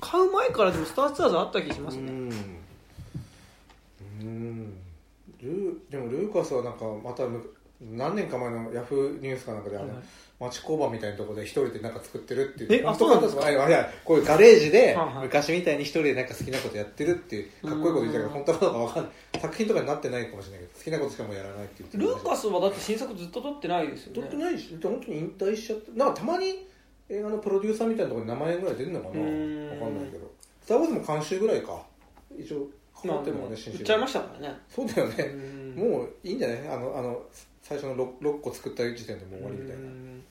買う前からでもスターツアーズあった気しますね、うん。うん。ルーでもルーカスはなんかまたむ何年か前のヤフーニュースかなんかであの、はい町工場みたいなところで一人でなんか作ってるっていう。えあそうなんですか？かあいやこういうガレージで昔みたいに一人でなんか好きなことやってるっていうかっこいいこと言ったけどうん本当かどうかわかんない。作品とかになってないかもしれないけど好きなことしかもうやらないって言ってルーカスはだって新作ずっと撮ってないですよ撮ねってないし本当に引退しちゃってなんかたまに映画のプロデューサーみたいなところに名前ぐらい出るのかな？わかうんんないけど「スター・ウォーズ」も監修ぐらいか。一応かかってるもんね新売っちゃいましたからね。そうだよねうん。もういいんじゃない？あのあの最初の 6, 6個作った時点でもう終わりみたいな。うん。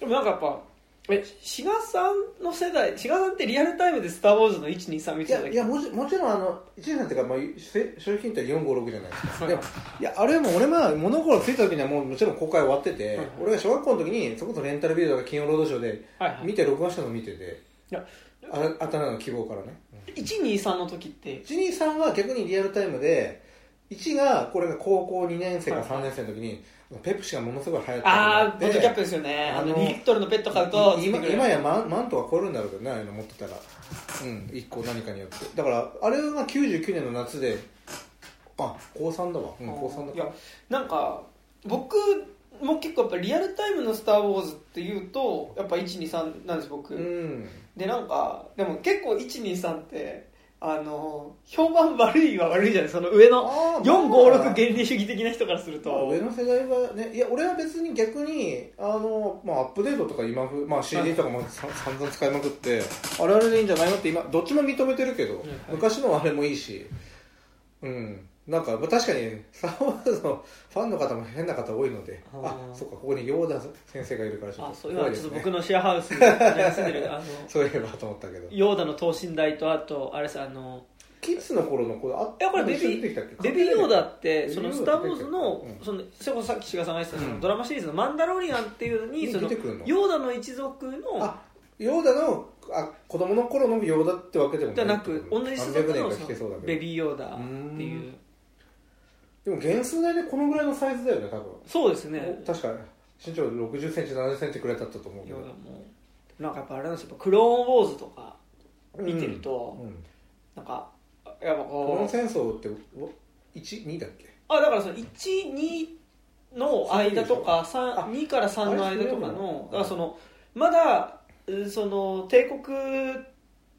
でもなんかやっぱえ志賀さんの世代志賀さんってリアルタイムで「スター・ウォーズ」の123見いてた時。やいやもちもちろんあの一年っていうか、まあ、せ商品って456じゃないですか、はいでもいやあれも俺ま物心ついた時にはもうもちろん公開終わってて、はいはい。俺が小学校の時にそこそレンタルビデオとか金曜ロードショーではいはい。見て録画したの見てて。いやああたなの希望からね、123の時って。123は逆にリアルタイムで1がこれが高校2年生かはいはい3年生の時に、ペプシがものすごい流行ってああボでトキャップですよね。あのあの2リットルのペット買うと今今やマンマントが超えるんだろうけどねああいうの持ってたら。うん1個何かによって。だからあれが99年の夏であ高3だわ、うん、高3だ。いやなんか僕も結構やっぱリアルタイムの「スター・ウォーズ」っていうとやっぱ123なんです僕、うん。でなんかでも結構123ってあの評判悪いは悪いじゃない？その上のあー456まあ。原理主義的な人からすると、まあ上の世代はねいや俺は別に逆にあの、まあ、アップデートとか今風、まあ、CD とかもさ散々使いまくってあれあれでいいんじゃない？のって今どっちも認めてるけど、はい。昔のあれもいいし。うんなんかまあ確かに「スター・ウォーズ」のファンの方も変な方多いのであそっかここにヨーダ先生がいるからちょっとあそう怖いですね。今ちょっと僕のシェアハウスに 住んでるあのそういえばと思ったけど。ヨーダの等身大とあとあれさあのキッズの頃の子あいやこれベビーベビーヨーダってその「スター・ウォーズの」うん。そのそれこそさっき志賀さんが言ってたドラマシリーズの「マンダロリアン」っていうの？にそのヨーダの一族のあヨーダのあ子供の頃のヨーダってわけでもじゃなく同じ種族300年のベビーヨーダっていうでも原数代でこのぐらいのサイズだよね多分。そうですね。確か身長6 0ンチ7 0ンチくらいだったと思うけど。なんかやっぱあれなんですよ。クローンウォーズとか見てると、うんうん。なんかやっぱコロンこう戦争って12だっけ？あだからその12の間とか3 2から3の間とかののだからそのまだうその帝国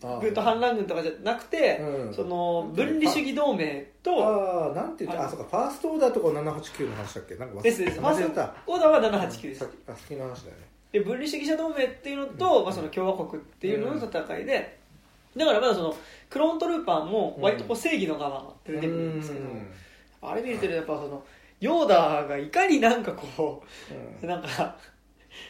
あ軍と反乱軍とかじゃなくて、うん。その分離主義同盟とああなんて言ったああそうかファーストオーダーとか789の話だっけ？なんか忘れですですファーストオーダーは789です。あ先の話だよね。で分離主義者同盟っていうのと、まあ、その共和国っていうのの戦いで、だからまだそのクローントルーパーも割とこう正義の側って出てくるんですけど、あれ見るとやっぱそのヨーダがいかになんかこうなんか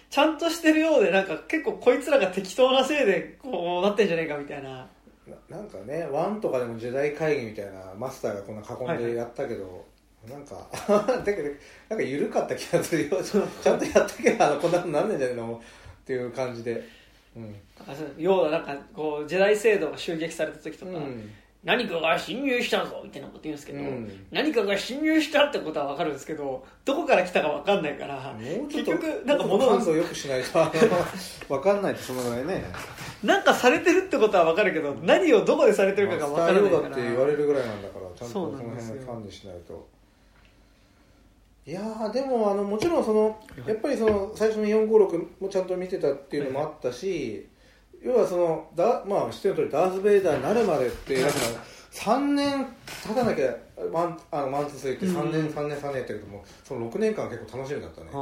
ちゃんとしてるようでなんか結構こいつらが適当なせいでこうなってんじゃねえかみたいなななんかねワンとかでも時代会議みたいなマスターがこんな囲んはいはいでやったけど、なんか だけどなんか緩かった気がするよ。ちゃんとやったけどあのこんなことなんねんじゃねえのっていう感じで。うん、なんかそうヨーダなんかこうジェダイ制度が襲撃された時とか、うん何かが侵入したぞみたいなこと言うんですけど、うん。何かが侵入したってことは分かるんですけどどこから来たか分かんないから結局なんか物を感想よくしないと 分かんないとそのぐらいね。なんかされてるってことは分かるけど何をどこでされてるかが分からないまあスターからって言われるぐらいなんだからちゃんとその辺の管理しないと。いやーでもあのもちろんそのやっぱりその最初の456もちゃんと見てたっていうのもあったし、要はそのだまあ知ってる通りダース・ベイダーになるまでってだから3年経たなきゃone あの one two three って3年、うん。3年3年やったけどもその6年間は結構楽しみだったね。ああ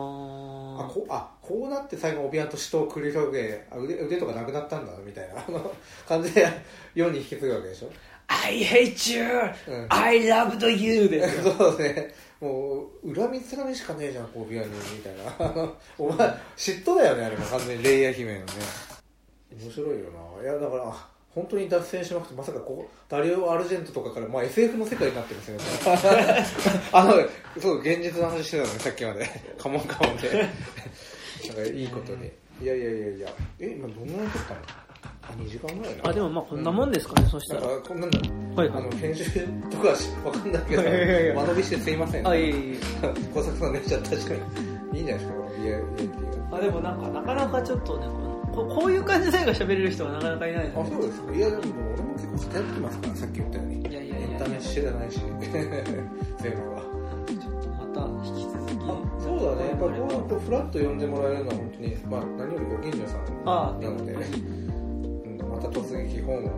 こあこうなって最後オビワンと死闘を繰り広げあ腕腕とかなくなったんだみたいなあの感じで4に引き継ぐわけでしょ？I hate you、うん。I loved you! で そうねもう恨みつらみしかねえじゃんこうビアにみたいなお前嫉妬だよねあれも完全にレイア姫のね面白いよな。いやだからあ本当に脱線しまくってまさかこうダリオ・アルジェントとかから、まあ、SF の世界になってますよね。あのそう現実の話してたのねさっきまで。カモンカモンで。なんかいいことでいやいやいやいや。え今どんなに撮ったの？あ2時間ぐらいな。あでもまあこんなもんですかね、そしたら。こんなんだ、はいあの編集とかわかんないけどいやいやいや間延びしてすいませんあいえいえ小作さん寝ちゃった確かに。いいんじゃないですかこの BIAT があでもなんかなかなかちょっとねこここういう感じでが喋れる人がなかなかいないのであそうですか。いやでも俺も結構偏ってますからさっき言ったように。いやいやいや。エンタメ知らないし全部は。ちょっとまた引き続き。あそうだね。やっぱこうやってフラッと呼んでもらえるのは本当にまあ何よりご近所さんあなので、うん、また突撃訪問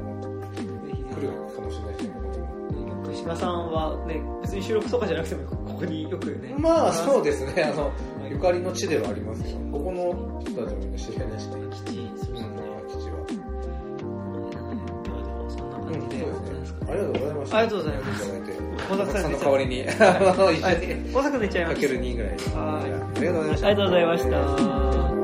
来るかもしれないし。ねここにも鹿島さんはね別に収録とかじゃなくてもここによくね。まあそうですね。あのはいゆかりの地ではありますよここの人たちもみんな知り合いだしね基地そうですねうん基地はありがとうございましたありがとうございます。小沢さんの代わりに。大阪寝ちゃいましたかける2ぐらい。ではい。ありがとうございました。ありがとうございました